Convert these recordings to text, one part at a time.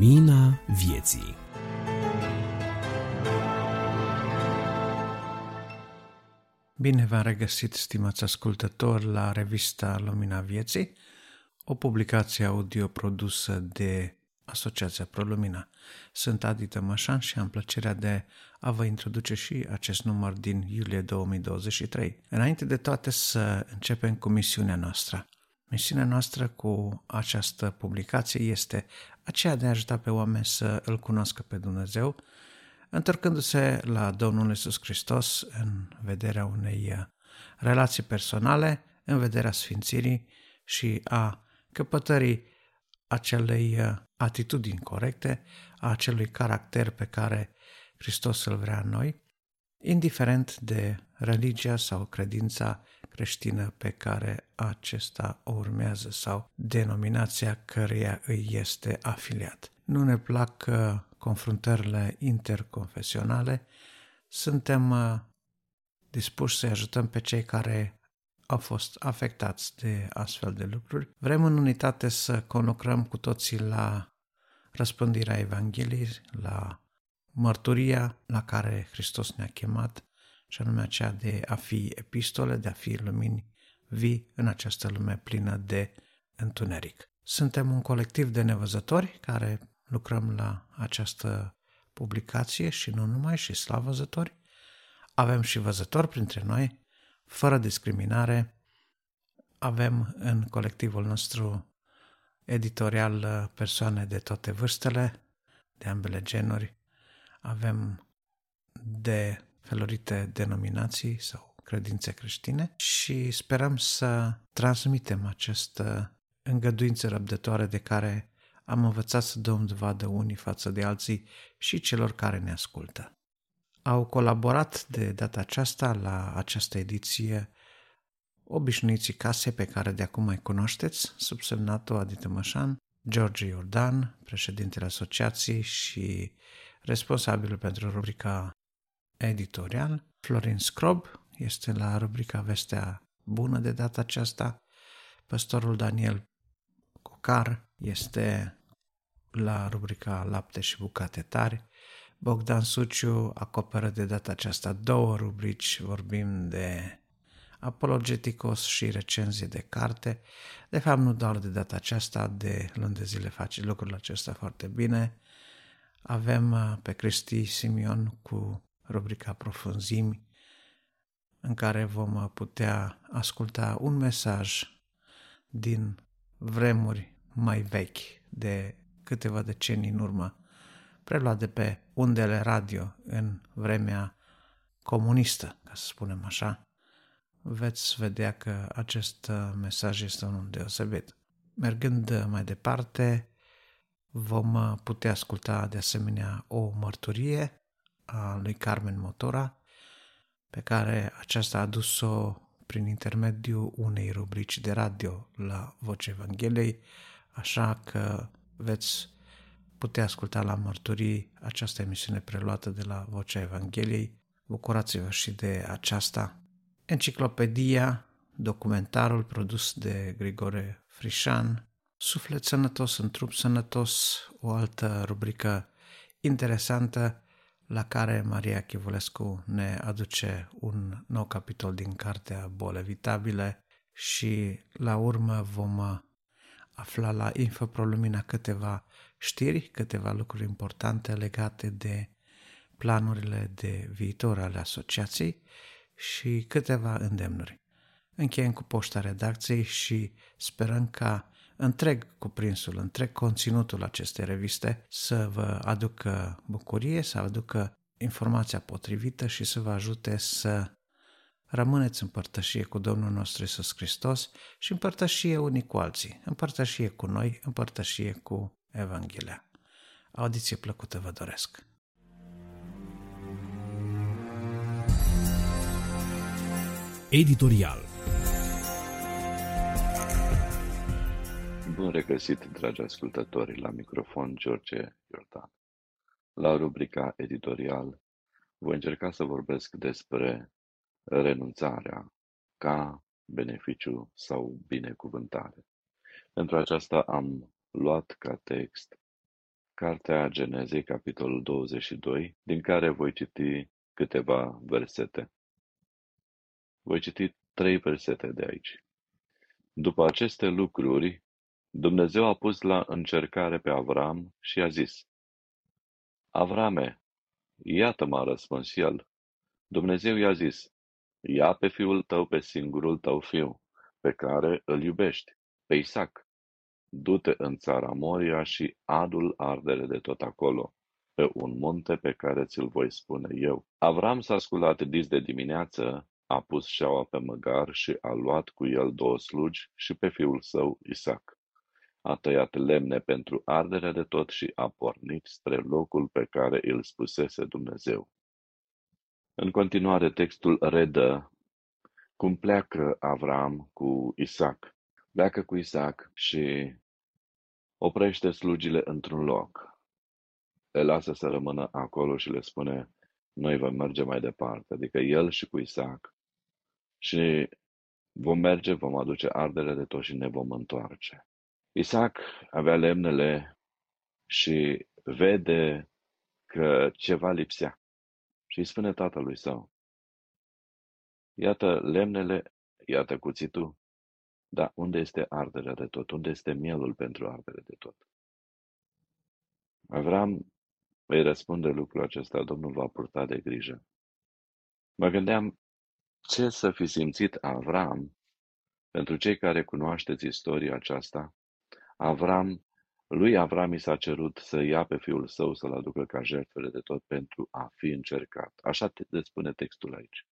Lumina vieții Bine v-am regăsit, stimați ascultători, la revista Lumina Vieții, o publicație audio produsă de Asociația ProLumina. Sunt Adi Tămășan și am plăcerea de a vă introduce și acest număr din iulie 2023. Înainte de toate să începem cu misiunea noastră. Misiunea noastră cu această publicație este aceea de a ajuta pe oameni să îl cunoască pe Dumnezeu, întorcându-se la Domnul Iisus Hristos în vederea unei relații personale, în vederea sfințirii și a căpătării acelei atitudini corecte, a acelui caracter pe care Hristos îl vrea în noi, indiferent de religia sau credința creștină pe care acesta o urmează sau denominația căreia îi este afiliat. Nu ne plac uh, confruntările interconfesionale, suntem uh, dispuși să ajutăm pe cei care au fost afectați de astfel de lucruri. Vrem în unitate să conlucrăm cu toții la răspândirea Evangheliei, la mărturia la care Hristos ne-a chemat și anume aceea de a fi epistole, de a fi lumini vii în această lume plină de întuneric. Suntem un colectiv de nevăzători care lucrăm la această publicație și nu numai, și slavăzători. Avem și văzători printre noi, fără discriminare. Avem în colectivul nostru editorial persoane de toate vârstele, de ambele genuri. Avem de felurite denominații sau credințe creștine și sperăm să transmitem această îngăduință răbdătoare de care am învățat să dăm dovadă unii față de alții și celor care ne ascultă. Au colaborat de data aceasta la această ediție obișnuiții case pe care de acum mai cunoașteți, subsemnatul Adi Tămășan, George Iordan, președintele asociației și responsabilul pentru rubrica editorial. Florin Scrob este la rubrica Vestea Bună de data aceasta. Păstorul Daniel Cocar este la rubrica Lapte și bucate tari. Bogdan Suciu acoperă de data aceasta două rubrici, vorbim de apologeticos și recenzie de carte. De fapt, nu doar de data aceasta, de luni de zile face lucrul acesta foarte bine. Avem uh, pe Cristi Simion cu rubrica Profunzimi, în care vom putea asculta un mesaj din vremuri mai vechi, de câteva decenii în urmă, preluat de pe undele radio în vremea comunistă, ca să spunem așa, veți vedea că acest mesaj este unul deosebit. Mergând mai departe, vom putea asculta de asemenea o mărturie a lui Carmen Motora, pe care aceasta a adus-o prin intermediul unei rubrici de radio la Vocea Evangheliei, așa că veți putea asculta la mărturii această emisiune preluată de la Vocea Evangheliei. Bucurați-vă și de aceasta. Enciclopedia, documentarul produs de Grigore Frișan, Suflet sănătos în trup sănătos, o altă rubrică interesantă la care Maria Chivulescu ne aduce un nou capitol din cartea Boli Evitabile și la urmă vom afla la Infoprolumina câteva știri, câteva lucruri importante legate de planurile de viitor ale asociației și câteva îndemnuri. Încheiem cu poșta redacției și sperăm ca întreg cuprinsul, întreg conținutul acestei reviste să vă aducă bucurie, să aducă informația potrivită și să vă ajute să rămâneți în părtășie cu Domnul nostru Isus Hristos și în părtășie unii cu alții, în părtășie cu noi, în părtășie cu Evanghelia. Audiție plăcută vă doresc! Editorial Bun regăsit, dragi ascultători, la microfon George Iordan. La rubrica editorial voi încerca să vorbesc despre renunțarea ca beneficiu sau binecuvântare. Pentru aceasta am luat ca text Cartea Genezei, capitolul 22, din care voi citi câteva versete. Voi citi trei versete de aici. După aceste lucruri, Dumnezeu a pus la încercare pe Avram și a zis, Avrame, iată m-a răspuns el. Dumnezeu i-a zis, ia pe fiul tău, pe singurul tău fiu, pe care îl iubești, pe Isaac. Du-te în țara Moria și adul ardere de tot acolo, pe un munte pe care ți-l voi spune eu. Avram s-a sculat dis de dimineață, a pus șaua pe măgar și a luat cu el două slugi și pe fiul său Isaac. A tăiat lemne pentru arderea de tot și a pornit spre locul pe care îl spusese Dumnezeu. În continuare, textul redă cum pleacă Avram cu Isaac. Pleacă cu Isaac și oprește slugile într-un loc. Le lasă să rămână acolo și le spune, noi vom merge mai departe, adică el și cu Isaac. Și vom merge, vom aduce ardere de tot și ne vom întoarce. Isaac avea lemnele și vede că ceva lipsea. Și îi spune tatălui său, iată lemnele, iată cuțitul, dar unde este arderea de tot? Unde este mielul pentru ardere de tot? Avram îi răspunde lucrul acesta, Domnul va purta de grijă. Mă gândeam ce să fi simțit Avram, pentru cei care cunoașteți istoria aceasta, Avram, lui Avram i s-a cerut să ia pe fiul său să-l aducă ca jertfele de tot pentru a fi încercat. Așa te spune textul aici.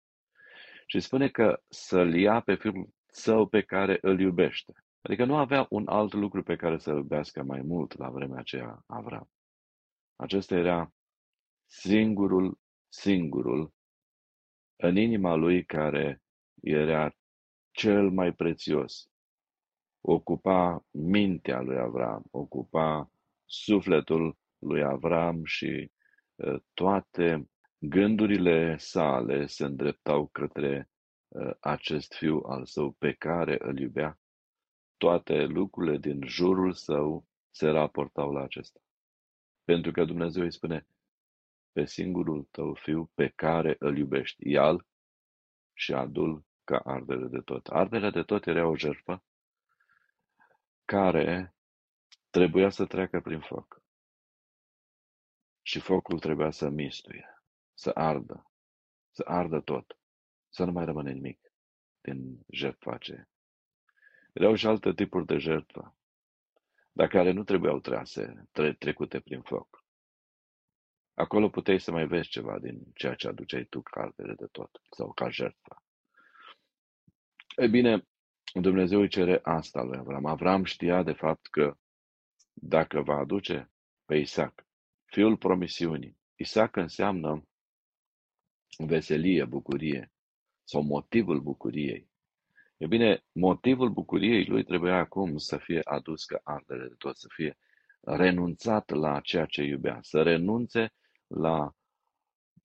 Și spune că să-l ia pe fiul său pe care îl iubește. Adică nu avea un alt lucru pe care să iubească mai mult la vremea aceea Avram. Acesta era singurul, singurul în inima lui care era cel mai prețios. Ocupa mintea lui Avram, ocupa sufletul lui Avram și toate gândurile sale se îndreptau către acest fiu al său pe care îl iubea. Toate lucrurile din jurul său se raportau la acesta. Pentru că Dumnezeu îi spune, pe singurul tău fiu pe care îl iubești, ial și adul ca ardere de tot. Arderea de tot era o jertfă care trebuia să treacă prin foc. Și focul trebuia să mistuie, să ardă, să ardă tot, să nu mai rămâne nimic din jertfa aceea. Erau și alte tipuri de jertfă, dar care nu trebuiau trase, tre- trecute prin foc. Acolo puteai să mai vezi ceva din ceea ce aduceai tu ca de tot sau ca jertfă. E bine, Dumnezeu îi cere asta lui Avram. Avram știa de fapt că dacă va aduce pe Isaac, fiul promisiunii, Isaac înseamnă veselie, bucurie sau motivul bucuriei. E bine, motivul bucuriei lui trebuia acum să fie adus ca ardere de tot, să fie renunțat la ceea ce iubea, să renunțe la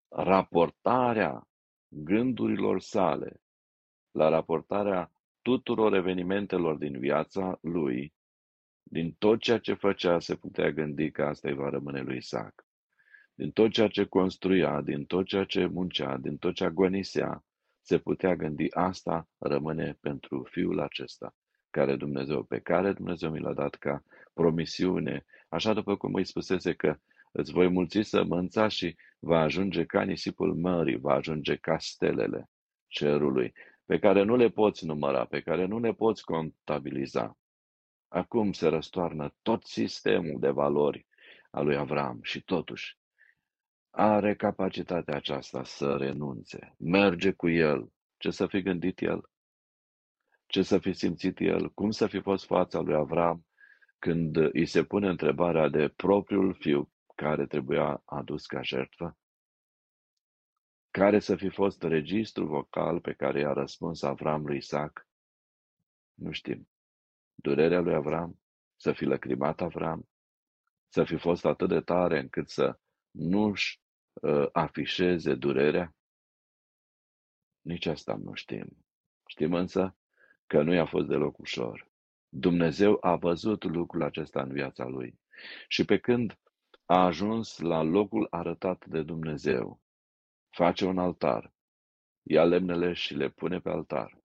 raportarea gândurilor sale, la raportarea tuturor evenimentelor din viața lui, din tot ceea ce făcea, se putea gândi că asta îi va rămâne lui Isaac. Din tot ceea ce construia, din tot ceea ce muncea, din tot ce agonisea, se putea gândi asta rămâne pentru fiul acesta, care Dumnezeu, pe care Dumnezeu mi l-a dat ca promisiune, așa după cum îi spusese că îți voi mulți sămânța și va ajunge ca nisipul mării, va ajunge ca stelele cerului, pe care nu le poți număra, pe care nu le poți contabiliza. Acum se răstoarnă tot sistemul de valori al lui Avram și totuși are capacitatea aceasta să renunțe, merge cu el. Ce să fi gândit el? Ce să fi simțit el? Cum să fi fost fața lui Avram când îi se pune întrebarea de propriul fiu care trebuia adus ca jertfă? Care să fi fost registrul vocal pe care i-a răspuns Avram lui Isaac? Nu știm. Durerea lui Avram? Să fi lăcrimat Avram? Să fi fost atât de tare încât să nu-și uh, afișeze durerea? Nici asta nu știm. Știm însă că nu i-a fost deloc ușor. Dumnezeu a văzut lucrul acesta în viața lui. Și pe când a ajuns la locul arătat de Dumnezeu, face un altar, ia lemnele și le pune pe altar,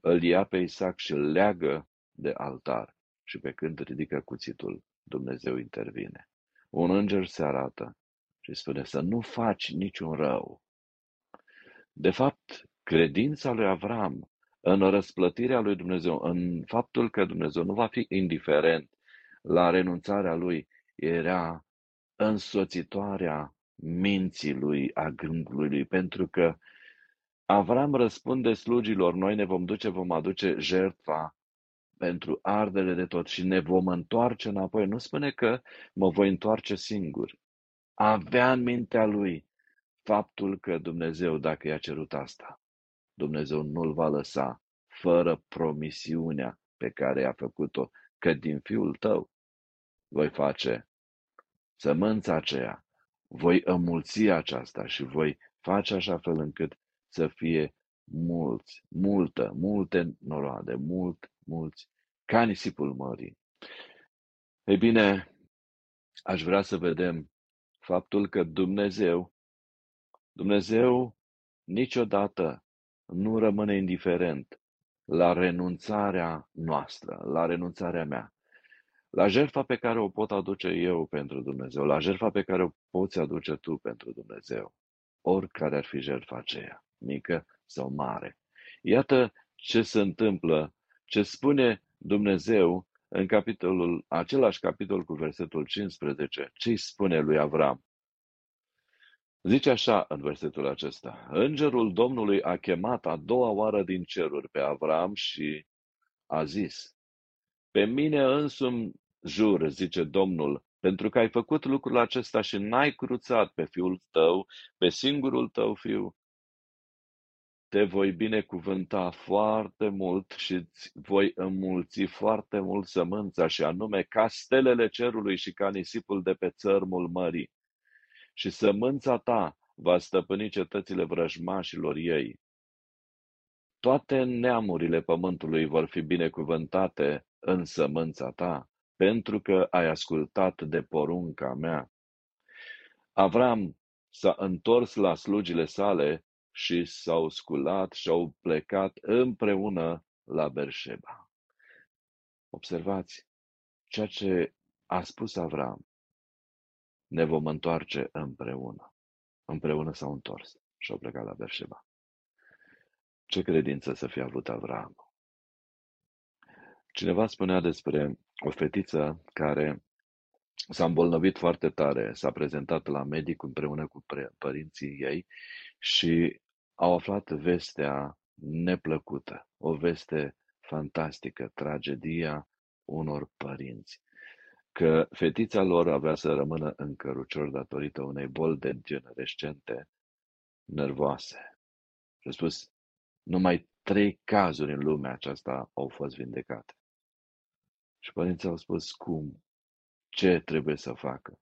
îl ia pe Isaac și îl leagă de altar și pe când ridică cuțitul, Dumnezeu intervine. Un înger se arată și spune să nu faci niciun rău. De fapt, credința lui Avram în răsplătirea lui Dumnezeu, în faptul că Dumnezeu nu va fi indiferent la renunțarea lui, era însoțitoarea minții lui, a gândului lui, pentru că Avram răspunde slugilor, noi ne vom duce, vom aduce jertfa pentru ardere de tot și ne vom întoarce înapoi. Nu spune că mă voi întoarce singur. Avea în mintea lui faptul că Dumnezeu, dacă i-a cerut asta, Dumnezeu nu-l va lăsa fără promisiunea pe care i-a făcut-o, că din fiul tău voi face sămânța aceea, voi înmulți aceasta și voi face așa fel încât să fie mulți, multă, multe noroade, mult, mulți, ca nisipul mării. Ei bine, aș vrea să vedem faptul că Dumnezeu, Dumnezeu niciodată nu rămâne indiferent la renunțarea noastră, la renunțarea mea, la jertfa pe care o pot aduce eu pentru Dumnezeu, la jertfa pe care o poți aduce tu pentru Dumnezeu, oricare ar fi jertfa aceea, mică sau mare. Iată ce se întâmplă, ce spune Dumnezeu în capitolul, același capitol cu versetul 15, ce îi spune lui Avram? Zice așa în versetul acesta, Îngerul Domnului a chemat a doua oară din ceruri pe Avram și a zis, Pe mine însumi jur, zice Domnul, pentru că ai făcut lucrul acesta și n-ai cruțat pe fiul tău, pe singurul tău fiu, te voi binecuvânta foarte mult și îți voi înmulți foarte mult sămânța și anume ca stelele cerului și ca nisipul de pe țărmul mării. Și sămânța ta va stăpâni cetățile vrăjmașilor ei. Toate neamurile pământului vor fi binecuvântate în sămânța ta, pentru că ai ascultat de porunca mea. Avram s-a întors la slugile sale și s-au sculat și au plecat împreună la Berșeba. Observați, ceea ce a spus Avram, ne vom întoarce împreună. Împreună s-au întors și au plecat la Berșeba. Ce credință să fie avut Avram? Cineva spunea despre o fetiță care s-a îmbolnăvit foarte tare, s-a prezentat la medic împreună cu părinții ei și au aflat vestea neplăcută, o veste fantastică, tragedia unor părinți, că fetița lor avea să rămână în cărucior datorită unei boli degenerescente nervoase. Și a spus, numai trei cazuri în lumea aceasta au fost vindecate. Și părinții au spus, cum? Ce trebuie să facă?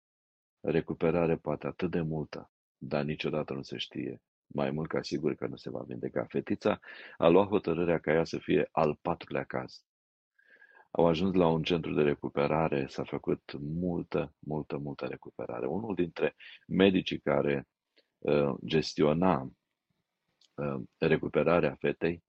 Recuperare poate atât de multă, dar niciodată nu se știe mai mult ca sigur că nu se va vindeca. Fetița a luat hotărârea ca ea să fie al patrulea caz. Au ajuns la un centru de recuperare, s-a făcut multă, multă, multă recuperare. Unul dintre medicii care uh, gestiona uh, recuperarea fetei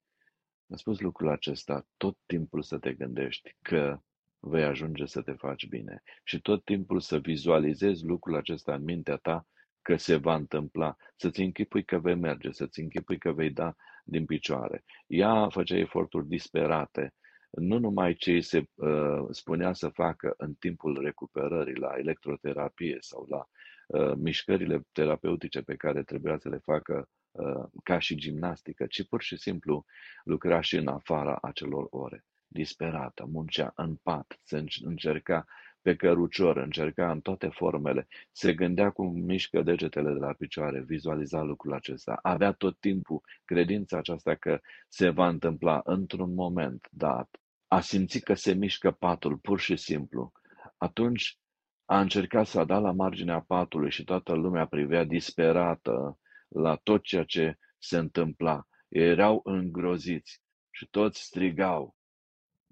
a spus lucrul acesta, tot timpul să te gândești că vei ajunge să te faci bine și tot timpul să vizualizezi lucrul acesta în mintea ta că se va întâmpla, să-ți închipui că vei merge, să-ți închipui că vei da din picioare. Ea făcea eforturi disperate, nu numai ce îi se uh, spunea să facă în timpul recuperării la electroterapie sau la uh, mișcările terapeutice pe care trebuia să le facă uh, ca și gimnastică, ci pur și simplu lucra și în afara acelor ore. Disperată, muncea în pat, se încerca pe cărucior, încerca în toate formele, se gândea cum mișcă degetele de la picioare, vizualiza lucrul acesta, avea tot timpul credința aceasta că se va întâmpla într-un moment dat. A simțit că se mișcă patul, pur și simplu. Atunci a încercat să da la marginea patului și toată lumea privea disperată la tot ceea ce se întâmpla. Erau îngroziți și toți strigau.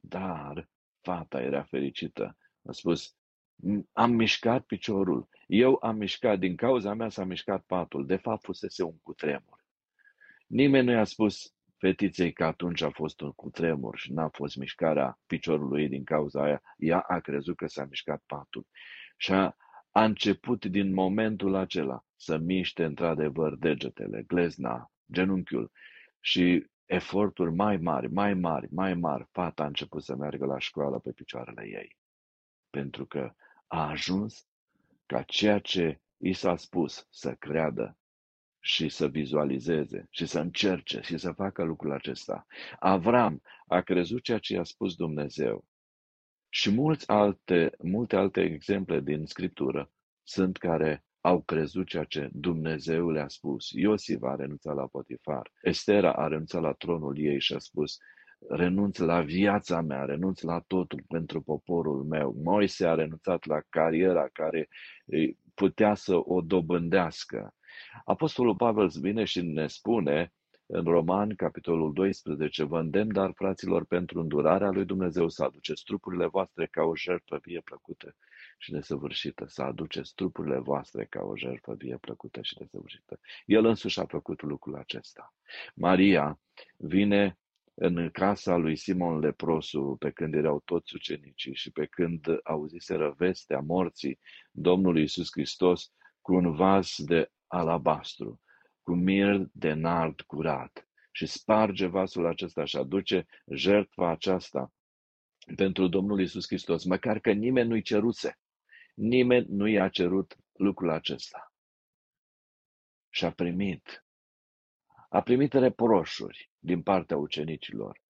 Dar fata era fericită. A spus, am mișcat piciorul, eu am mișcat, din cauza mea s-a mișcat patul, de fapt fusese un cutremur. Nimeni nu i-a spus fetiței că atunci a fost un cutremur și n-a fost mișcarea piciorului ei din cauza aia, ea a crezut că s-a mișcat patul. Și a, a început din momentul acela să miște într-adevăr degetele, glezna, genunchiul. Și eforturi mai mari, mai mari, mai mari, fata a început să meargă la școală pe picioarele ei. Pentru că a ajuns ca ceea ce i s-a spus să creadă și să vizualizeze și să încerce și să facă lucrul acesta. Avram a crezut ceea ce i-a spus Dumnezeu. Și mulți alte, multe alte exemple din Scriptură sunt care au crezut ceea ce Dumnezeu le-a spus. Iosif a renunțat la Potifar. Estera a renunțat la tronul ei și a spus, renunț la viața mea, renunț la totul pentru poporul meu. Moise a renunțat la cariera care putea să o dobândească. Apostolul Pavel vine și ne spune în Roman, capitolul 12, vă îndemn, dar, fraților, pentru îndurarea lui Dumnezeu să aduceți trupurile voastre ca o jertfă vie plăcută și desăvârșită, să aduceți trupurile voastre ca o jertfă vie plăcută și desăvârșită. El însuși a făcut lucrul acesta. Maria vine în casa lui Simon Leprosu, pe când erau toți ucenicii și pe când auziseră vestea morții Domnului Isus Hristos cu un vas de alabastru, cu mir de nard curat și sparge vasul acesta și aduce jertfa aceasta pentru Domnul Isus Hristos, măcar că nimeni nu-i ceruse. Nimeni nu i-a cerut lucrul acesta. Și a primit. A primit reproșuri din partea ucenicilor.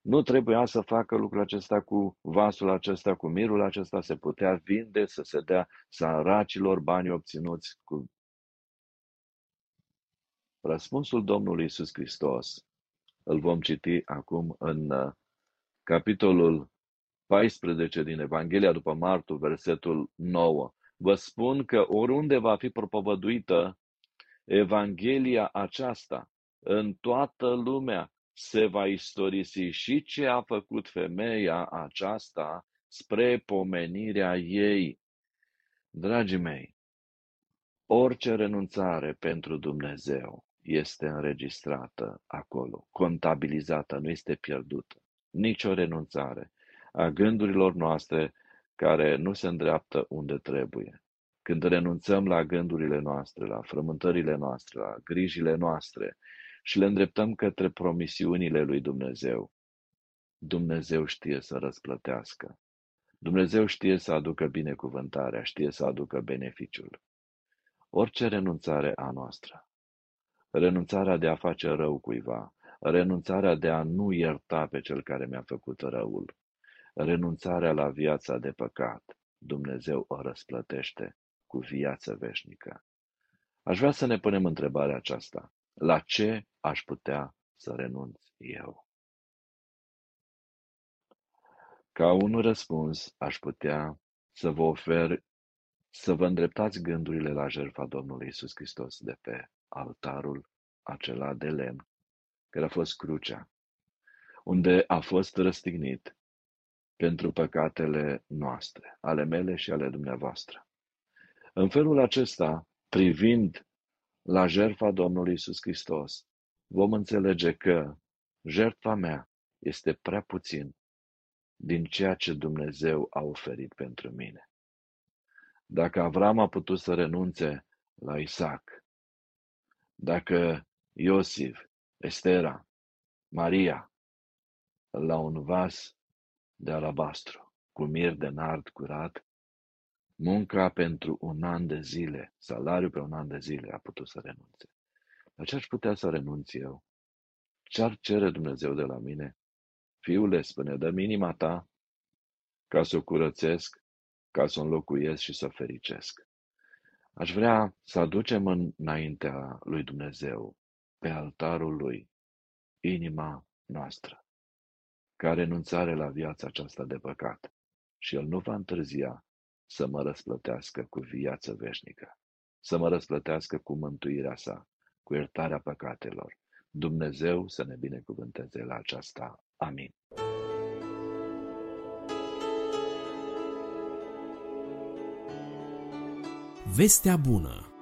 Nu trebuia să facă lucrul acesta cu vasul acesta, cu mirul acesta, se putea vinde, să se dea săracilor bani obținuți cu Răspunsul Domnului Isus Hristos îl vom citi acum în uh, capitolul 14 din Evanghelia după Martu, versetul 9. Vă spun că oriunde va fi propovăduită Evanghelia aceasta, în toată lumea se va istorisi și ce a făcut femeia aceasta spre pomenirea ei. Dragii mei, orice renunțare pentru Dumnezeu este înregistrată acolo, contabilizată, nu este pierdută. Nici o renunțare a gândurilor noastre care nu se îndreaptă unde trebuie. Când renunțăm la gândurile noastre, la frământările noastre, la grijile noastre și le îndreptăm către promisiunile lui Dumnezeu, Dumnezeu știe să răsplătească. Dumnezeu știe să aducă binecuvântarea, știe să aducă beneficiul. Orice renunțare a noastră renunțarea de a face rău cuiva, renunțarea de a nu ierta pe cel care mi-a făcut răul, renunțarea la viața de păcat, Dumnezeu o răsplătește cu viață veșnică. Aș vrea să ne punem întrebarea aceasta. La ce aș putea să renunț eu? Ca un răspuns, aș putea să vă ofer să vă îndreptați gândurile la jertfa Domnului Isus Hristos de pe altarul acela de lemn, care a fost crucea, unde a fost răstignit pentru păcatele noastre, ale mele și ale dumneavoastră. În felul acesta, privind la jertfa Domnului Isus Hristos, vom înțelege că jertfa mea este prea puțin din ceea ce Dumnezeu a oferit pentru mine. Dacă Avram a putut să renunțe la Isaac, dacă Iosif, Estera, Maria, la un vas de alabastru, cu mir de nard curat, munca pentru un an de zile, salariul pe un an de zile a putut să renunțe. La ce aș putea să renunț eu? Ce-ar cere Dumnezeu de la mine? Fiule, spune, dă minima ta ca să o curățesc, ca să o înlocuiesc și să o fericesc. Aș vrea să aducem înaintea lui Dumnezeu pe altarul lui inima noastră, ca renunțare la viața aceasta de păcat și El nu va întârzia să mă răsplătească cu viață veșnică, să mă răsplătească cu mântuirea sa, cu iertarea păcatelor. Dumnezeu să ne binecuvânteze la aceasta. Amin. Vestea bună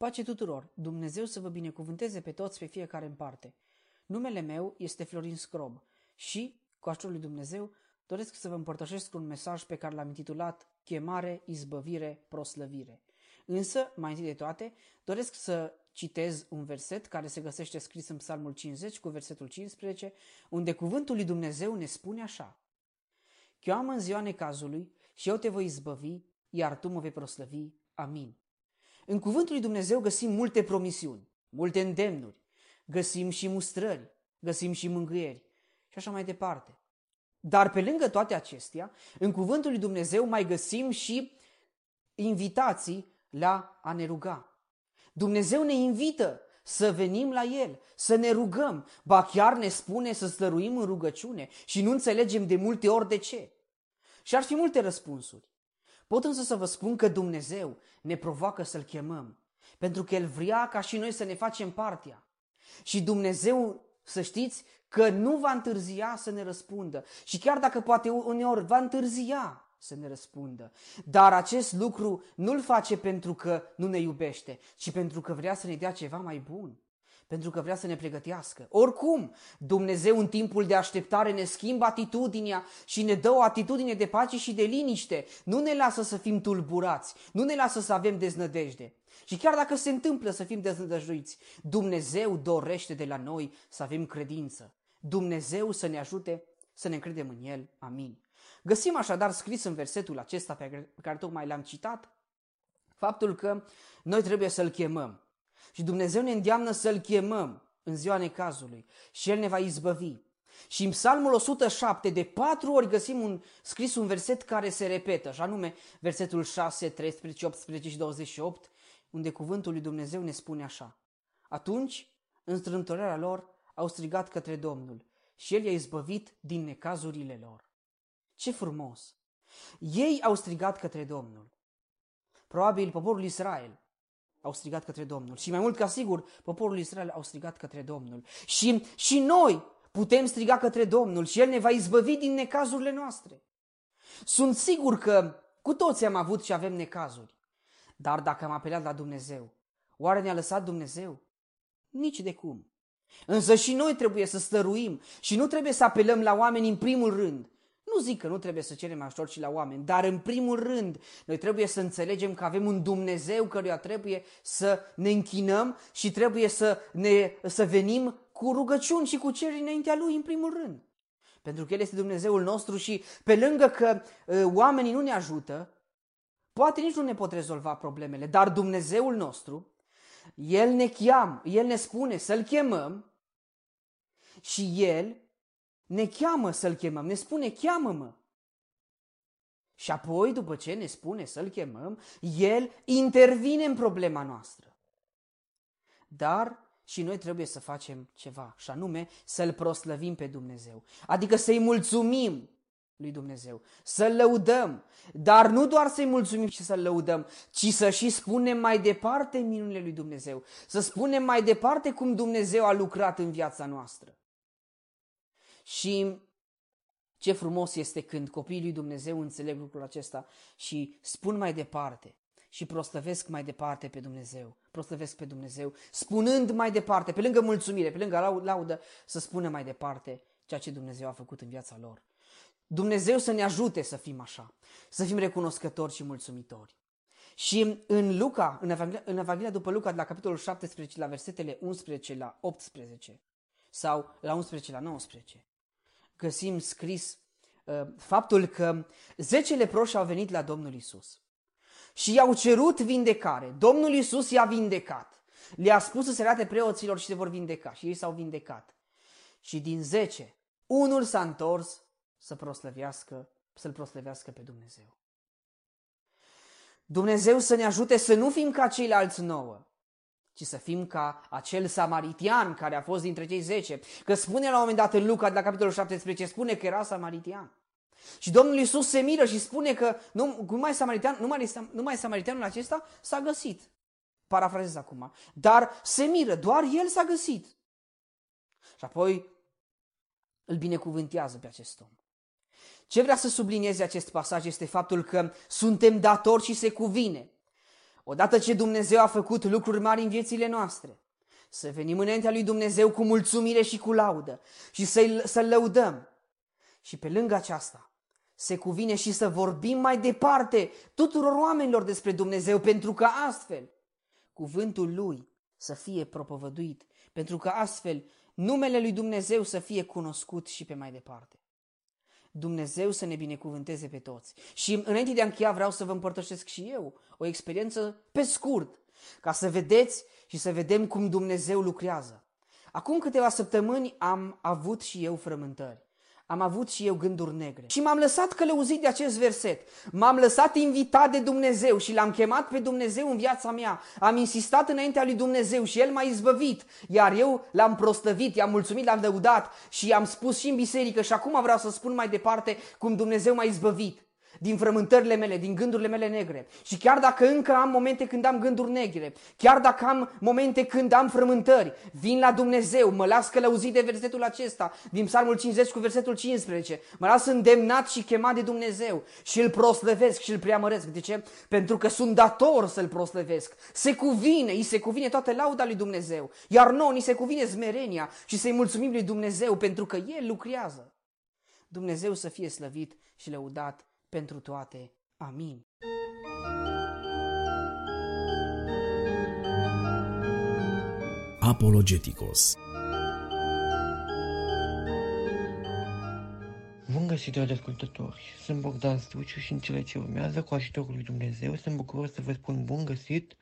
Pace tuturor! Dumnezeu să vă binecuvânteze pe toți, pe fiecare în parte. Numele meu este Florin Scrob și, cu ajutorul lui Dumnezeu, doresc să vă împărtășesc un mesaj pe care l-am intitulat Chemare, izbăvire, proslăvire. Însă, mai întâi de toate, doresc să citez un verset care se găsește scris în Psalmul 50 cu versetul 15, unde cuvântul lui Dumnezeu ne spune așa. Cheamă în ziua necazului și eu te voi izbăvi, iar tu mă vei proslăvi. Amin. În cuvântul lui Dumnezeu găsim multe promisiuni, multe îndemnuri, găsim și mustrări, găsim și mângâieri și așa mai departe. Dar pe lângă toate acestea, în cuvântul lui Dumnezeu mai găsim și invitații la a ne ruga. Dumnezeu ne invită să venim la El, să ne rugăm, ba chiar ne spune să stăruim în rugăciune și nu înțelegem de multe ori de ce. Și ar fi multe răspunsuri. Pot însă să vă spun că Dumnezeu ne provoacă să-L chemăm, pentru că El vrea ca și noi să ne facem partea. Și Dumnezeu, să știți, că nu va întârzia să ne răspundă. Și chiar dacă poate uneori va întârzia să ne răspundă. Dar acest lucru nu-l face pentru că nu ne iubește, ci pentru că vrea să ne dea ceva mai bun pentru că vrea să ne pregătească. Oricum, Dumnezeu în timpul de așteptare ne schimbă atitudinea și ne dă o atitudine de pace și de liniște. Nu ne lasă să fim tulburați, nu ne lasă să avem deznădejde. Și chiar dacă se întâmplă să fim deznădăjduiți, Dumnezeu dorește de la noi să avem credință. Dumnezeu să ne ajute să ne încredem în El. Amin. Găsim așadar scris în versetul acesta pe care tocmai l-am citat, faptul că noi trebuie să-L chemăm. Și Dumnezeu ne îndeamnă să-L chemăm în ziua necazului și El ne va izbăvi. Și în Psalmul 107 de patru ori găsim un, scris un verset care se repetă, și anume versetul 6, 13, 18 și 28, unde cuvântul lui Dumnezeu ne spune așa. Atunci, în strâmtorarea lor, au strigat către Domnul și El i-a izbăvit din necazurile lor. Ce frumos! Ei au strigat către Domnul. Probabil poporul Israel au strigat către Domnul. Și mai mult ca sigur, poporul Israel au strigat către Domnul. Și, și noi putem striga către Domnul și El ne va izbăvi din necazurile noastre. Sunt sigur că cu toți am avut și avem necazuri. Dar dacă am apelat la Dumnezeu, oare ne-a lăsat Dumnezeu? Nici de cum. Însă și noi trebuie să stăruim și nu trebuie să apelăm la oameni în primul rând, nu zic că nu trebuie să cerem ajutor și la oameni, dar în primul rând noi trebuie să înțelegem că avem un Dumnezeu căruia trebuie să ne închinăm și trebuie să, ne, să venim cu rugăciuni și cu cereri înaintea Lui în primul rând. Pentru că El este Dumnezeul nostru și pe lângă că uh, oamenii nu ne ajută, poate nici nu ne pot rezolva problemele, dar Dumnezeul nostru, El ne cheamă, El ne spune să-L chemăm și El ne cheamă să-L chemăm, ne spune cheamă-mă. Și apoi, după ce ne spune să-L chemăm, El intervine în problema noastră. Dar și noi trebuie să facem ceva, și anume să-L proslăvim pe Dumnezeu. Adică să-i mulțumim lui Dumnezeu, să-L lăudăm, dar nu doar să-i mulțumim și să-L lăudăm, ci să și spunem mai departe minunile lui Dumnezeu, să spunem mai departe cum Dumnezeu a lucrat în viața noastră. Și ce frumos este când copiii lui Dumnezeu înțeleg lucrul acesta și spun mai departe și prostăvesc mai departe pe Dumnezeu. Prostăvesc pe Dumnezeu, spunând mai departe, pe lângă mulțumire, pe lângă laudă, să spună mai departe ceea ce Dumnezeu a făcut în viața lor. Dumnezeu să ne ajute să fim așa, să fim recunoscători și mulțumitori. Și în Luca, în Evanghelia, în Evanghelia după Luca, de la capitolul 17, la versetele 11 la 18, sau la 11 la 19, găsim scris uh, faptul că zece leproși au venit la Domnul Isus și i-au cerut vindecare. Domnul Isus i-a vindecat. Le-a spus să se arate preoților și se vor vindeca și ei s-au vindecat. Și din zece, unul s-a întors să proslăvească, să-L proslăvească pe Dumnezeu. Dumnezeu să ne ajute să nu fim ca ceilalți nouă, ci să fim ca acel samaritian care a fost dintre cei zece. Că spune la un moment dat în Luca, de la capitolul 17, spune că era samaritian. Și Domnul Iisus se miră și spune că nu, numai, samaritian, numai, numai samaritianul acesta s-a găsit. Parafrazez acum. Dar se miră, doar el s-a găsit. Și apoi îl binecuvântează pe acest om. Ce vrea să sublinieze acest pasaj este faptul că suntem datori și se cuvine. Odată ce Dumnezeu a făcut lucruri mari în viețile noastre, să venim înaintea lui Dumnezeu cu mulțumire și cu laudă și să-l, să lăudăm. Și pe lângă aceasta, se cuvine și să vorbim mai departe tuturor oamenilor despre Dumnezeu, pentru că astfel cuvântul lui să fie propovăduit, pentru că astfel numele lui Dumnezeu să fie cunoscut și pe mai departe. Dumnezeu să ne binecuvânteze pe toți. Și înainte de a încheia vreau să vă împărtășesc și eu o experiență pe scurt, ca să vedeți și să vedem cum Dumnezeu lucrează. Acum câteva săptămâni am avut și eu frământări am avut și eu gânduri negre. Și m-am lăsat călăuzit de acest verset. M-am lăsat invitat de Dumnezeu și l-am chemat pe Dumnezeu în viața mea. Am insistat înaintea lui Dumnezeu și El m-a izbăvit. Iar eu l-am prostăvit, i-am mulțumit, l-am dăudat și i-am spus și în biserică și acum vreau să spun mai departe cum Dumnezeu m-a izbăvit din frământările mele, din gândurile mele negre. Și chiar dacă încă am momente când am gânduri negre, chiar dacă am momente când am frământări, vin la Dumnezeu, mă las călăuzit de versetul acesta, din Psalmul 50 cu versetul 15, mă las îndemnat și chemat de Dumnezeu și îl proslăvesc și îl preamăresc. De ce? Pentru că sunt dator să-l proslăvesc. Se cuvine, îi se cuvine toată lauda lui Dumnezeu. Iar nouă ni se cuvine smerenia și să-i mulțumim lui Dumnezeu pentru că El lucrează. Dumnezeu să fie slăvit și lăudat pentru toate. Amin. Apologeticos Bun găsit, dragi ascultători! Sunt Bogdan Struciu și în cele ce urmează, cu ajutorul lui Dumnezeu, sunt bucuros să vă spun bun găsit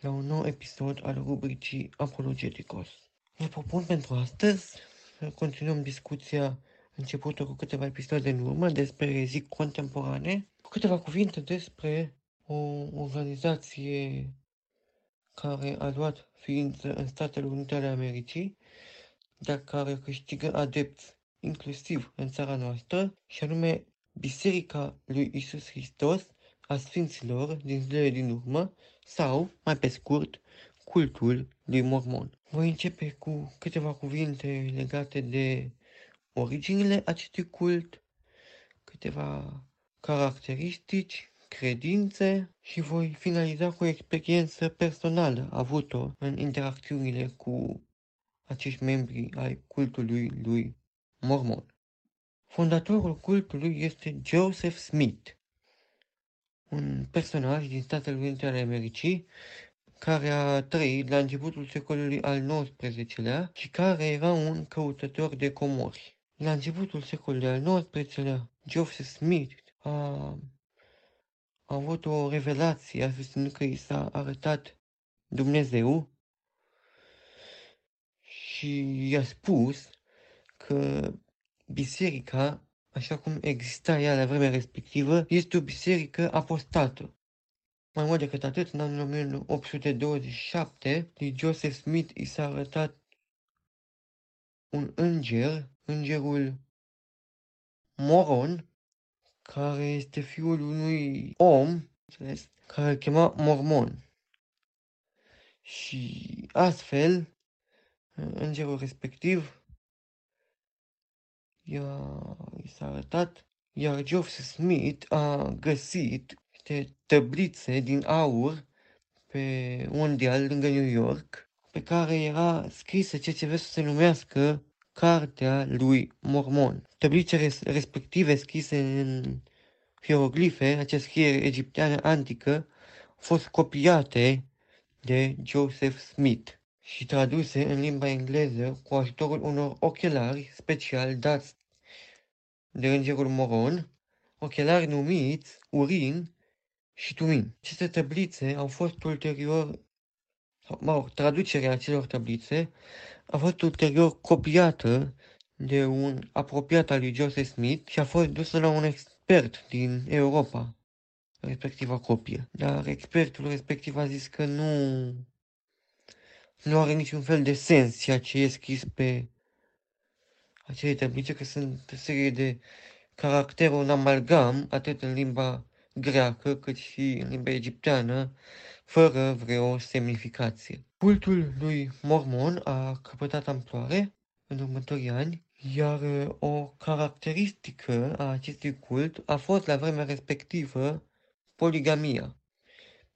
la un nou episod al rubricii Apologeticos. Vă propun pentru astăzi să continuăm discuția începutul cu câteva episoade în urmă despre rezii contemporane, cu câteva cuvinte despre o organizație care a luat ființă în Statele Unite ale Americii, dar care câștigă adepți inclusiv în țara noastră, și anume Biserica lui Isus Hristos a Sfinților din zilele din urmă, sau, mai pe scurt, cultul lui Mormon. Voi începe cu câteva cuvinte legate de originile acestui cult, câteva caracteristici, credințe și voi finaliza cu o experiență personală avută în interacțiunile cu acești membri ai cultului lui Mormon. Fondatorul cultului este Joseph Smith, un personaj din Statele Unite ale Americii care a trăit la începutul secolului al XIX-lea și care era un căutător de comori. La începutul secolului al XIX-lea, Joseph Smith a, a avut o revelație, a susținut că i s-a arătat Dumnezeu și i-a spus că biserica, așa cum exista ea la vremea respectivă, este o biserică apostată. Mai mult decât atât, în anul 1827, lui Joseph Smith i s-a arătat un înger îngerul Moron, care este fiul unui om, înțeles, care îl chema Mormon. Și astfel, îngerul respectiv i-a, i s-a arătat, iar Joseph Smith a găsit niște tăblițe din aur pe un deal lângă New York, pe care era scrisă ce ce vrea să se numească Cartea lui Mormon. Tablițele respective scrise în hieroglife, acea scriere egipteană antică, au fost copiate de Joseph Smith și traduse în limba engleză cu ajutorul unor ochelari special dați de îngerul Moron, ochelari numiți Urin și Tumin. Aceste tablițe au fost ulterior, sau, mă rog, traducerea acelor tablițe a fost ulterior copiată de un apropiat al lui Joseph Smith și a fost dusă la un expert din Europa, respectiva copie. Dar expertul respectiv a zis că nu, nu are niciun fel de sens ceea ce e scris pe acele tablice, că sunt o serie de caractere, un amalgam, atât în limba greacă cât și în limba egipteană, fără vreo semnificație. Cultul lui Mormon a căpătat amploare în următorii ani, Iar uh, o caracteristică a acestui cult a fost la vremea respectivă poligamia.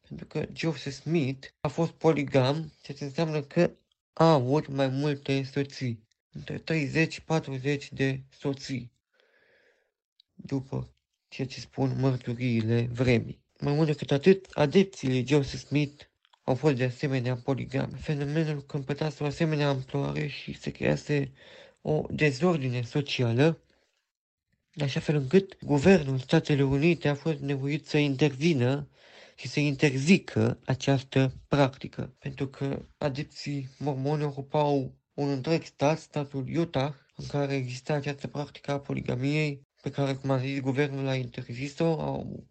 Pentru că Joseph Smith a fost poligam, ceea ce înseamnă că a avut mai multe soții, între 30-40 de soții, după ceea ce spun mărturiile vremii. Mai mult decât atât, adepții lui Joseph Smith au fost de asemenea poligami. Fenomenul câmpătase o asemenea amploare și se crease o dezordine socială, așa fel încât guvernul Statelor Unite a fost nevoit să intervină și să interzică această practică, pentru că adepții mormoni ocupau un întreg stat, statul Utah, în care exista această practică a poligamiei, pe care, cum a zis, guvernul a interzis-o, au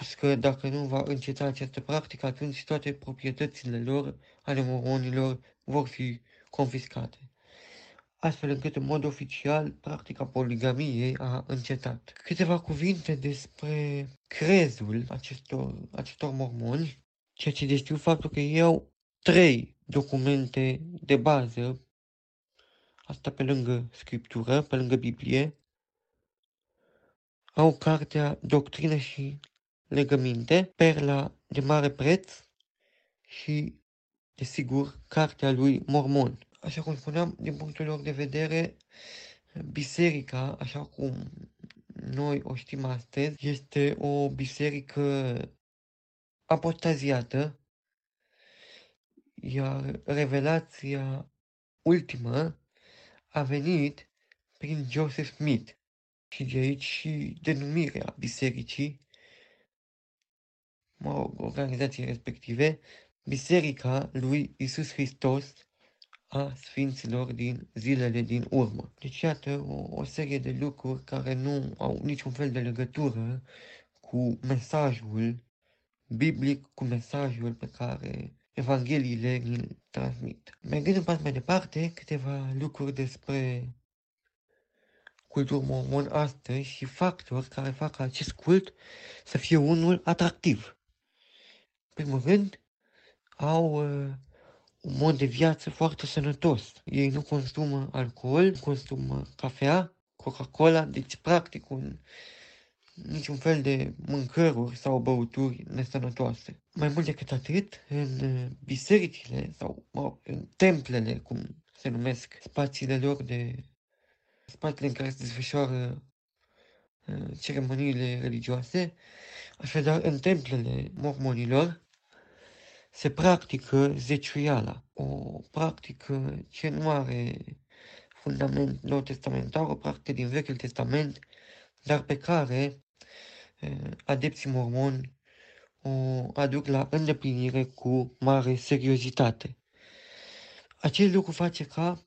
spus că dacă nu va înceta această practică, atunci toate proprietățile lor, ale mormonilor, vor fi confiscate. Astfel încât, în mod oficial, practica poligamiei a încetat. Câteva cuvinte despre crezul acestor, acestor mormoni, ceea ce destiu faptul că ei au trei documente de bază, asta pe lângă scriptură, pe lângă Biblie, au cartea Doctrină și legăminte, perla de mare preț și, desigur, cartea lui Mormon. Așa cum spuneam, din punctul lor de vedere, biserica, așa cum noi o știm astăzi, este o biserică apostaziată, iar revelația ultimă a venit prin Joseph Smith și de aici și denumirea bisericii mă rog, organizații respective, Biserica lui Isus Hristos a Sfinților din zilele din urmă. Deci, iată, o, o serie de lucruri care nu au niciun fel de legătură cu mesajul biblic, cu mesajul pe care Evangheliile îl transmit. Mergând un pas mai departe, câteva lucruri despre cultul mormon astăzi și factori care fac ca acest cult să fie unul atractiv primul rând, au uh, un mod de viață foarte sănătos. Ei nu consumă alcool, nu consumă cafea, Coca-Cola, deci practic un, niciun fel de mâncăruri sau băuturi nesănătoase. Mai mult decât atât, în uh, bisericile sau mă în templele, cum se numesc, spațiile lor de spațiile în care se desfășoară uh, ceremoniile religioase, așadar în templele mormonilor se practică zeciuiala, o practică ce nu are fundament nou testamentar, o practică din Vechiul Testament, dar pe care adepții mormoni o aduc la îndeplinire cu mare seriozitate. Acest lucru face ca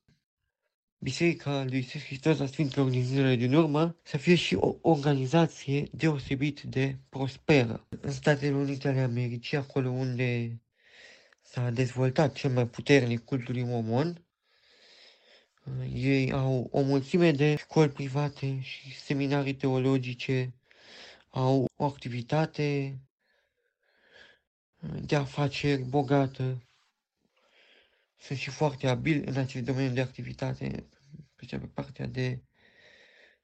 Biserica lui Iisus Hristos a Sfinților din zilele din urmă să fie și o organizație deosebit de prosperă. În Statele Unite ale Americii, acolo unde s-a dezvoltat cel mai puternic cultul mormon. Ei au o mulțime de școli private și seminarii teologice, au o activitate de afaceri bogată, sunt și foarte abili în acest domeniu de activitate, pe cea pe partea de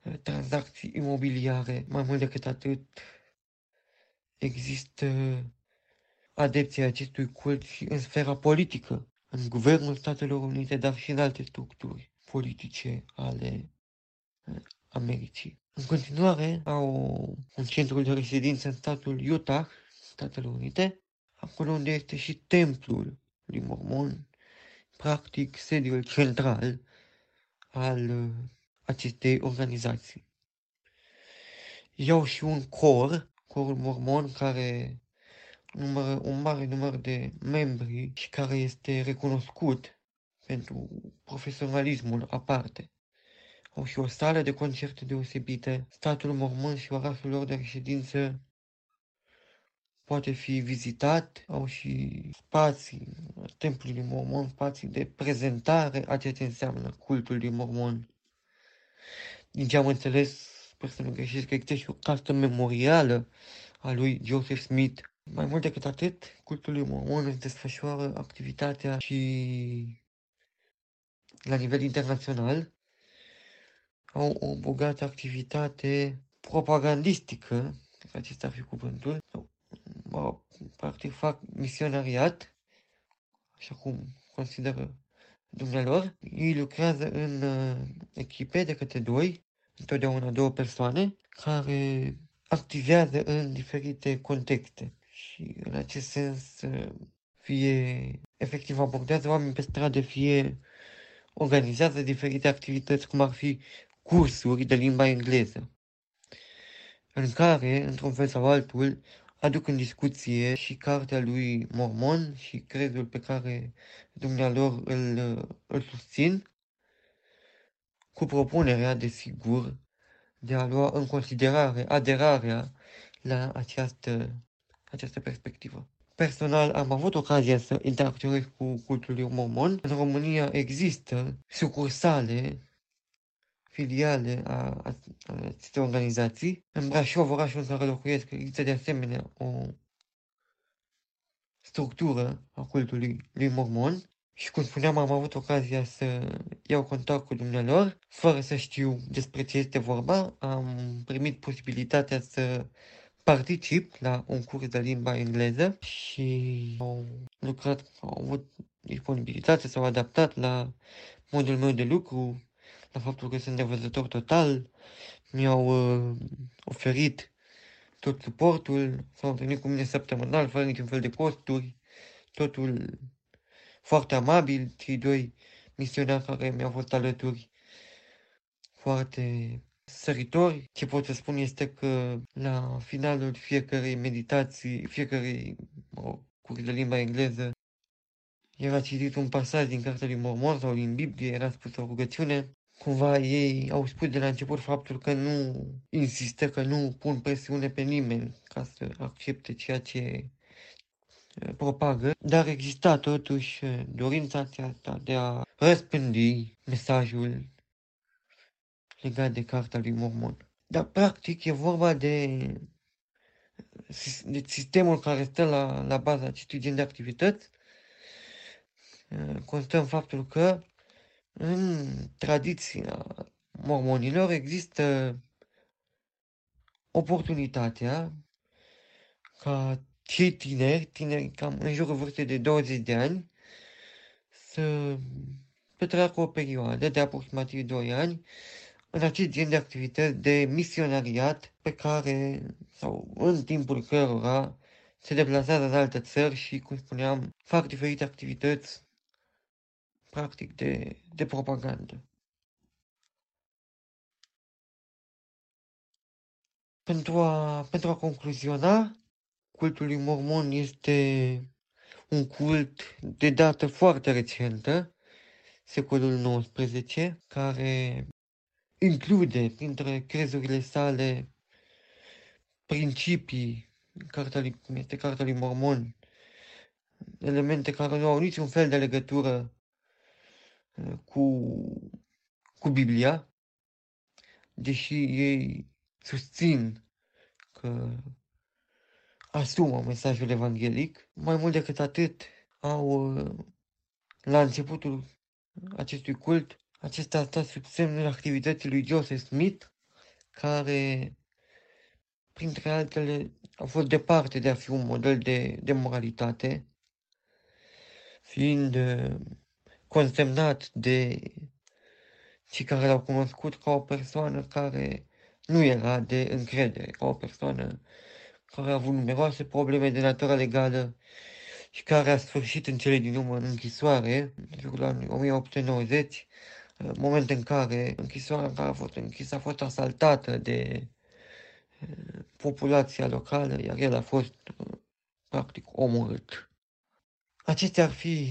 uh, tranzacții imobiliare. Mai mult decât atât, există adepții acestui cult și în sfera politică, în Guvernul Statelor Unite, dar și în alte structuri politice ale eh, Americii. În continuare, au un centru de reședință în statul Utah, Statele Unite, acolo unde este și templul lui Mormon, practic sediul central al eh, acestei organizații. Iau și un cor, corul mormon, care număr, un mare număr de membri și care este recunoscut pentru profesionalismul aparte. Au și o sală de concerte deosebite, statul mormon și orașul lor de reședință poate fi vizitat, au și spații, templului mormon, spații de prezentare a ceea ce înseamnă cultul din mormon. Din ce am înțeles, sper să nu greșesc, că există și o castă memorială a lui Joseph Smith, mai mult decât atât, cultul lui Mormon își desfășoară activitatea și la nivel internațional, au o bogată activitate propagandistică, acesta ar fi cuvântul, sau, practic fac misionariat, așa cum consideră dumnealor. Ei lucrează în uh, echipe de câte doi, întotdeauna două persoane, care activează în diferite contexte. Și în acest sens, uh, fie efectiv abordează oameni pe stradă, fie organizează diferite activități, cum ar fi cursuri de limba engleză, în care, într-un fel sau altul, aduc în discuție și cartea lui Mormon și crezul pe care dumnealor îl, îl susțin, cu propunerea, desigur, de a lua în considerare aderarea la această, această perspectivă. Personal am avut ocazia să interacționez cu cultul lui Mormon. În România există sucursale filiale a, a, a acestei organizații. În Brașov, orașul în care locuiesc, există de asemenea o structură a cultului lui Mormon. Și cum spuneam, am avut ocazia să iau contact cu dumnealor, fără să știu despre ce este vorba. Am primit posibilitatea să particip la un curs de limba engleză și au lucrat, au avut disponibilitate, s-au adaptat la modul meu de lucru, la faptul că sunt nevăzător total, mi-au uh, oferit tot suportul, s-au întâlnit cu mine săptămânal, fără niciun fel de costuri, totul foarte amabil, cei doi misionari care mi-au fost alături, foarte săritori. Ce pot să spun este că la finalul fiecarei meditații, fiecarei o, curs de limba engleză, era citit un pasaj din Cartea lui Mormon sau din Biblie, era spus o rugăciune cumva ei au spus de la început faptul că nu insistă, că nu pun presiune pe nimeni ca să accepte ceea ce propagă, dar exista totuși dorința aceasta de a răspândi mesajul legat de Carta lui Mormon. Dar practic e vorba de, de sistemul care stă la, la baza acestui gen de activități, constă în faptul că în tradiția mormonilor există oportunitatea ca cei tineri, tineri cam în jurul vârstei de 20 de ani, să petreacă o perioadă de aproximativ 2 ani în acest gen de activități de misionariat pe care, sau în timpul cărora, se deplasează în alte țări și, cum spuneam, fac diferite activități practic de, de propagandă. Pentru a, pentru a concluziona, cultul lui mormon este un cult de dată foarte recentă, secolul XIX, care include printre crezurile sale principii, cartea lui, cum este cartea lui Mormon, elemente care nu au niciun fel de legătură cu, cu Biblia, deși ei susțin că asumă mesajul evanghelic, mai mult decât atât au la începutul acestui cult, acesta a stat sub semnul activității lui Joseph Smith, care, printre altele, a fost departe de a fi un model de, de moralitate, fiind consemnat de cei care l-au cunoscut ca o persoană care nu era de încredere, ca o persoană care a avut numeroase probleme de natură legală și care a sfârșit în cele din urmă în închisoare, în jurul anului 1890, moment în care închisoarea în care a fost închisă a fost asaltată de eh, populația locală, iar el a fost eh, practic omorât. Acestea ar fi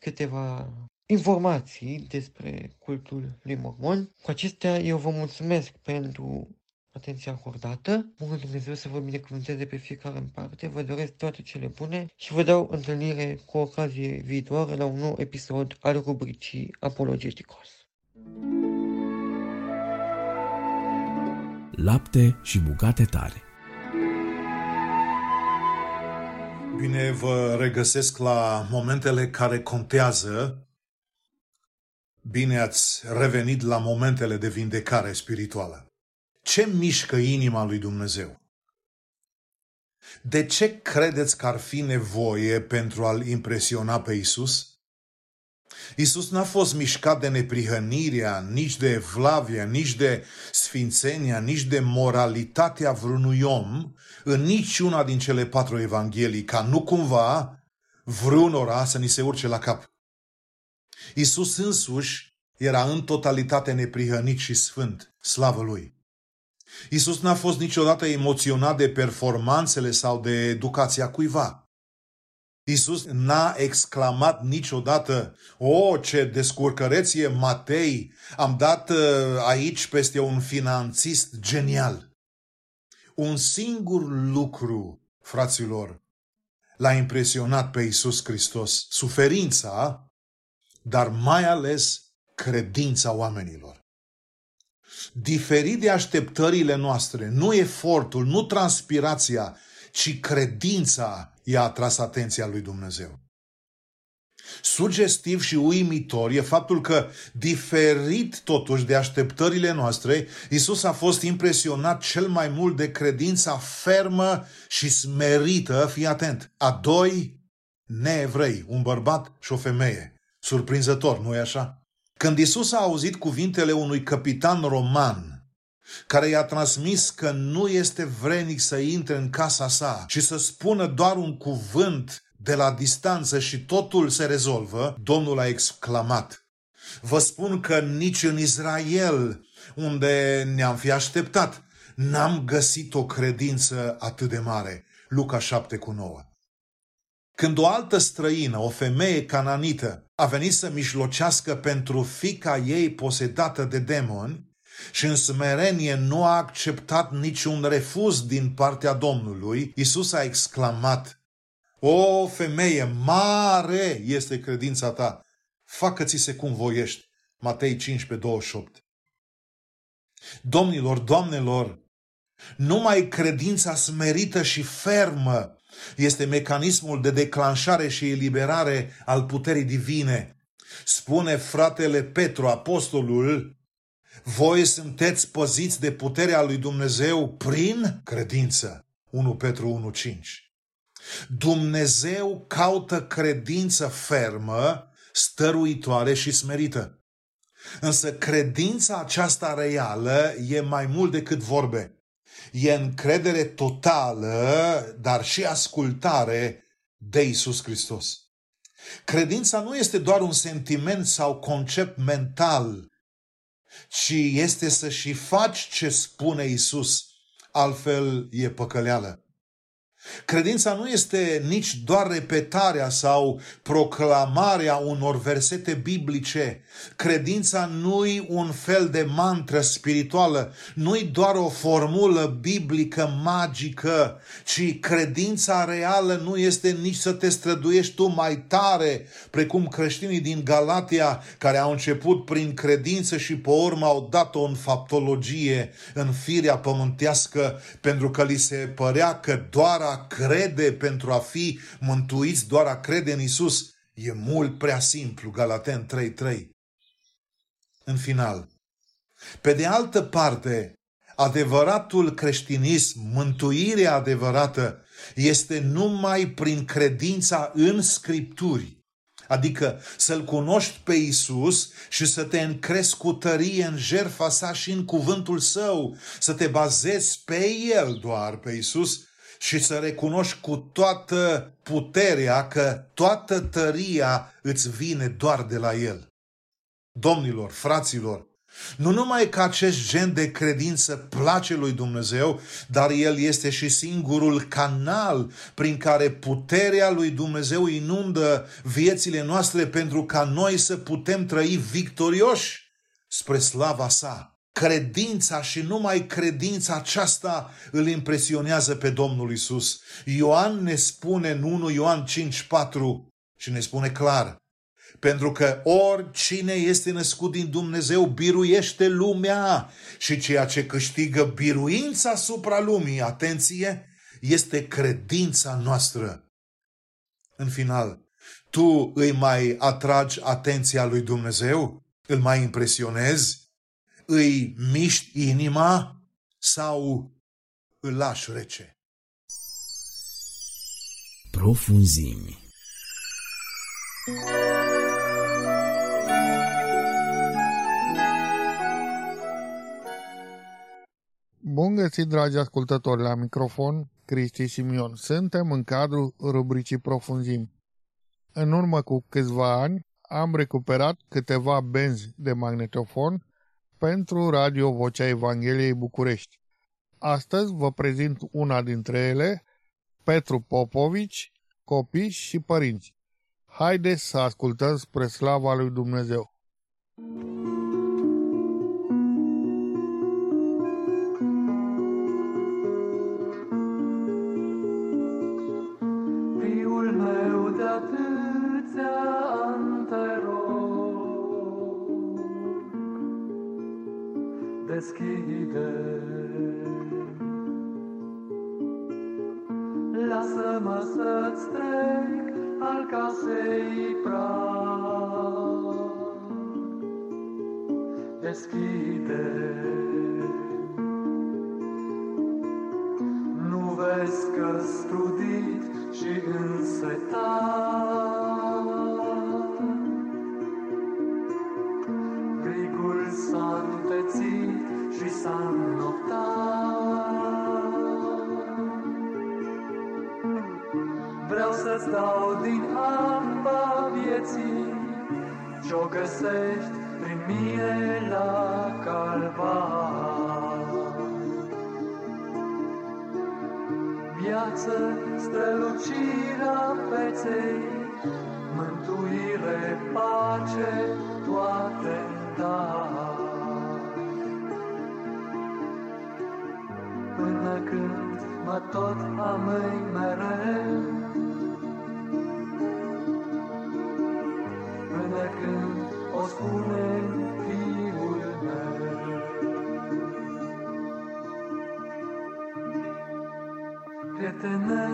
câteva informații despre cultul lui Mormon. Cu acestea eu vă mulțumesc pentru atenția acordată. Bunul Dumnezeu să vă binecuvânteze pe fiecare în parte. Vă doresc toate cele bune și vă dau întâlnire cu ocazie viitoare la un nou episod al rubricii Apologeticos. Lapte și bucate tare Bine vă regăsesc la momentele care contează Bine ați revenit la momentele de vindecare spirituală. Ce mișcă inima lui Dumnezeu? De ce credeți că ar fi nevoie pentru a-L impresiona pe Isus? Isus n-a fost mișcat de neprihănirea, nici de evlavia, nici de sfințenia, nici de moralitatea vreunui om în niciuna din cele patru evanghelii, ca nu cumva vreunora să ni se urce la cap. Isus însuși era în totalitate neprihănit și sfânt, slavă Lui. Isus n-a fost niciodată emoționat de performanțele sau de educația cuiva. Isus n-a exclamat niciodată, o, ce descurcăreție Matei, am dat uh, aici peste un finanțist genial. Un singur lucru, fraților, l-a impresionat pe Isus Hristos, suferința, dar mai ales credința oamenilor. Diferit de așteptările noastre, nu efortul, nu transpirația, ci credința i-a atras atenția lui Dumnezeu. Sugestiv și uimitor e faptul că, diferit totuși de așteptările noastre, Isus a fost impresionat cel mai mult de credința fermă și smerită, fii atent, a doi neevrei, un bărbat și o femeie. Surprinzător, nu-i așa? Când Isus a auzit cuvintele unui capitan roman care i-a transmis că nu este vrenic să intre în casa sa și să spună doar un cuvânt de la distanță și totul se rezolvă, Domnul a exclamat. Vă spun că nici în Israel, unde ne-am fi așteptat, n-am găsit o credință atât de mare. Luca 7 cu 9. Când o altă străină, o femeie cananită, a venit să mișlocească pentru fica ei posedată de demoni, și în smerenie nu a acceptat niciun refuz din partea Domnului, Isus a exclamat, O femeie, mare este credința ta, facă-ți se cum voiești. Matei 15, 28. Domnilor, doamnelor, numai credința smerită și fermă este mecanismul de declanșare și eliberare al puterii divine. Spune fratele Petru, apostolul, voi sunteți păziți de puterea lui Dumnezeu prin credință. 1 Petru 1.5 Dumnezeu caută credință fermă, stăruitoare și smerită. Însă credința aceasta reală e mai mult decât vorbe. E încredere totală, dar și ascultare de Isus Hristos. Credința nu este doar un sentiment sau concept mental, ci este să și faci ce spune Isus, altfel e păcăleală. Credința nu este nici doar repetarea sau proclamarea unor versete biblice. Credința nu-i un fel de mantră spirituală, nu-i doar o formulă biblică magică, ci credința reală nu este nici să te străduiești tu mai tare, precum creștinii din Galatia, care au început prin credință și pe urmă au dat-o în faptologie, în firea pământească, pentru că li se părea că doar a crede pentru a fi mântuiți, doar a crede în Isus, e mult prea simplu. Galaten 3.3. În final, pe de altă parte, adevăratul creștinism, mântuirea adevărată, este numai prin credința în Scripturi. Adică să-L cunoști pe Isus și să te încrezi cu tărie în jertfa sa și în cuvântul său, să te bazezi pe El doar, pe Isus, și să recunoști cu toată puterea că toată tăria îți vine doar de la El. Domnilor, fraților, nu numai că acest gen de credință place lui Dumnezeu, dar El este și singurul canal prin care puterea lui Dumnezeu inundă viețile noastre pentru ca noi să putem trăi victorioși spre slava sa. Credința și numai credința aceasta îl impresionează pe Domnul Isus. Ioan ne spune în 1 Ioan 5, 4 și ne spune clar, pentru că oricine este născut din Dumnezeu biruiește lumea și ceea ce câștigă biruința asupra lumii, atenție, este credința noastră. În final, tu îi mai atragi atenția lui Dumnezeu? Îl mai impresionezi? Îi miști inima sau îl lași rece? Profunzimi. Bun găsit, dragi ascultători, la microfon, Cristi Simion. Suntem în cadrul rubricii Profunzim. În urmă cu câțiva ani am recuperat câteva benzi de magnetofon pentru Radio Vocea Evangheliei București. Astăzi vă prezint una dintre ele, Petru Popovici, copii și părinți. Haideți să ascultăm spre slava lui Dumnezeu. Fiul deschide. Lasă-mă să-ți trec al casei prag. Deschide. Nu vezi că strudit și însetat Vreau să-ți dau din apa vieții Ce-o găsești prin mine la calvar Viață, strălucirea feței, Mântuire, pace, toate dar. Când mă tot amâi mereu, Până când o spune fiul meu. Prietene,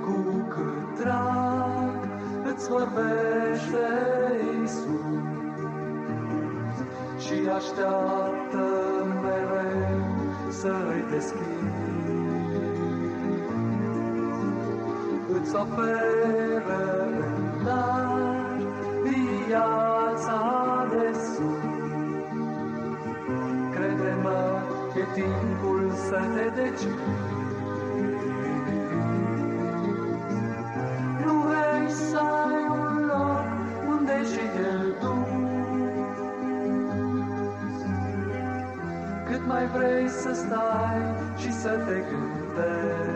cu cât drag îți vorbește Iisus și așteaptă mereu să-i deschizi. Îți oferă în dar viața de sus. Crede-mă, e timpul să te decizi. Nu vrei să ai un loc unde și el dus. Cât mai vrei să stai și să te gândești.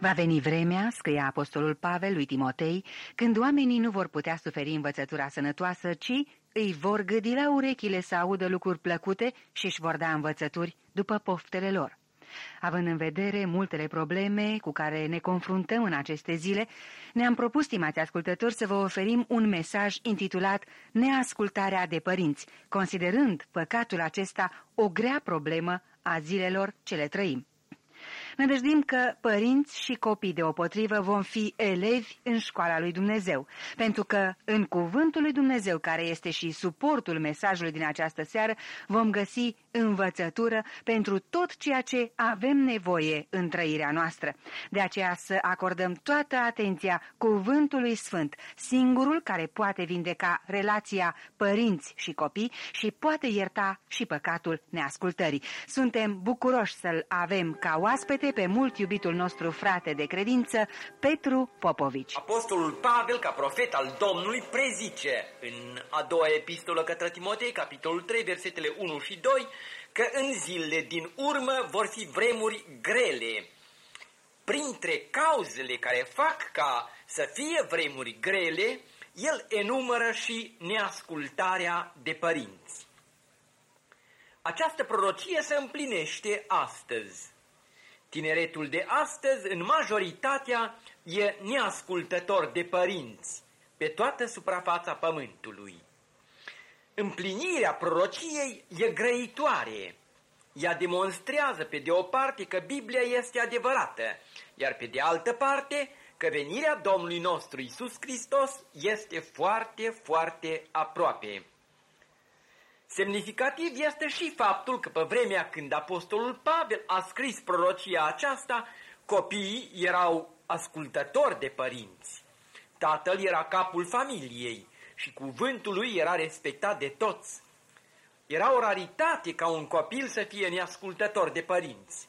Va veni vremea, scria apostolul Pavel lui Timotei, când oamenii nu vor putea suferi învățătura sănătoasă, ci îi vor gâdi la urechile să audă lucruri plăcute și își vor da învățături după poftele lor. Având în vedere multele probleme cu care ne confruntăm în aceste zile, ne-am propus, stimați ascultători, să vă oferim un mesaj intitulat Neascultarea de părinți, considerând păcatul acesta o grea problemă a zilelor ce le trăim. Nădăjdim că părinți și copii deopotrivă vom fi elevi în școala lui Dumnezeu, pentru că în cuvântul lui Dumnezeu, care este și suportul mesajului din această seară, vom găsi învățătură pentru tot ceea ce avem nevoie în trăirea noastră. De aceea să acordăm toată atenția cuvântului sfânt, singurul care poate vindeca relația părinți și copii și poate ierta și păcatul neascultării. Suntem bucuroși să-l avem ca oaspete pe mult iubitul nostru frate de credință, Petru Popovici. Apostolul Pavel, ca profet al Domnului, prezice în a doua epistolă către Timotei, capitolul 3, versetele 1 și 2, că în zilele din urmă vor fi vremuri grele. Printre cauzele care fac ca să fie vremuri grele, el enumără și neascultarea de părinți. Această prorocie se împlinește astăzi. Tineretul de astăzi, în majoritatea, e neascultător de părinți pe toată suprafața pământului. Împlinirea prorociei e grăitoare. Ea demonstrează pe de o parte că Biblia este adevărată, iar pe de altă parte că venirea Domnului nostru Isus Hristos este foarte, foarte aproape. Semnificativ este și faptul că pe vremea când apostolul Pavel a scris prorocia aceasta, copiii erau ascultători de părinți. Tatăl era capul familiei și cuvântul lui era respectat de toți. Era o raritate ca un copil să fie neascultător de părinți.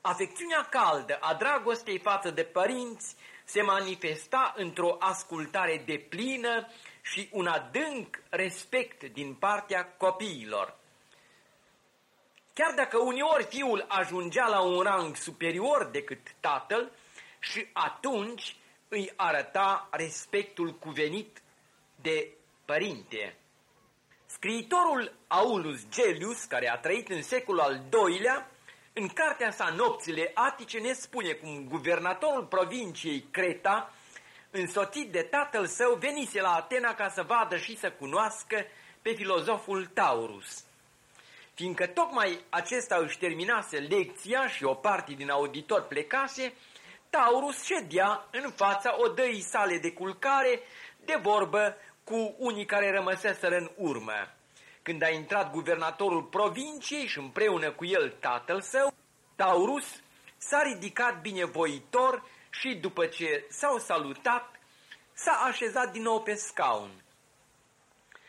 Afecțiunea caldă a dragostei față de părinți se manifesta într-o ascultare deplină și un adânc respect din partea copiilor. Chiar dacă uneori fiul ajungea la un rang superior decât tatăl și atunci îi arăta respectul cuvenit de părinte. Scriitorul Aulus Gelius, care a trăit în secolul al II-lea, în cartea sa Nopțile Atice ne spune cum guvernatorul provinciei Creta, însoțit de tatăl său, venise la Atena ca să vadă și să cunoască pe filozoful Taurus. Fiindcă tocmai acesta își terminase lecția și o parte din auditor plecase, Taurus ședea în fața odăii sale de culcare de vorbă cu unii care rămăseseră în urmă. Când a intrat guvernatorul provinciei și împreună cu el tatăl său, Taurus s-a ridicat binevoitor și după ce s-au salutat, s-a așezat din nou pe scaun.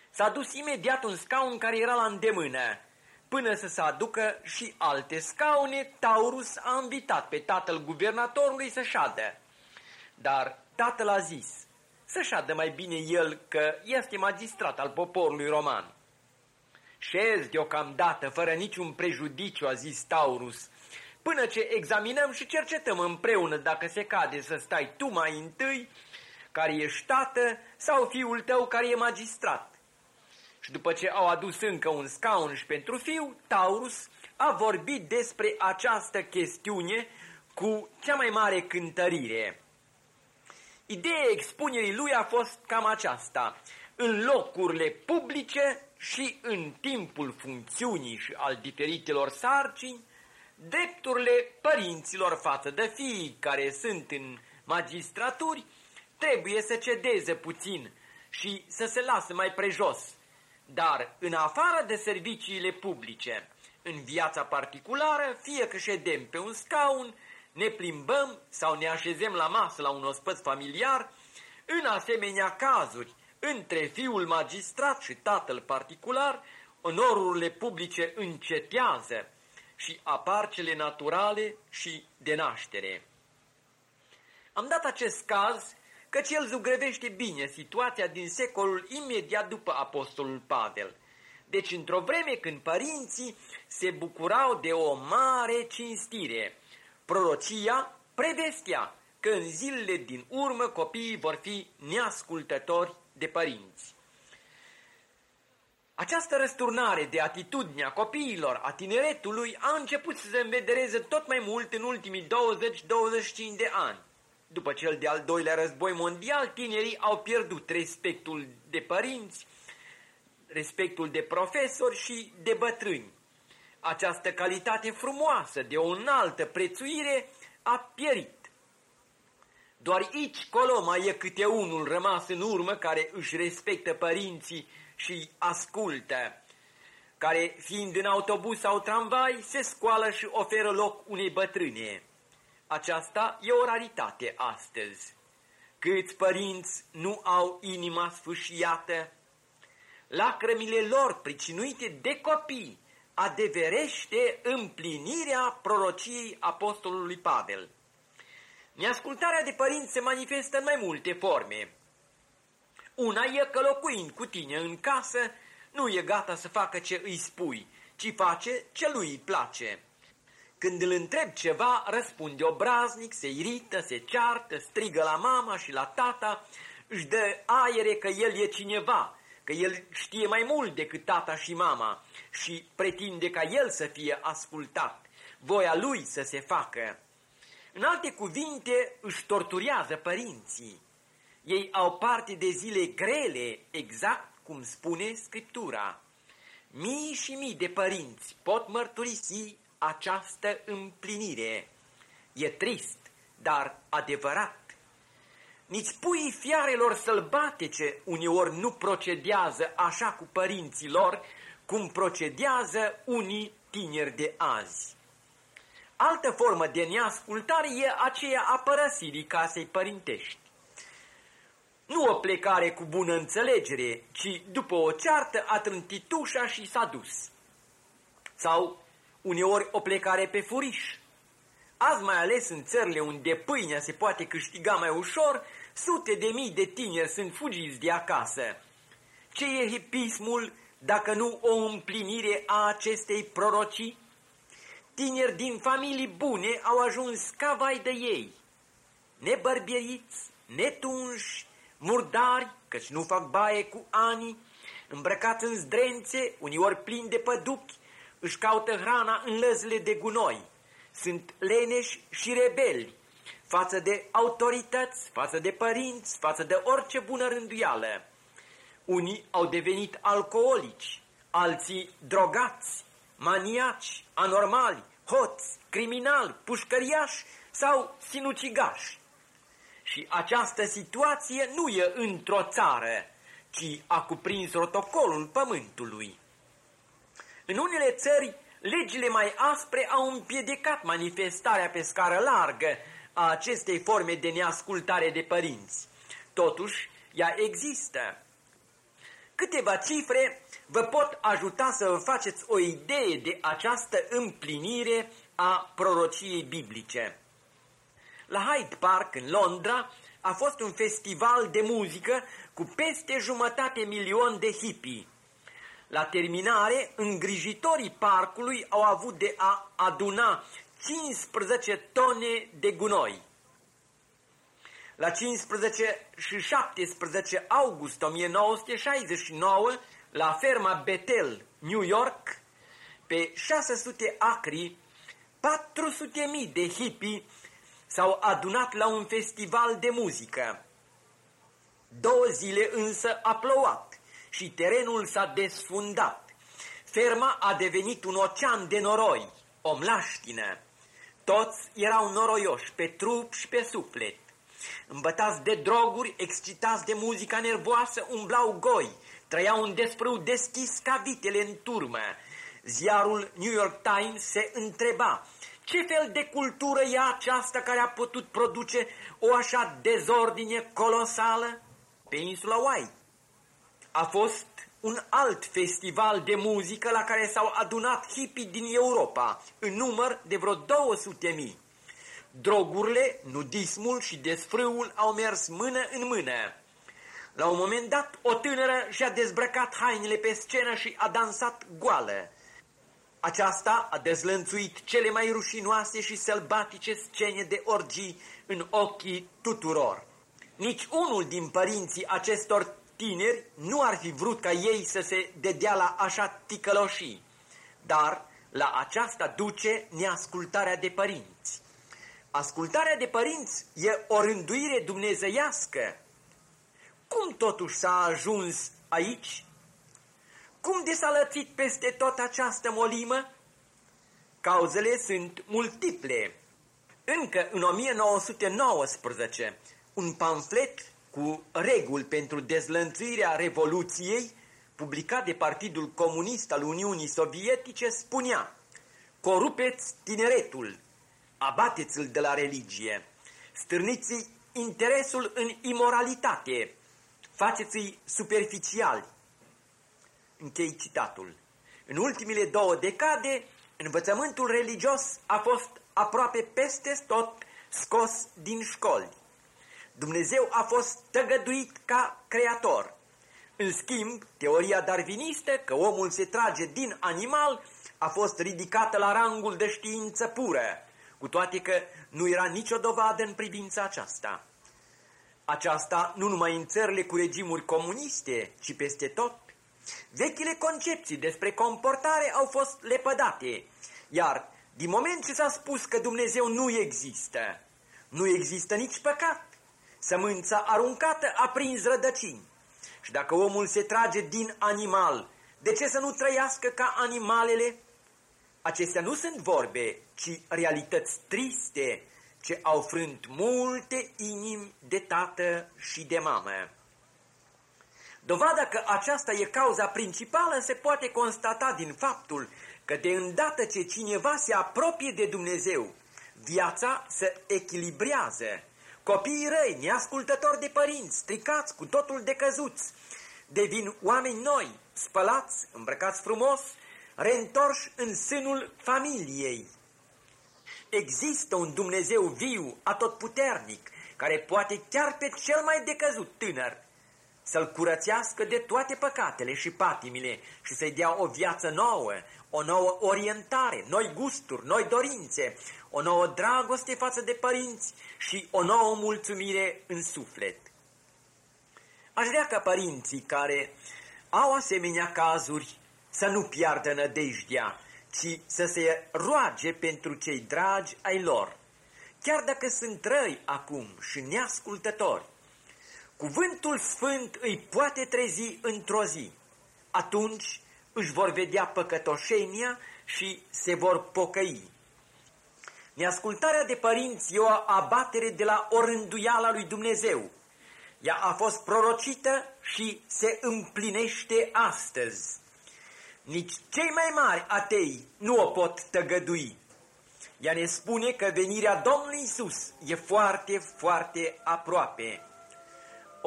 S-a dus imediat un scaun care era la îndemână. Până să se aducă și alte scaune, Taurus a invitat pe tatăl guvernatorului să șadă. Dar tatăl a zis să șadă mai bine el că este magistrat al poporului roman. Șez deocamdată, fără niciun prejudiciu, a zis Taurus, până ce examinăm și cercetăm împreună dacă se cade să stai tu mai întâi, care ești tată, sau fiul tău care e magistrat. Și după ce au adus încă un scaun și pentru fiu, Taurus a vorbit despre această chestiune cu cea mai mare cântărire. Ideea expunerii lui a fost cam aceasta. În locurile publice și în timpul funcțiunii și al diferitelor sarcini, drepturile părinților față de fii care sunt în magistraturi trebuie să cedeze puțin și să se lasă mai prejos. Dar în afară de serviciile publice, în viața particulară, fie că ședem pe un scaun, ne plimbăm sau ne așezem la masă la un ospăț familiar, în asemenea cazuri, între fiul magistrat și tatăl particular, onorurile publice încetează și apar cele naturale și de naștere. Am dat acest caz căci el zugrăvește bine situația din secolul imediat după apostolul Pavel. Deci într-o vreme când părinții se bucurau de o mare cinstire, prorocia prevestea că în zilele din urmă copiii vor fi neascultători de părinți. Această răsturnare de atitudinea copiilor, a tineretului, a început să se învedereze tot mai mult în ultimii 20-25 de ani. După cel de-al doilea război mondial, tinerii au pierdut respectul de părinți, respectul de profesori și de bătrâni. Această calitate frumoasă de o înaltă prețuire a pierit. Doar aici, colo, mai e câte unul rămas în urmă care își respectă părinții și ascultă, care, fiind în autobuz sau tramvai, se scoală și oferă loc unei bătrâne. Aceasta e o raritate astăzi. Câți părinți nu au inima sfâșiată? Lacrămile lor pricinuite de copii adeverește împlinirea prorociei apostolului Pavel. Neascultarea de părinți se manifestă în mai multe forme. Una e că locuind cu tine în casă, nu e gata să facă ce îi spui, ci face ce lui îi place. Când îl întreb ceva, răspunde obraznic, se irită, se ceartă, strigă la mama și la tata, își dă aere că el e cineva, că el știe mai mult decât tata și mama și pretinde ca el să fie ascultat, voia lui să se facă. În alte cuvinte, își torturează părinții. Ei au parte de zile grele, exact cum spune Scriptura. Mii și mii de părinți pot mărturisi această împlinire. E trist, dar adevărat. Nici puii fiarelor sălbatice uneori nu procedează așa cu părinții lor, cum procedează unii tineri de azi. Altă formă de neascultare e aceea a părăsirii casei părintești. Nu o plecare cu bună înțelegere, ci după o ceartă a trântit ușa și s-a dus. Sau uneori o plecare pe furiș. Azi mai ales în țările unde pâinea se poate câștiga mai ușor, sute de mii de tineri sunt fugiți de acasă. Ce e hipismul dacă nu o împlinire a acestei prorocii? Tineri din familii bune au ajuns ca vai de ei, nebărbieriți, netunși, murdari, căci nu fac baie cu ani, îmbrăcați în zdrențe, uneori plini de păduchi, își caută hrana în lăzile de gunoi. Sunt leneși și rebeli față de autorități, față de părinți, față de orice bună rânduială. Unii au devenit alcoolici, alții drogați, maniaci, anormali, hoți, criminali, pușcăriași sau sinucigași. Și această situație nu e într-o țară, ci a cuprins rotocolul pământului. În unele țări, legile mai aspre au împiedicat manifestarea pe scară largă a acestei forme de neascultare de părinți. Totuși, ea există. Câteva cifre vă pot ajuta să vă faceți o idee de această împlinire a prorociei biblice. La Hyde Park, în Londra, a fost un festival de muzică cu peste jumătate milion de hippie. La terminare, îngrijitorii parcului au avut de a aduna 15 tone de gunoi. La 15 și 17 august 1969, la ferma Bethel, New York, pe 600 acri, 400.000 de hippie s-au adunat la un festival de muzică. Două zile însă a plouat și terenul s-a desfundat. Ferma a devenit un ocean de noroi, o mlaștină. Toți erau noroioși pe trup și pe suflet. Îmbătați de droguri, excitați de muzica nervoasă, umblau goi, trăiau un desprâu deschis ca vitele în turmă. Ziarul New York Times se întreba, ce fel de cultură e aceasta care a putut produce o așa dezordine colosală? Pe insula White. A fost un alt festival de muzică la care s-au adunat hippii din Europa, în număr de vreo 200 mii. Drogurile, nudismul și desfrâul au mers mână în mână. La un moment dat, o tânără și-a dezbrăcat hainele pe scenă și a dansat goală. Aceasta a dezlănțuit cele mai rușinoase și sălbatice scene de orgii în ochii tuturor. Nici unul din părinții acestor tineri nu ar fi vrut ca ei să se dedea la așa ticăloșii, dar la aceasta duce neascultarea de părinți. Ascultarea de părinți e o rânduire dumnezeiască. Cum totuși s-a ajuns aici? Cum de s-a lățit peste tot această molimă? Cauzele sunt multiple. Încă în 1919, un pamflet cu reguli pentru dezlănțuirea Revoluției, publicat de Partidul Comunist al Uniunii Sovietice, spunea Corupeți tineretul, abateți-l de la religie, stârniți interesul în imoralitate, faceți-i superficiali. Închei citatul. În ultimile două decade, învățământul religios a fost aproape peste tot scos din școli. Dumnezeu a fost tăgăduit ca creator. În schimb, teoria darwinistă că omul se trage din animal a fost ridicată la rangul de știință pură, cu toate că nu era nicio dovadă în privința aceasta. Aceasta nu numai în țările cu regimuri comuniste, ci peste tot. Vechile concepții despre comportare au fost lepădate, iar din moment ce s-a spus că Dumnezeu nu există, nu există nici păcat. Sămânța aruncată a prins rădăcini. Și dacă omul se trage din animal, de ce să nu trăiască ca animalele? Acestea nu sunt vorbe, ci realități triste ce au frânt multe inimi de tată și de mamă. Dovada că aceasta e cauza principală se poate constata din faptul că de îndată ce cineva se apropie de Dumnezeu, viața se echilibrează. Copiii răi, neascultători de părinți, stricați, cu totul decăzuți, devin oameni noi, spălați, îmbrăcați frumos, reîntorși în sânul familiei. Există un Dumnezeu viu, atotputernic, care poate chiar pe cel mai decăzut tânăr să-l curățească de toate păcatele și patimile și să-i dea o viață nouă, o nouă orientare, noi gusturi, noi dorințe, o nouă dragoste față de părinți și o nouă mulțumire în suflet. Aș vrea ca părinții care au asemenea cazuri să nu piardă nădejdea, ci să se roage pentru cei dragi ai lor, chiar dacă sunt răi acum și neascultători. Cuvântul Sfânt îi poate trezi într-o zi. Atunci își vor vedea păcătoșenia și se vor pocăi. Neascultarea de părinți e o abatere de la orânduiala lui Dumnezeu. Ea a fost prorocită și se împlinește astăzi. Nici cei mai mari atei nu o pot tăgădui. Ea ne spune că venirea Domnului Isus e foarte, foarte aproape.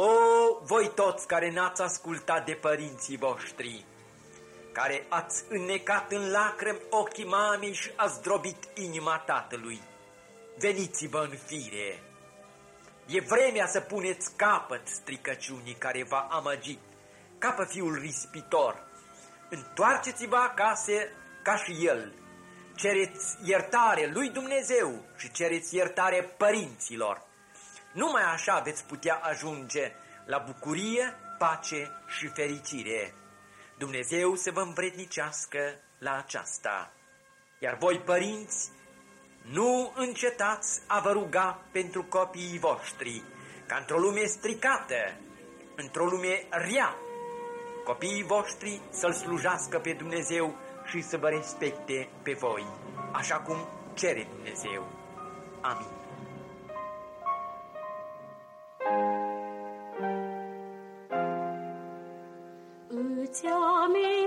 O, voi toți care n-ați ascultat de părinții voștri, care ați înnecat în lacrimi ochii mamei și ați drobit inima tatălui, veniți-vă în fire. E vremea să puneți capăt stricăciunii care v-a amăgit, ca pe fiul rispitor. Întoarceți-vă acasă ca și el. Cereți iertare lui Dumnezeu și cereți iertare părinților. Numai așa veți putea ajunge la bucurie, pace și fericire. Dumnezeu să vă învrednicească la aceasta. Iar voi, părinți, nu încetați a vă ruga pentru copiii voștri, ca într-o lume stricată, într-o lume rea, copiii voștri să-L slujească pe Dumnezeu și să vă respecte pe voi, așa cum cere Dumnezeu. Amin. Îți amintești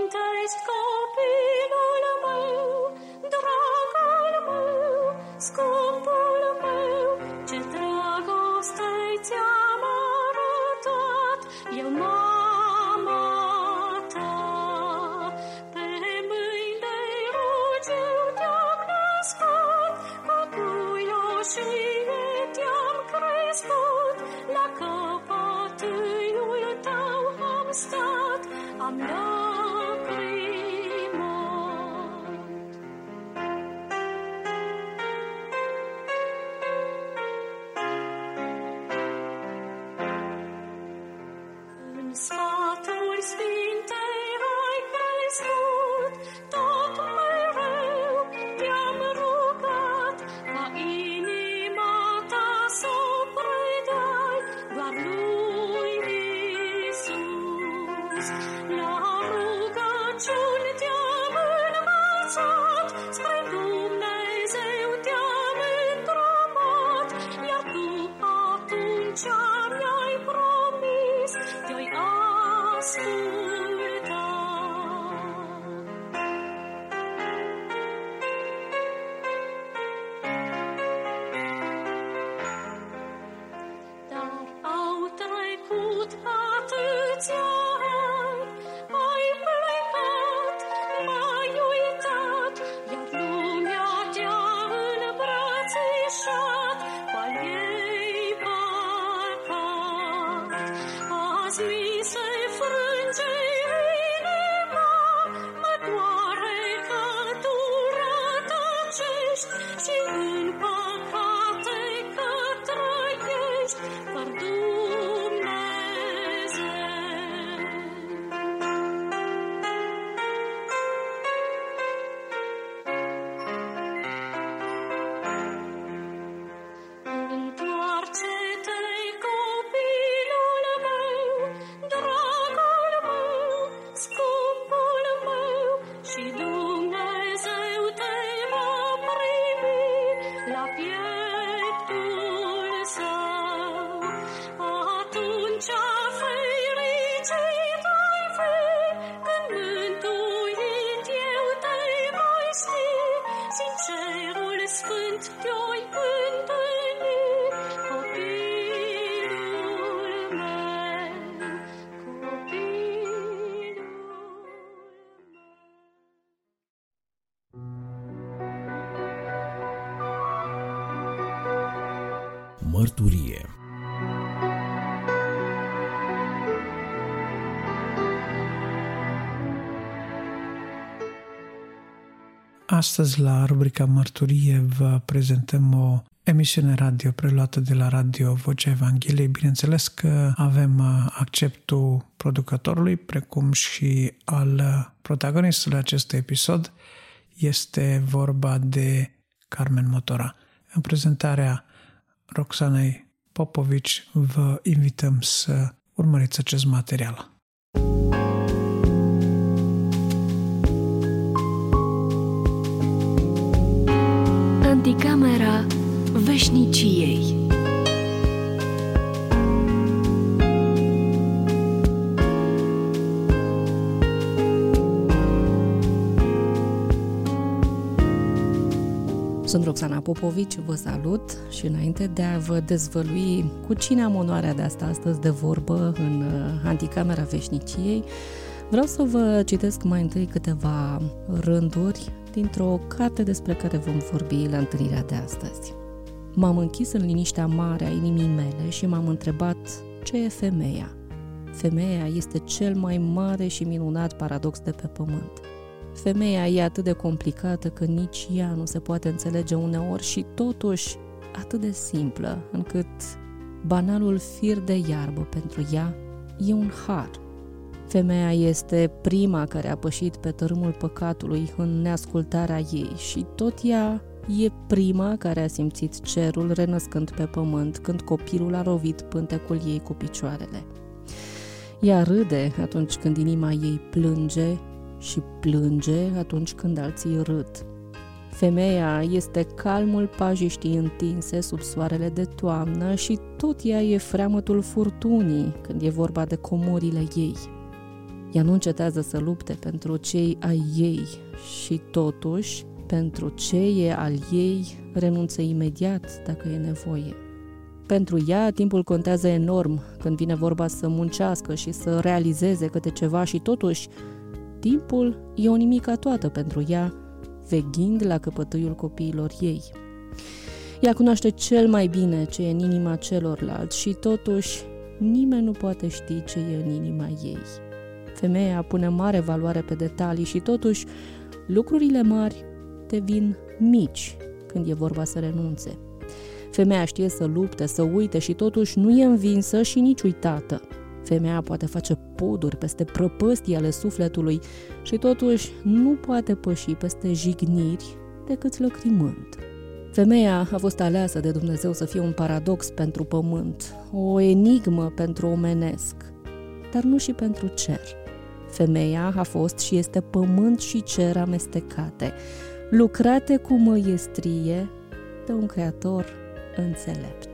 Astăzi, la rubrica Mărturie, vă prezentăm o emisiune radio preluată de la Radio Vocea Evangheliei. Bineînțeles că avem uh, acceptul producătorului, precum și al uh, protagonistului acestui episod. Este vorba de Carmen Motora. În prezentarea Roxanei Popovici vă invităm să urmăriți acest material. Veșniciei Sunt Roxana Popovici, vă salut și înainte de a vă dezvălui cu cine am onoarea de asta astăzi de vorbă în uh, Anticamera Veșniciei, vreau să vă citesc mai întâi câteva rânduri dintr-o carte despre care vom vorbi la întâlnirea de astăzi. M-am închis în liniștea mare a inimii mele și m-am întrebat ce e femeia. Femeia este cel mai mare și minunat paradox de pe pământ. Femeia e atât de complicată că nici ea nu se poate înțelege uneori și totuși atât de simplă încât banalul fir de iarbă pentru ea e un har. Femeia este prima care a pășit pe tărâmul păcatului în neascultarea ei și tot ea e prima care a simțit cerul renăscând pe pământ când copilul a rovit pântecul ei cu picioarele. Ea râde atunci când inima ei plânge și plânge atunci când alții râd. Femeia este calmul pajiștii întinse sub soarele de toamnă și tot ea e freamătul furtunii când e vorba de comorile ei. Ea nu încetează să lupte pentru cei ai ei și totuși, pentru ce e al ei, renunță imediat dacă e nevoie. Pentru ea, timpul contează enorm când vine vorba să muncească și să realizeze câte ceva și totuși, timpul e o nimica toată pentru ea, veghind la căpătâiul copiilor ei. Ea cunoaște cel mai bine ce e în inima celorlalți și totuși nimeni nu poate ști ce e în inima ei. Femeia pune mare valoare pe detalii și totuși lucrurile mari devin mici când e vorba să renunțe. Femeia știe să lupte, să uite și totuși nu e învinsă și nici uitată. Femeia poate face poduri peste prăpăstii ale sufletului și totuși nu poate păși peste jigniri decât lăcrimând. Femeia a fost aleasă de Dumnezeu să fie un paradox pentru pământ, o enigmă pentru omenesc, dar nu și pentru cer. Femeia a fost și este pământ și cer amestecate, lucrate cu măiestrie de un creator înțelept.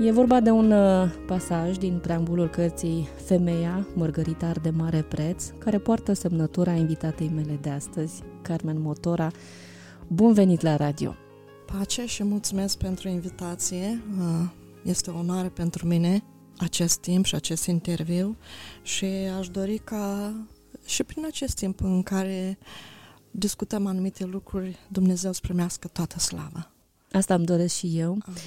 E vorba de un uh, pasaj din preambulul cărții Femeia, mărgăritar de mare preț, care poartă semnătura invitatei mele de astăzi, Carmen Motora. Bun venit la radio! Pace și mulțumesc pentru invitație. Uh, Este o onoare pentru mine acest timp și acest interviu și aș dori ca și prin acest timp în care discutăm anumite lucruri, Dumnezeu să primească toată slava. Asta îmi doresc și eu. Amin.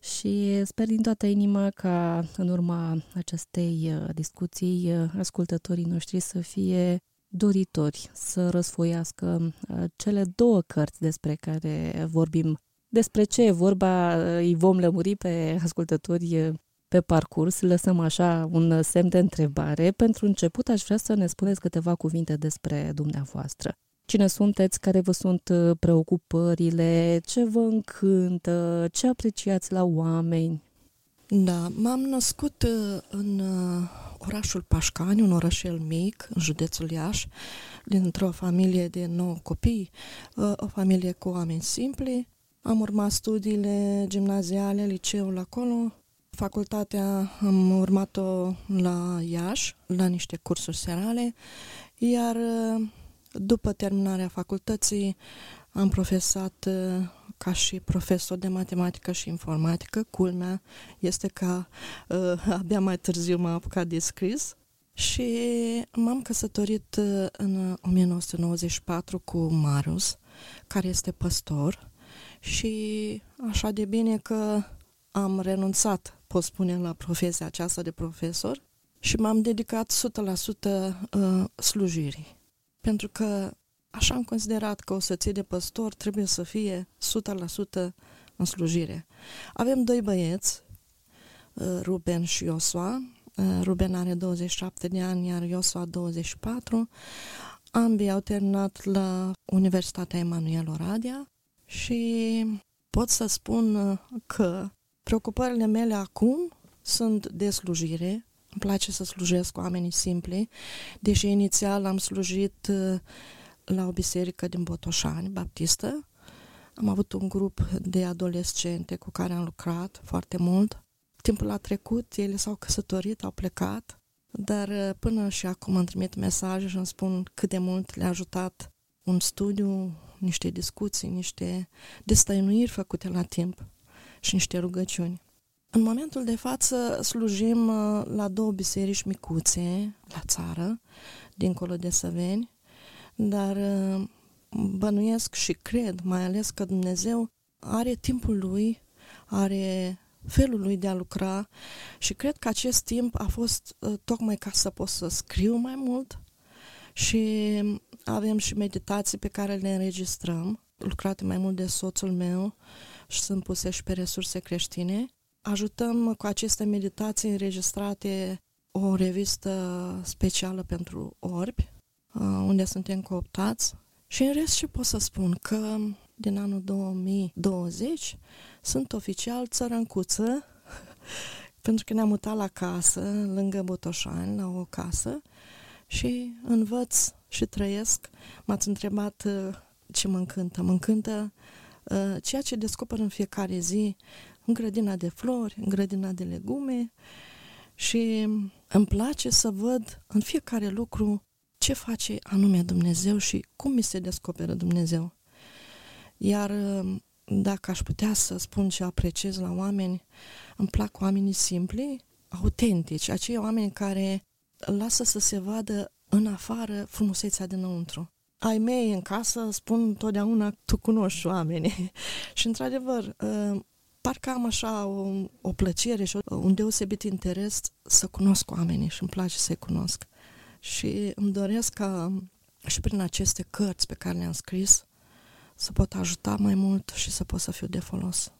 Și sper din toată inima ca în urma acestei uh, discuții uh, ascultătorii noștri să fie doritori să răsfoiască uh, cele două cărți despre care vorbim. Despre ce e vorba îi vom lămuri pe ascultători pe parcurs, lăsăm așa un semn de întrebare. Pentru început aș vrea să ne spuneți câteva cuvinte despre dumneavoastră. Cine sunteți, care vă sunt uh, preocupările, ce vă încântă, ce apreciați la oameni? Da, m-am născut uh, în uh, orașul Pașcani, un orășel mic, în județul Iași, dintr-o familie de 9 copii, o familie cu oameni simpli. Am urmat studiile gimnaziale, liceul acolo, facultatea am urmat-o la Iași, la niște cursuri serale, iar după terminarea facultății am profesat ca și profesor de matematică și informatică. Culmea este că uh, abia mai târziu m-am apucat de scris și m-am căsătorit uh, în 1994 cu Marius, care este păstor și așa de bine că am renunțat, pot spune, la profesia aceasta de profesor și m-am dedicat 100% uh, slujirii. Pentru că așa am considerat că o soție de păstor trebuie să fie 100% în slujire. Avem doi băieți, uh, Ruben și Iosua. Uh, Ruben are 27 de ani, iar Iosua 24. Ambii au terminat la Universitatea Emanuel Oradea și pot să spun că preocupările mele acum sunt de slujire. Îmi place să slujesc cu oamenii simpli, deși inițial am slujit uh, la o biserică din Botoșani, baptistă. Am avut un grup de adolescente cu care am lucrat foarte mult. Timpul a trecut, ele s-au căsătorit, au plecat, dar uh, până și acum îmi trimit mesaje și îmi spun cât de mult le-a ajutat un studiu, niște discuții, niște destăinuiri făcute la timp și niște rugăciuni. În momentul de față slujim uh, la două biserici micuțe la țară, dincolo de Săveni, dar uh, bănuiesc și cred, mai ales că Dumnezeu are timpul lui, are felul lui de a lucra și cred că acest timp a fost uh, tocmai ca să pot să scriu mai mult și avem și meditații pe care le înregistrăm, lucrate mai mult de soțul meu și sunt puse și pe resurse creștine. Ajutăm cu aceste meditații înregistrate o revistă specială pentru orbi, uh, unde suntem cooptați. Și în rest ce pot să spun? Că din anul 2020 sunt oficial țărâncuță, pentru că ne-am mutat la casă, lângă Botoșani, la o casă, și învăț și trăiesc. M-ați întrebat uh, ce mă încântă. Mă încântă uh, ceea ce descoper în fiecare zi în grădina de flori, în grădina de legume și îmi place să văd în fiecare lucru ce face anume Dumnezeu și cum mi se descoperă Dumnezeu. Iar uh, dacă aș putea să spun ce apreciez la oameni, îmi plac oamenii simpli, autentici, acei oameni care lasă să se vadă în afară frumusețea dinăuntru. Ai mei în casă spun întotdeauna, tu cunoști oamenii. și într-adevăr, ă, parcă am așa o, o plăcere și un deosebit interes să cunosc oamenii și îmi place să-i cunosc. Și îmi doresc ca și prin aceste cărți pe care le-am scris să pot ajuta mai mult și să pot să fiu de folos.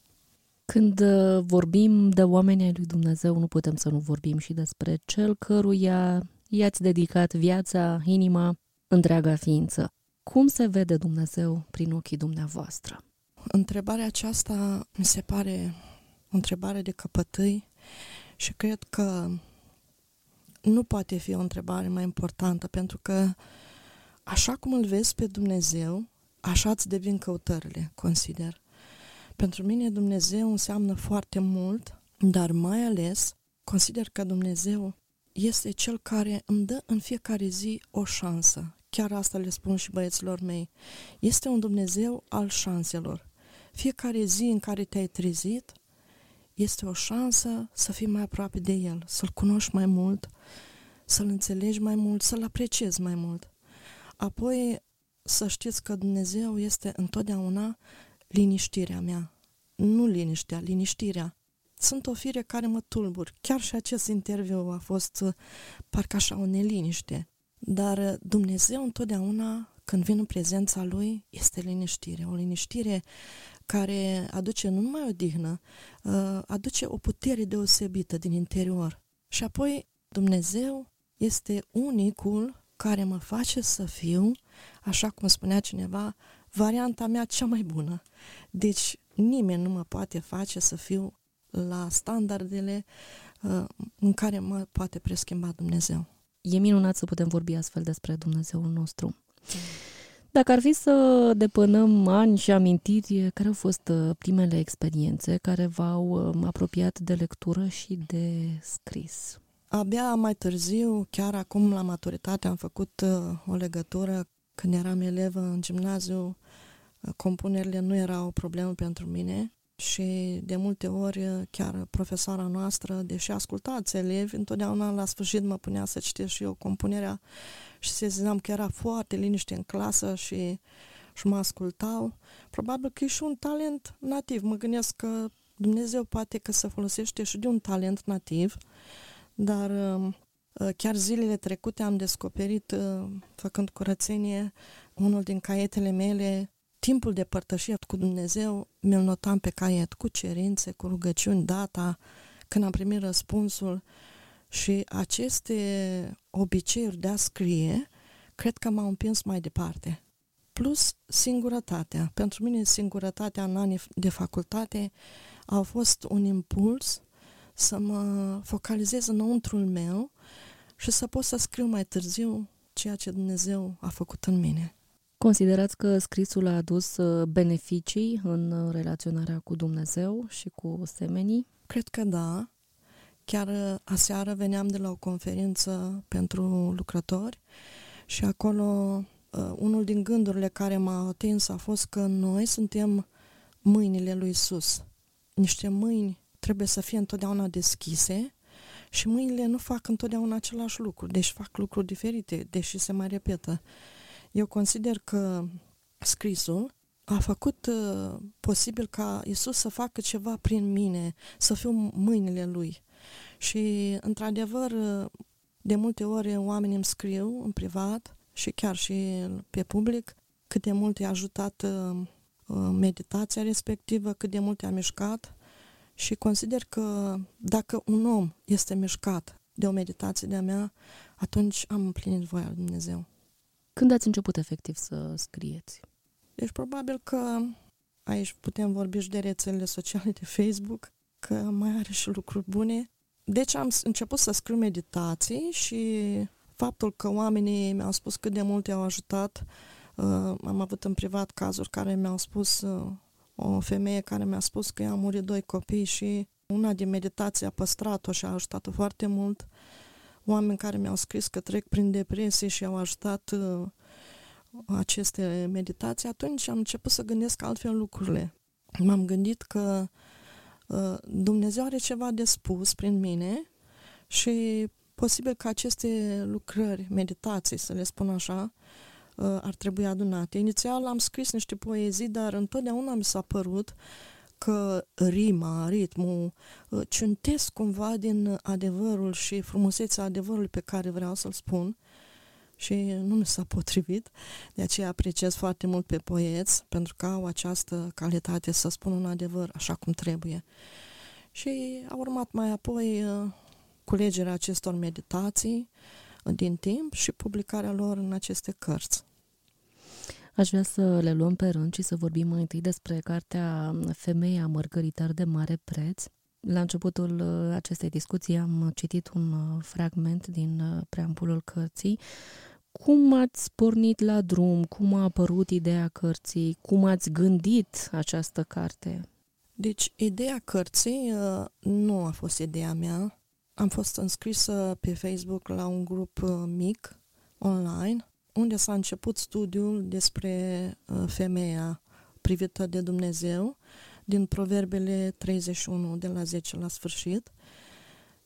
Când ă, vorbim de oamenii ai lui Dumnezeu, nu putem să nu vorbim și despre cel căruia i-ați dedicat viața, inima, întreaga ființă. Cum se vede Dumnezeu prin ochii dumneavoastră? Întrebarea aceasta mi se pare o întrebare de căpătâi și cred că nu poate fi o întrebare mai importantă, pentru că așa cum îl vezi pe Dumnezeu, așa îți devin căutările, consider. Pentru mine Dumnezeu înseamnă foarte mult, dar mai ales consider că Dumnezeu este cel care îmi dă în fiecare zi o șansă. Chiar asta le spun și băieților mei. Este un Dumnezeu al șanselor. Fiecare zi în care te-ai trezit este o șansă să fii mai aproape de El, să-L cunoști mai mult, să-L înțelegi mai mult, să-L apreciezi mai mult. Apoi să știți că Dumnezeu este întotdeauna liniștirea mea. Nu liniștea, liniștirea sunt o fire care mă tulbur. Chiar și acest interviu a fost uh, parcă așa o neliniște. Dar uh, Dumnezeu întotdeauna, când vin în prezența Lui, este liniștire. O liniștire care aduce nu numai o dihnă, uh, aduce o putere deosebită din interior. Și apoi Dumnezeu este unicul care mă face să fiu, așa cum spunea cineva, varianta mea cea mai bună. Deci nimeni nu mă poate face să fiu la standardele uh, în care mă poate preschimba Dumnezeu. E minunat să putem vorbi astfel despre Dumnezeul nostru. Dacă ar fi să depănăm ani și amintiri, care au fost uh, primele experiențe care v-au um, apropiat de lectură și de scris? Abia mai târziu, chiar acum la maturitate, am făcut uh, o legătură când eram elevă în gimnaziu, Compunerile nu erau o problemă pentru mine și de multe ori chiar profesoara noastră, deși ascultați elevi, întotdeauna la sfârșit mă punea să citesc și eu compunerea și se ziceam că era foarte liniște în clasă și, și mă ascultau. Probabil că e și un talent nativ. Mă gândesc că Dumnezeu poate că se folosește și de un talent nativ, dar chiar zilele trecute am descoperit, făcând curățenie, unul din caietele mele timpul de părtășie cu Dumnezeu mi-l notam pe caiet cu cerințe, cu rugăciuni, data, când am primit răspunsul și aceste obiceiuri de a scrie, cred că m-au împins mai departe. Plus singurătatea. Pentru mine singurătatea în anii de facultate a fost un impuls să mă focalizez înăuntrul meu și să pot să scriu mai târziu ceea ce Dumnezeu a făcut în mine. Considerați că scrisul a adus uh, beneficii în uh, relaționarea cu Dumnezeu și cu semenii? Cred că da. Chiar uh, aseară veneam de la o conferință pentru lucrători și acolo unul din gândurile care m-a atins a fost că noi suntem mâinile lui Isus. Niște mâini trebuie să fie întotdeauna deschise și mâinile nu fac întotdeauna același lucru, deci fac lucruri diferite, deși se mai repetă. Eu consider că scrisul a făcut uh, posibil ca Isus să facă ceva prin mine, să fiu mâinile lui. Și, într-adevăr, uh, de multe ori oamenii îmi scriu în privat și chiar și pe public cât de mult i-a ajutat uh, uh, meditația respectivă, cât de mult i-a mișcat și consider că dacă un om este mișcat de o meditație de-a mea, atunci am împlinit voia lui Dumnezeu. Când ați început efectiv să scrieți? Deci probabil că aici putem vorbi și de rețelele sociale de Facebook, că mai are și lucruri bune. Deci am început să scriu meditații și faptul că oamenii mi-au spus cât de mult i-au ajutat, uh, am avut în privat cazuri care mi-au spus, uh, o femeie care mi-a spus că i-au murit doi copii și una din meditații a păstrat-o și a ajutat-o foarte mult oameni care mi-au scris că trec prin depresie și au ajutat uh, aceste meditații, atunci am început să gândesc altfel lucrurile. M-am gândit că uh, Dumnezeu are ceva de spus prin mine și posibil că aceste lucrări, meditații, să le spun așa, uh, ar trebui adunate. Inițial am scris niște poezii, dar întotdeauna mi s-a părut că rima, ritmul, uh, ciuntesc cumva din adevărul și frumusețea adevărului pe care vreau să-l spun și nu mi s-a potrivit. De aceea apreciez foarte mult pe poeți pentru că au această calitate să spun un adevăr așa cum trebuie. Și a urmat mai apoi uh, culegerea acestor meditații uh, din timp și publicarea lor în aceste cărți. Aș vrea să le luăm pe rând și să vorbim mai întâi despre cartea Femeia mărgăritar de mare preț. La începutul uh, acestei discuții am citit un uh, fragment din uh, preambulul cărții. Cum ați pornit la drum? Cum a apărut ideea cărții? Cum ați gândit această carte? Deci, ideea cărții nu a fost ideea mea. Am fost înscrisă pe Facebook la un grup mic online unde s-a început studiul despre uh, femeia privită de Dumnezeu din Proverbele 31 de la 10 la sfârșit.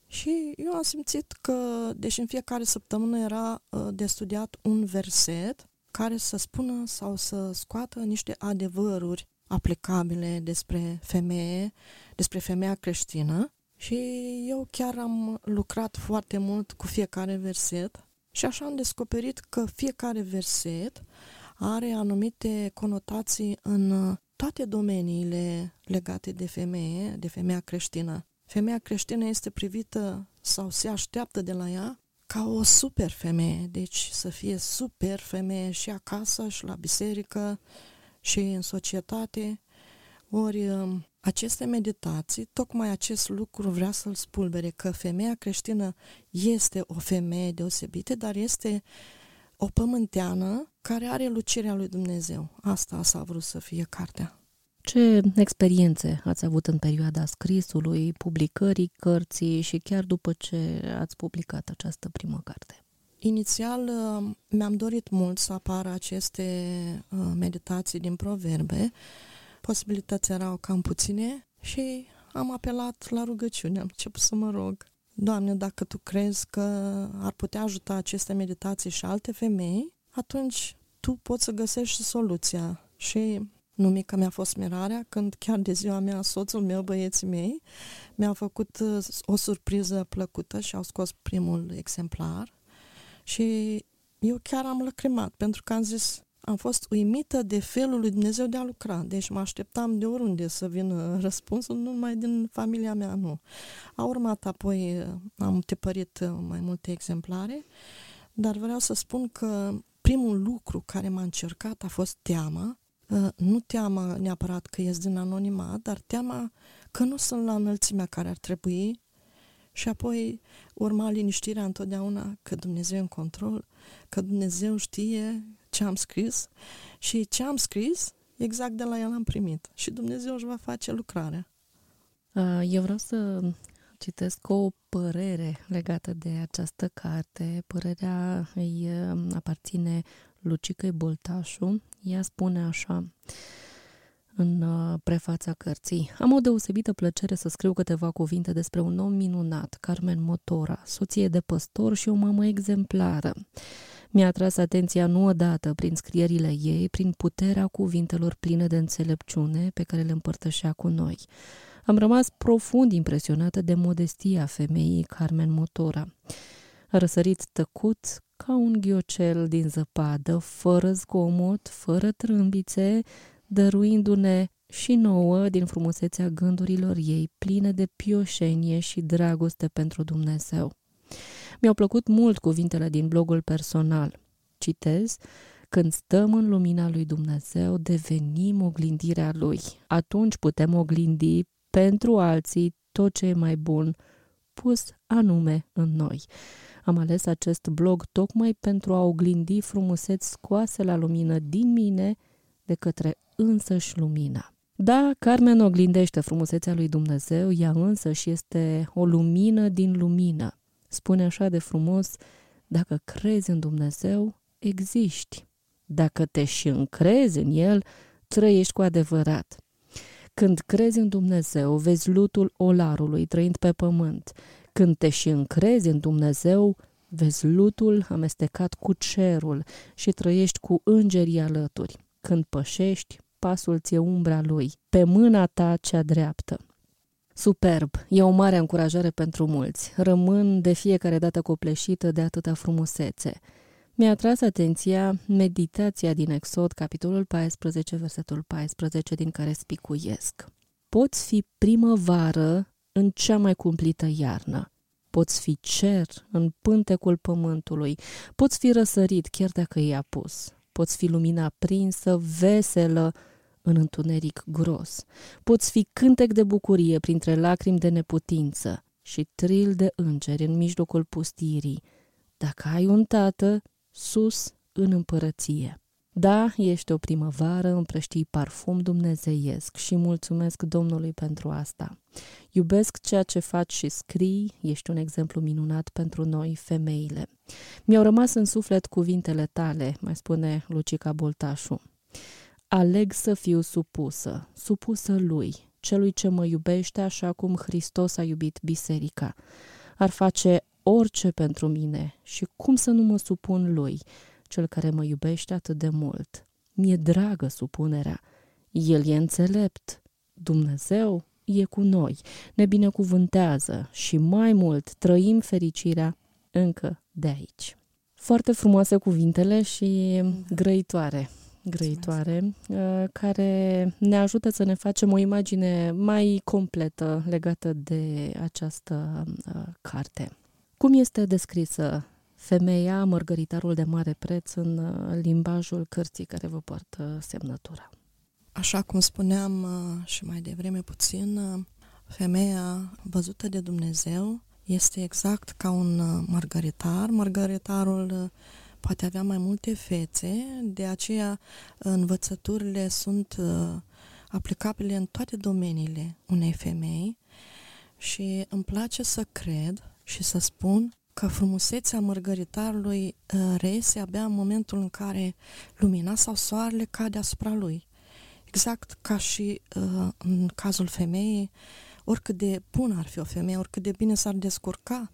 Și eu am simțit că, deși în fiecare săptămână era uh, de studiat un verset care să spună sau să scoată niște adevăruri aplicabile despre femeie, despre femeia creștină. Și eu chiar am lucrat foarte mult cu fiecare verset și așa am descoperit că fiecare verset are anumite conotații în toate domeniile legate de femeie, de femeia creștină. Femeia creștină este privită sau se așteaptă de la ea ca o super femeie, deci să fie super femeie și acasă și la biserică și în societate. Ori um, aceste meditații, tocmai acest lucru vrea să-l spulbere, că femeia creștină este o femeie deosebită, dar este o pământeană care are lucirea lui Dumnezeu. Asta s-a vrut să fie cartea. Ce experiențe ați avut în perioada scrisului, publicării cărții și chiar după ce ați publicat această primă carte? inițial uh, mi-am dorit mult să apară aceste uh, meditații din proverbe. Posibilități erau cam puține și am apelat la rugăciune, am început să mă rog. Doamne, dacă Tu crezi că ar putea ajuta aceste meditații și alte femei, atunci Tu poți să găsești soluția. Și nu mică mi-a fost mirarea când chiar de ziua mea soțul meu, băieții mei, mi-a făcut uh, o surpriză plăcută și au scos primul exemplar și eu chiar am lăcrimat pentru că am zis, am fost uimită de felul lui Dumnezeu de a lucra. Deci mă așteptam de oriunde să vină răspunsul, nu numai din familia mea, nu. A urmat apoi, uh, am tipărit uh, mai multe exemplare, dar vreau să spun că primul lucru care m-a încercat a fost teama, Uh, nu teama neapărat că ies din anonimat, dar teama că nu sunt la înălțimea care ar trebui și apoi urma liniștirea întotdeauna că Dumnezeu e în control, că Dumnezeu știe ce am scris și ce am scris exact de la el am primit și Dumnezeu își va face lucrarea. Uh, eu vreau să citesc o părere legată de această carte. Părerea îi uh, aparține Lucicăi Boltașu, ea spune așa în uh, prefața cărții. Am o deosebită plăcere să scriu câteva cuvinte despre un om minunat, Carmen Motora, soție de păstor și o mamă exemplară. Mi-a atras atenția nu odată prin scrierile ei, prin puterea cuvintelor pline de înțelepciune pe care le împărtășea cu noi. Am rămas profund impresionată de modestia femeii Carmen Motora. A răsărit tăcut ca un ghiocel din zăpadă, fără zgomot, fără trâmbițe, dăruindu-ne și nouă din frumusețea gândurilor ei, pline de pioșenie și dragoste pentru Dumnezeu. Mi-au plăcut mult cuvintele din blogul personal. Citez, când stăm în lumina lui Dumnezeu, devenim oglindirea lui. Atunci putem oglindi pentru alții tot ce e mai bun, pus anume în noi. Am ales acest blog tocmai pentru a oglindi frumuseți scoase la lumină din mine de către însăși lumina. Da, Carmen oglindește frumusețea lui Dumnezeu, ea însă și este o lumină din lumină. Spune așa de frumos, dacă crezi în Dumnezeu, existi. Dacă te și încrezi în El, trăiești cu adevărat. Când crezi în Dumnezeu, vezi lutul olarului trăind pe pământ. Când te și încrezi în Dumnezeu, vezi lutul amestecat cu cerul și trăiești cu îngerii alături. Când pășești, pasul ție umbra lui, pe mâna ta cea dreaptă. Superb! E o mare încurajare pentru mulți. Rămân de fiecare dată copleșită de atâta frumusețe. Mi-a atras atenția meditația din Exod, capitolul 14, versetul 14, din care spicuiesc. Poți fi primăvară în cea mai cumplită iarnă. Poți fi cer în pântecul pământului, poți fi răsărit chiar dacă e apus, poți fi lumina prinsă, veselă, în întuneric gros, poți fi cântec de bucurie printre lacrimi de neputință și tril de îngeri în mijlocul pustirii, dacă ai un tată sus în împărăție. Da, ești o primăvară, împrăștii parfum dumnezeiesc și mulțumesc Domnului pentru asta. Iubesc ceea ce faci și scrii, ești un exemplu minunat pentru noi, femeile. Mi-au rămas în suflet cuvintele tale, mai spune Lucica Boltașu. Aleg să fiu supusă, supusă lui, celui ce mă iubește așa cum Hristos a iubit biserica. Ar face orice pentru mine și cum să nu mă supun lui, cel care mă iubește atât de mult. Mi-e dragă supunerea. El e înțelept. Dumnezeu e cu noi, ne binecuvântează și mai mult trăim fericirea încă de aici. Foarte frumoase cuvintele și grăitoare, grăitoare, uh, care ne ajută să ne facem o imagine mai completă legată de această uh, carte. Cum este descrisă femeia, mărgăritarul de mare preț în uh, limbajul cărții care vă poartă semnătura. Așa cum spuneam uh, și mai devreme puțin, uh, femeia văzută de Dumnezeu este exact ca un mărgăritar. Mărgăritarul poate avea mai multe fețe, de aceea învățăturile sunt aplicabile în toate domeniile unei femei și îmi place să cred și să spun că frumusețea mărgăritarului uh, reiese abia în momentul în care lumina sau soarele cade asupra lui. Exact ca și uh, în cazul femeii, oricât de bună ar fi o femeie, oricât de bine s-ar descurca,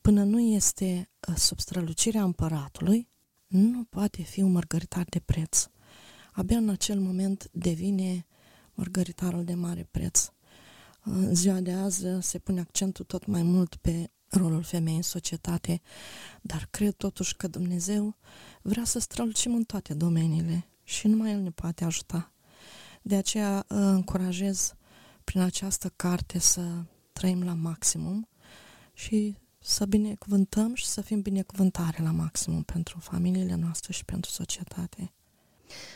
până nu este uh, sub strălucirea împăratului, nu poate fi un mărgăritar de preț. Abia în acel moment devine mărgăritarul de mare preț. În ziua de azi se pune accentul tot mai mult pe rolul femeii în societate, dar cred totuși că Dumnezeu vrea să strălucim în toate domeniile și numai El ne poate ajuta. De aceea încurajez prin această carte să trăim la maximum și să binecuvântăm și să fim binecuvântare la maximum pentru familiile noastre și pentru societate.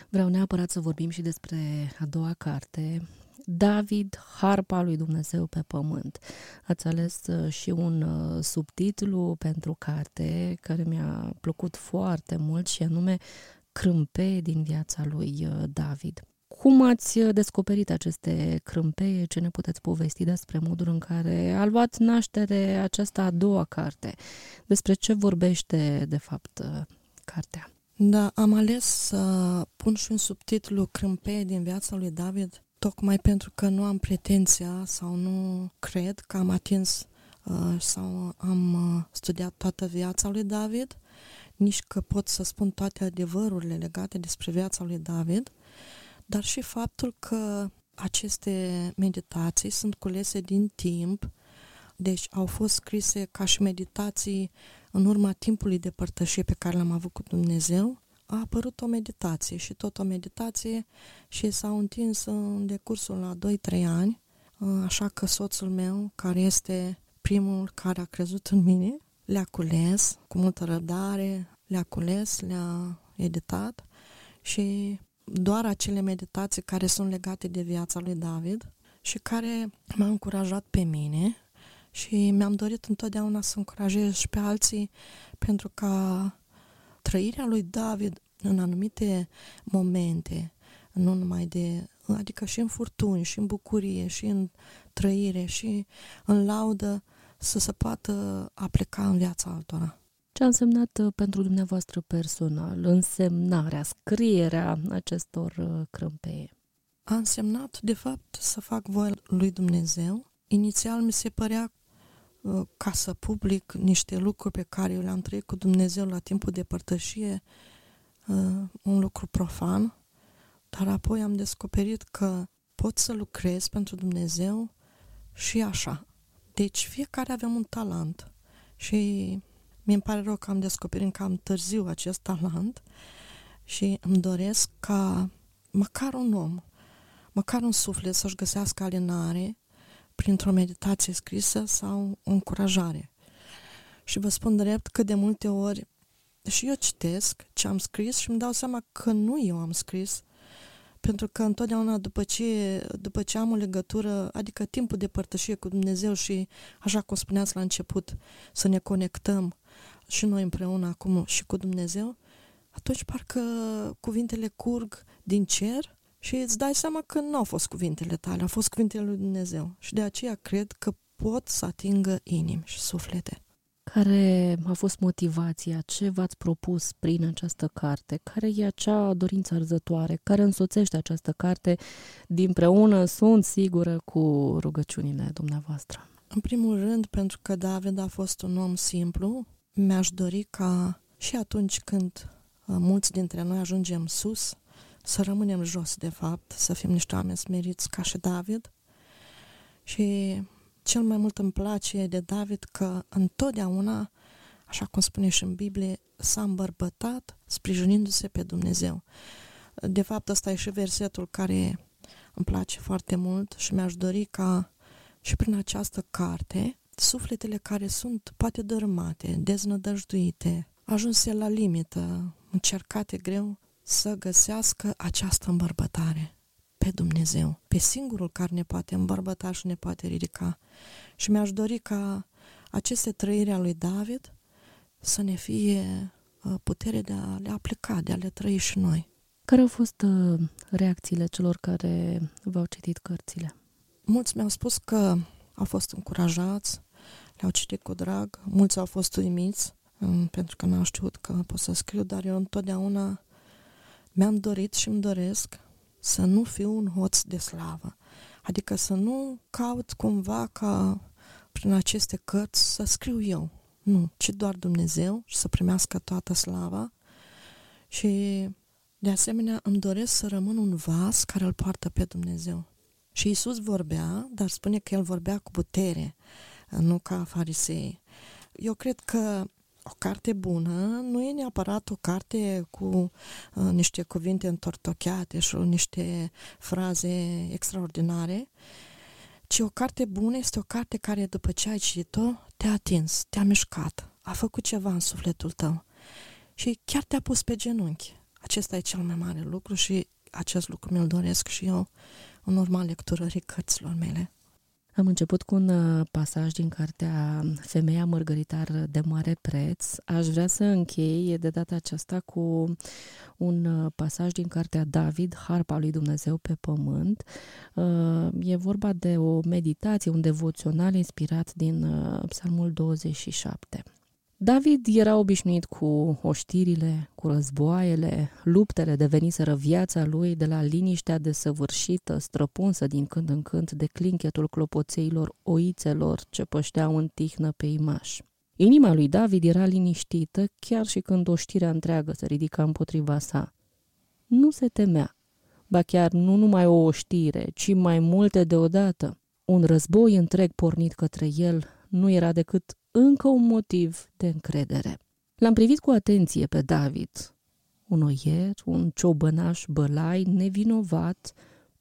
Vreau neapărat să vorbim și despre a doua carte, David, harpa lui Dumnezeu pe pământ. Ați ales uh, și un uh, subtitlu pentru carte care mi-a plăcut foarte mult și anume Crâmpe din viața lui uh, David. Cum ați descoperit aceste crâmpeie? Ce ne puteți povesti despre modul în care a luat naștere această a doua carte? Despre ce vorbește, de fapt, cartea? Da, am ales să pun și un subtitlu Crâmpeie din viața lui David, tocmai pentru că nu am pretenția sau nu cred că am atins uh, sau am uh, studiat toată viața lui David, nici că pot să spun toate adevărurile legate despre viața lui David, dar și faptul că aceste meditații sunt culese din timp, deci au fost scrise ca și meditații în urma timpului de părtășie pe care l-am avut cu Dumnezeu, a apărut o meditație și tot o meditație și s-au întins în decursul la 2-3 ani, așa că soțul meu, care este primul care a crezut în mine, le-a cules cu multă răbdare, le-a cules, le-a editat și doar acele meditații care sunt legate de viața lui David și care m-a încurajat pe mine și mi-am dorit întotdeauna să încurajez și pe alții pentru ca trăirea lui David în anumite momente, nu numai de, adică și în furtuni, și în bucurie, și în trăire, și în laudă, să se poată aplica în viața altora. Ce a însemnat uh, pentru dumneavoastră personal însemnarea, scrierea acestor uh, crâmpeie? A însemnat, de fapt, să fac voia lui Dumnezeu. Inițial mi se părea uh, ca să public niște lucruri pe care eu le-am trăit cu Dumnezeu la timpul de părtășie, un lucru profan, dar apoi am descoperit că pot să lucrez pentru Dumnezeu și așa. Deci fiecare avem un talent și mi îmi pare rău că am descoperit cam târziu acest talent și îmi doresc ca măcar un om, măcar un suflet să-și găsească alinare printr-o meditație scrisă sau o încurajare. Și vă spun drept că de multe ori și eu citesc ce am scris și îmi dau seama că nu eu am scris, pentru că întotdeauna după ce, după ce am o legătură, adică timpul de părtășie cu Dumnezeu și, așa cum spuneați la început, să ne conectăm și noi împreună acum și cu Dumnezeu, atunci parcă cuvintele curg din cer și îți dai seama că nu au fost cuvintele tale, au fost cuvintele lui Dumnezeu. Și de aceea cred că pot să atingă inimi și suflete. Care a fost motivația? Ce v-ați propus prin această carte? Care e acea dorință arzătoare care însoțește această carte dinpreună, sunt sigură, cu rugăciunile dumneavoastră? În primul rând, pentru că David a fost un om simplu, mi-aș dori ca și atunci când uh, mulți dintre noi ajungem sus, să rămânem jos, de fapt, să fim niște oameni smeriți ca și David. Și cel mai mult îmi place de David că întotdeauna, așa cum spune și în Biblie, s-a îmbărbătat sprijinindu-se pe Dumnezeu. De fapt, ăsta e și versetul care îmi place foarte mult și mi-aș dori ca și prin această carte sufletele care sunt poate dărâmate, deznădăjduite, ajunse la limită, încercate greu, să găsească această îmbărbătare pe Dumnezeu, pe singurul care ne poate îmbărbăta și ne poate ridica. Și mi-aș dori ca aceste trăiri a lui David să ne fie uh, putere de a le aplica, de a le trăi și noi. Care au fost uh, reacțiile celor care v-au citit cărțile? Mulți mi-au spus că au fost încurajați, le-au citit cu drag. Mulți au fost uimiți um, pentru că n-au știut că pot să scriu, dar eu întotdeauna mi-am dorit și îmi doresc să nu fiu un hoț de slavă. Adică să nu caut cumva ca prin aceste cărți să scriu eu. Nu, ci doar Dumnezeu și să primească toată slava. Și de asemenea îmi doresc să rămân un vas care îl poartă pe Dumnezeu. Și Isus vorbea, dar spune că el vorbea cu putere, nu ca farisei. Eu cred că o carte bună nu e neapărat o carte cu uh, niște cuvinte întortocheate și niște fraze extraordinare, ci o carte bună este o carte care după ce ai citit-o te-a atins, te-a mișcat, a făcut ceva în sufletul tău și chiar te-a pus pe genunchi. Acesta e cel mai mare lucru și acest lucru mi-l doresc și eu în urma lecturării cărților mele. Am început cu un uh, pasaj din cartea Femeia mărgăritar de mare preț. Aș vrea să închei de data aceasta cu un uh, pasaj din cartea David, Harpa lui Dumnezeu pe pământ. Uh, e vorba de o meditație, un devoțional inspirat din Psalmul 27. David era obișnuit cu oștirile, cu războaiele, luptele deveniseră viața lui de la liniștea desăvârșită, străpunsă din când în când de clinchetul clopoțeilor oițelor ce pășteau în tihnă pe imaș. Inima lui David era liniștită chiar și când oștirea întreagă se ridica împotriva sa. Nu se temea, ba chiar nu numai o oștire, ci mai multe deodată. Un război întreg pornit către el nu era decât încă un motiv de încredere. L-am privit cu atenție pe David, un oier, un ciobănaș bălai, nevinovat,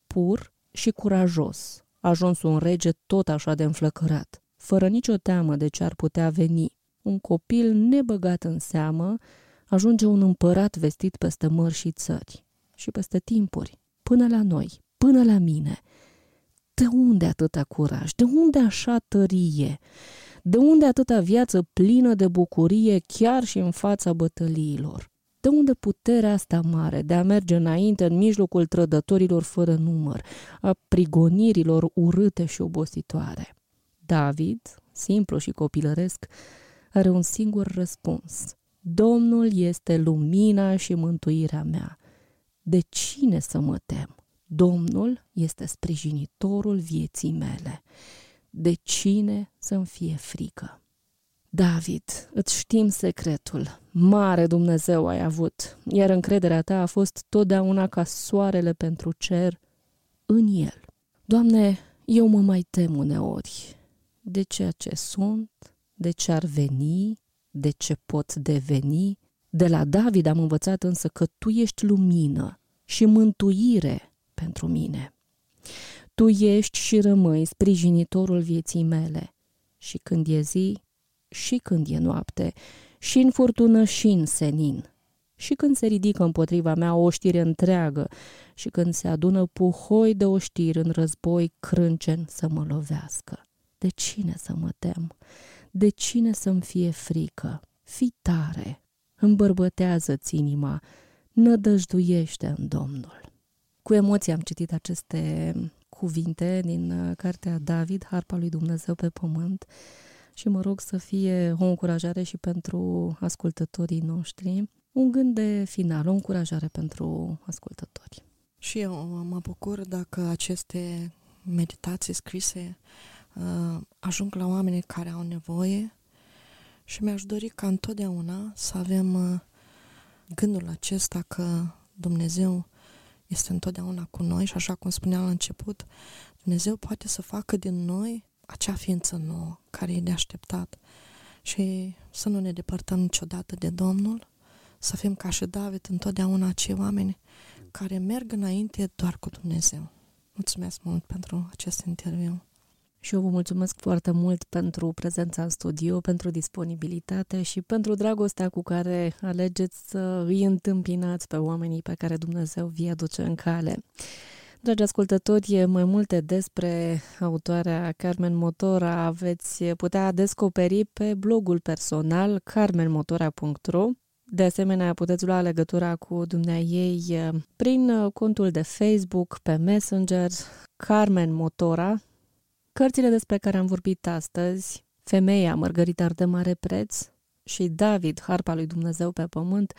pur și curajos, ajuns un rege tot așa de înflăcărat, fără nicio teamă de ce ar putea veni. Un copil nebăgat în seamă ajunge un împărat vestit peste mări și țări și peste timpuri, până la noi, până la mine. De unde atâta curaj? De unde așa tărie? De unde atâta viață plină de bucurie chiar și în fața bătăliilor? De unde puterea asta mare de a merge înainte în mijlocul trădătorilor fără număr, a prigonirilor urâte și obositoare? David, simplu și copilăresc, are un singur răspuns. Domnul este lumina și mântuirea mea. De cine să mă tem? Domnul este sprijinitorul vieții mele de cine să-mi fie frică. David, îți știm secretul. Mare Dumnezeu ai avut, iar încrederea ta a fost totdeauna ca soarele pentru cer în el. Doamne, eu mă mai tem uneori de ceea ce sunt, de ce ar veni, de ce pot deveni. De la David am învățat însă că Tu ești lumină și mântuire pentru mine. Tu ești și rămâi sprijinitorul vieții mele. Și când e zi, și când e noapte, și în furtună, și în senin. Și când se ridică împotriva mea o știre întreagă, și când se adună puhoi de oștiri în război crâncen să mă lovească. De cine să mă tem? De cine să-mi fie frică? Fii tare, îmbărbătează-ți inima, nădăjduiește în Domnul. Cu emoție am citit aceste cuvinte din uh, cartea David, Harpa lui Dumnezeu pe pământ și mă rog să fie o încurajare și pentru ascultătorii noștri. Un gând de final, o încurajare pentru ascultători. Și eu mă bucur dacă aceste meditații scrise uh, ajung la oamenii care au nevoie și mi-aș dori ca întotdeauna să avem uh, gândul acesta că Dumnezeu este întotdeauna cu noi și așa cum spuneam la început, Dumnezeu poate să facă din noi acea ființă nouă care e de așteptat și să nu ne depărtăm niciodată de Domnul, să fim ca și David întotdeauna acei oameni care merg înainte doar cu Dumnezeu. Mulțumesc mult pentru acest interviu. Și eu vă mulțumesc foarte mult pentru prezența în studio, pentru disponibilitate și pentru dragostea cu care alegeți să îi întâmpinați pe oamenii pe care Dumnezeu vi aduce în cale. Dragi ascultători, mai multe despre autoarea Carmen Motora veți putea descoperi pe blogul personal carmenmotora.ro. De asemenea, puteți lua legătura cu dumnea ei prin contul de Facebook, pe Messenger, Carmen Motora, Cărțile despre care am vorbit astăzi, femeia Mărgăritar de mare preț și David, harpa lui Dumnezeu pe pământ,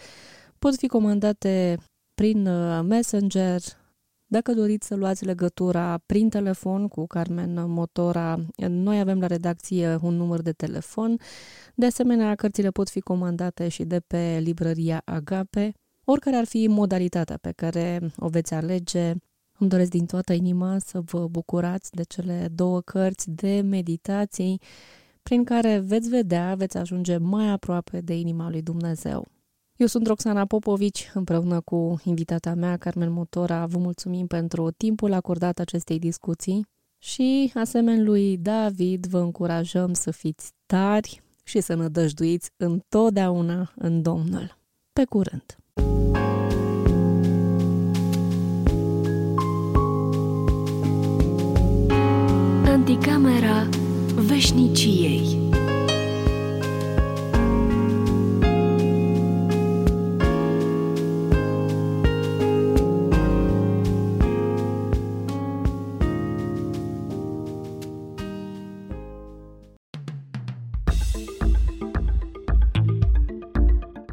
pot fi comandate prin uh, Messenger, dacă doriți să luați legătura prin telefon cu Carmen Motora, noi avem la redacție un număr de telefon. De asemenea, cărțile pot fi comandate și de pe librăria Agape. Oricare ar fi modalitatea pe care o veți alege, îmi doresc din toată inima să vă bucurați de cele două cărți de meditații prin care veți vedea, veți ajunge mai aproape de inima lui Dumnezeu. Eu sunt Roxana Popovici, împreună cu invitata mea, Carmen Motora. Vă mulțumim pentru timpul acordat acestei discuții și, asemenea lui David, vă încurajăm să fiți tari și să nădăjduiți întotdeauna în Domnul. Pe curând! Anticamera veșniciei.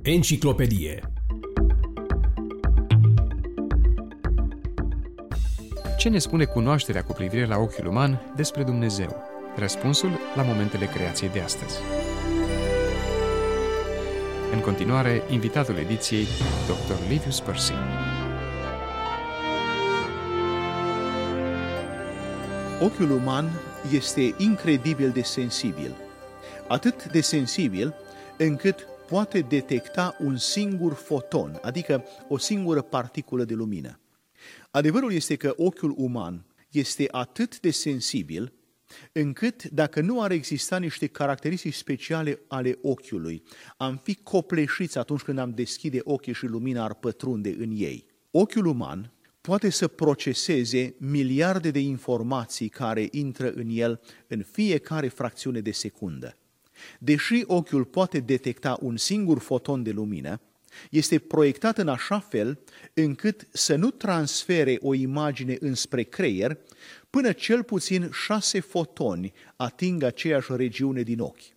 Enciclopedie Ce ne spune cunoașterea cu privire la ochiul uman despre Dumnezeu? Răspunsul la momentele creației de astăzi. În continuare, invitatul ediției, Dr. Livius Percy. Ochiul uman este incredibil de sensibil. Atât de sensibil încât poate detecta un singur foton, adică o singură particulă de lumină. Adevărul este că ochiul uman este atât de sensibil încât dacă nu ar exista niște caracteristici speciale ale ochiului, am fi copleșiți atunci când am deschide ochii și lumina ar pătrunde în ei. Ochiul uman poate să proceseze miliarde de informații care intră în el în fiecare fracțiune de secundă. Deși ochiul poate detecta un singur foton de lumină, este proiectat în așa fel încât să nu transfere o imagine înspre creier până cel puțin șase fotoni ating aceeași regiune din ochi.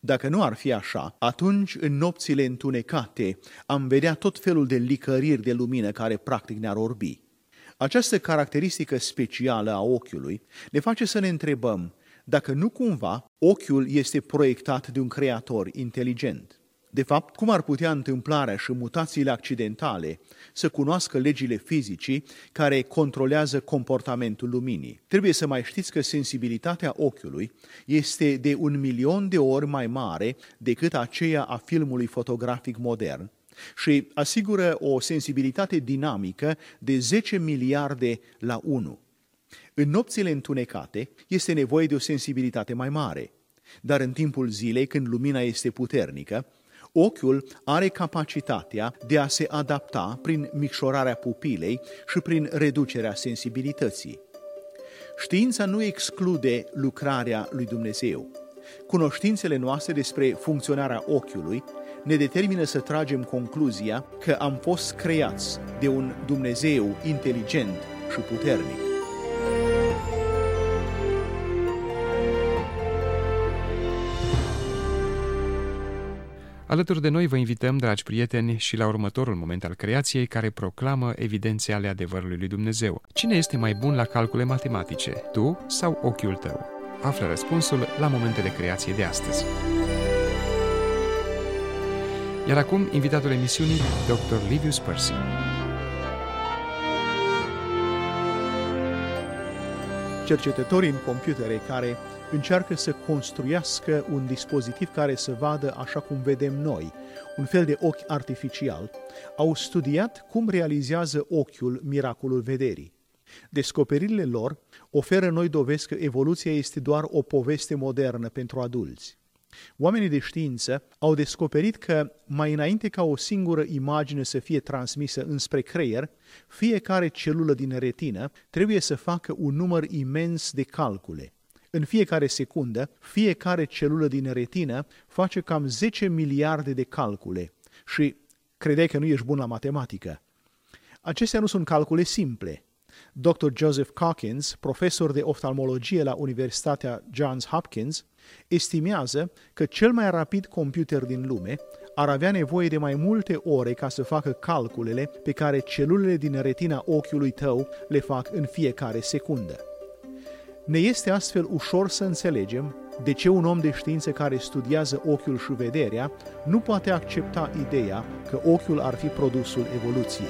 Dacă nu ar fi așa, atunci în nopțile întunecate am vedea tot felul de licăriri de lumină care practic ne-ar orbi. Această caracteristică specială a ochiului ne face să ne întrebăm dacă nu cumva ochiul este proiectat de un creator inteligent. De fapt, cum ar putea întâmplarea și mutațiile accidentale să cunoască legile fizicii care controlează comportamentul luminii? Trebuie să mai știți că sensibilitatea ochiului este de un milion de ori mai mare decât aceea a filmului fotografic modern și asigură o sensibilitate dinamică de 10 miliarde la 1. În nopțile întunecate este nevoie de o sensibilitate mai mare, dar în timpul zilei, când lumina este puternică, ochiul are capacitatea de a se adapta prin micșorarea pupilei și prin reducerea sensibilității. Știința nu exclude lucrarea lui Dumnezeu. Cunoștințele noastre despre funcționarea ochiului ne determină să tragem concluzia că am fost creați de un Dumnezeu inteligent și puternic. Alături de noi vă invităm, dragi prieteni, și la următorul moment al creației care proclamă evidențe ale adevărului lui Dumnezeu. Cine este mai bun la calcule matematice, tu sau ochiul tău? Află răspunsul la momentele creației de astăzi. Iar acum, invitatul emisiunii, Dr. Livius Percy. Cercetătorii în computere care încearcă să construiască un dispozitiv care să vadă așa cum vedem noi, un fel de ochi artificial, au studiat cum realizează ochiul miracolul vederii. Descoperirile lor oferă noi dovezi că evoluția este doar o poveste modernă pentru adulți. Oamenii de știință au descoperit că mai înainte ca o singură imagine să fie transmisă înspre creier, fiecare celulă din retină trebuie să facă un număr imens de calcule – în fiecare secundă, fiecare celulă din retină face cam 10 miliarde de calcule și credeai că nu ești bun la matematică. Acestea nu sunt calcule simple. Dr. Joseph Calkins, profesor de oftalmologie la Universitatea Johns Hopkins, estimează că cel mai rapid computer din lume ar avea nevoie de mai multe ore ca să facă calculele pe care celulele din retina ochiului tău le fac în fiecare secundă. Ne este astfel ușor să înțelegem de ce un om de știință care studiază ochiul și vederea nu poate accepta ideea că ochiul ar fi produsul evoluției.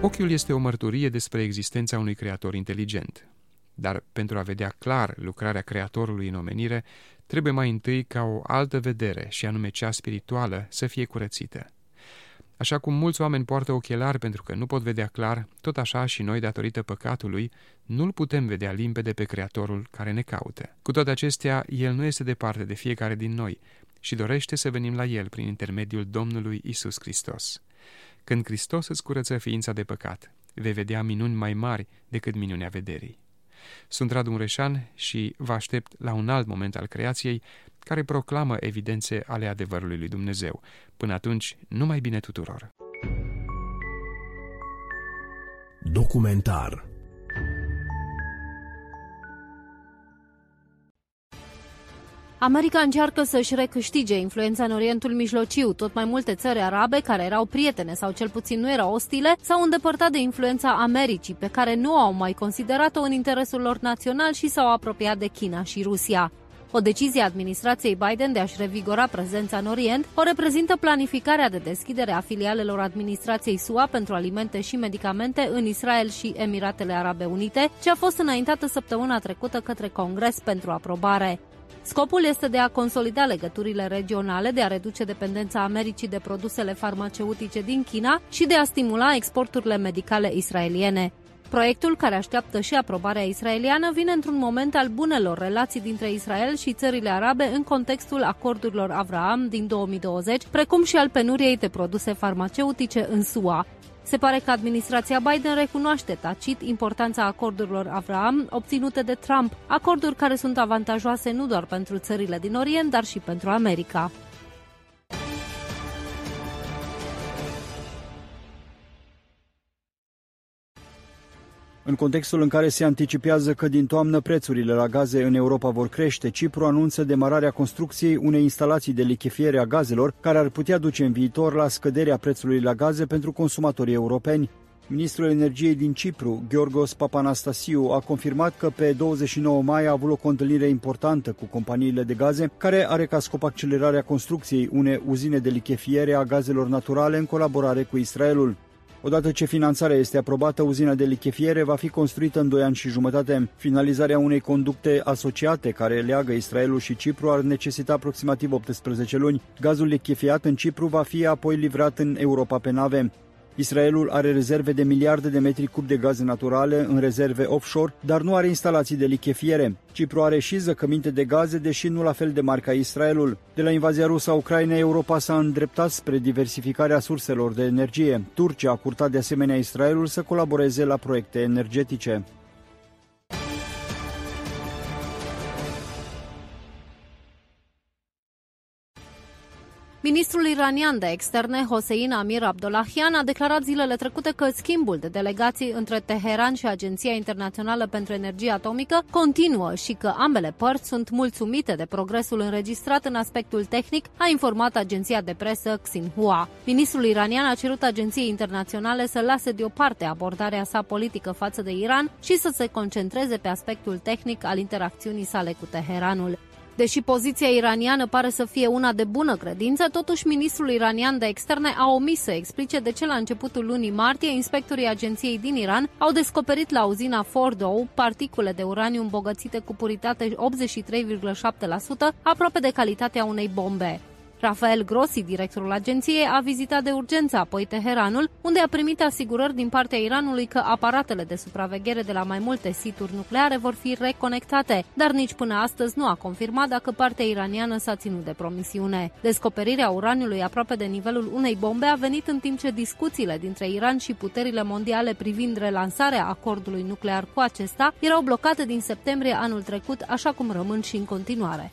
Ochiul este o mărturie despre existența unui creator inteligent. Dar pentru a vedea clar lucrarea creatorului în omenire, trebuie mai întâi ca o altă vedere, și anume cea spirituală, să fie curățită. Așa cum mulți oameni poartă ochelari pentru că nu pot vedea clar, tot așa și noi, datorită păcatului, nu-L putem vedea limpede pe Creatorul care ne caută. Cu toate acestea, El nu este departe de fiecare din noi și dorește să venim la El prin intermediul Domnului Isus Hristos. Când Hristos îți curăță ființa de păcat, vei vedea minuni mai mari decât minunea vederii. Sunt Radu Mureșan și vă aștept la un alt moment al creației care proclamă evidențe ale adevărului lui Dumnezeu. Până atunci, numai bine tuturor! Documentar America încearcă să-și recâștige influența în Orientul Mijlociu. Tot mai multe țări arabe care erau prietene sau cel puțin nu erau ostile s-au îndepărtat de influența Americii, pe care nu au mai considerat-o în interesul lor național și s-au apropiat de China și Rusia. O decizie a administrației Biden de a-și revigora prezența în Orient o reprezintă planificarea de deschidere a filialelor administrației SUA pentru alimente și medicamente în Israel și Emiratele Arabe Unite, ce a fost înaintată săptămâna trecută către Congres pentru aprobare. Scopul este de a consolida legăturile regionale, de a reduce dependența Americii de produsele farmaceutice din China și de a stimula exporturile medicale israeliene. Proiectul, care așteaptă și aprobarea israeliană, vine într-un moment al bunelor relații dintre Israel și țările arabe în contextul acordurilor Avraham din 2020, precum și al penuriei de produse farmaceutice în SUA. Se pare că administrația Biden recunoaște tacit importanța acordurilor Avraham obținute de Trump, acorduri care sunt avantajoase nu doar pentru țările din Orient, dar și pentru America. În contextul în care se anticipează că din toamnă prețurile la gaze în Europa vor crește, Cipru anunță demararea construcției unei instalații de lichefiere a gazelor, care ar putea duce în viitor la scăderea prețului la gaze pentru consumatorii europeni. Ministrul Energiei din Cipru, Gheorgos Papanastasiu, a confirmat că pe 29 mai a avut o întâlnire importantă cu companiile de gaze, care are ca scop accelerarea construcției unei uzine de lichefiere a gazelor naturale în colaborare cu Israelul. Odată ce finanțarea este aprobată, uzina de lichefiere va fi construită în 2 ani și jumătate. Finalizarea unei conducte asociate care leagă Israelul și Cipru ar necesita aproximativ 18 luni. Gazul lichefiat în Cipru va fi apoi livrat în Europa pe nave. Israelul are rezerve de miliarde de metri cub de gaze naturale în rezerve offshore, dar nu are instalații de lichefiere. Cipru are și zăcăminte de gaze, deși nu la fel de mari ca Israelul. De la invazia rusă a Ucrainei, Europa s-a îndreptat spre diversificarea surselor de energie. Turcia a curtat de asemenea Israelul să colaboreze la proiecte energetice. Ministrul iranian de externe, Hossein Amir Abdollahian, a declarat zilele trecute că schimbul de delegații între Teheran și Agenția Internațională pentru Energie Atomică continuă și că ambele părți sunt mulțumite de progresul înregistrat în aspectul tehnic, a informat agenția de presă Xinhua. Ministrul iranian a cerut agenției internaționale să lase deoparte abordarea sa politică față de Iran și să se concentreze pe aspectul tehnic al interacțiunii sale cu Teheranul. Deși poziția iraniană pare să fie una de bună credință, totuși ministrul iranian de externe a omis să explice de ce la începutul lunii martie inspectorii agenției din Iran au descoperit la uzina Fordo particule de uraniu îmbogățite cu puritate 83,7%, aproape de calitatea unei bombe. Rafael Grossi, directorul agenției, a vizitat de urgență apoi Teheranul, unde a primit asigurări din partea Iranului că aparatele de supraveghere de la mai multe situri nucleare vor fi reconectate, dar nici până astăzi nu a confirmat dacă partea iraniană s-a ținut de promisiune. Descoperirea uraniului aproape de nivelul unei bombe a venit în timp ce discuțiile dintre Iran și puterile mondiale privind relansarea acordului nuclear cu acesta erau blocate din septembrie anul trecut, așa cum rămân și în continuare.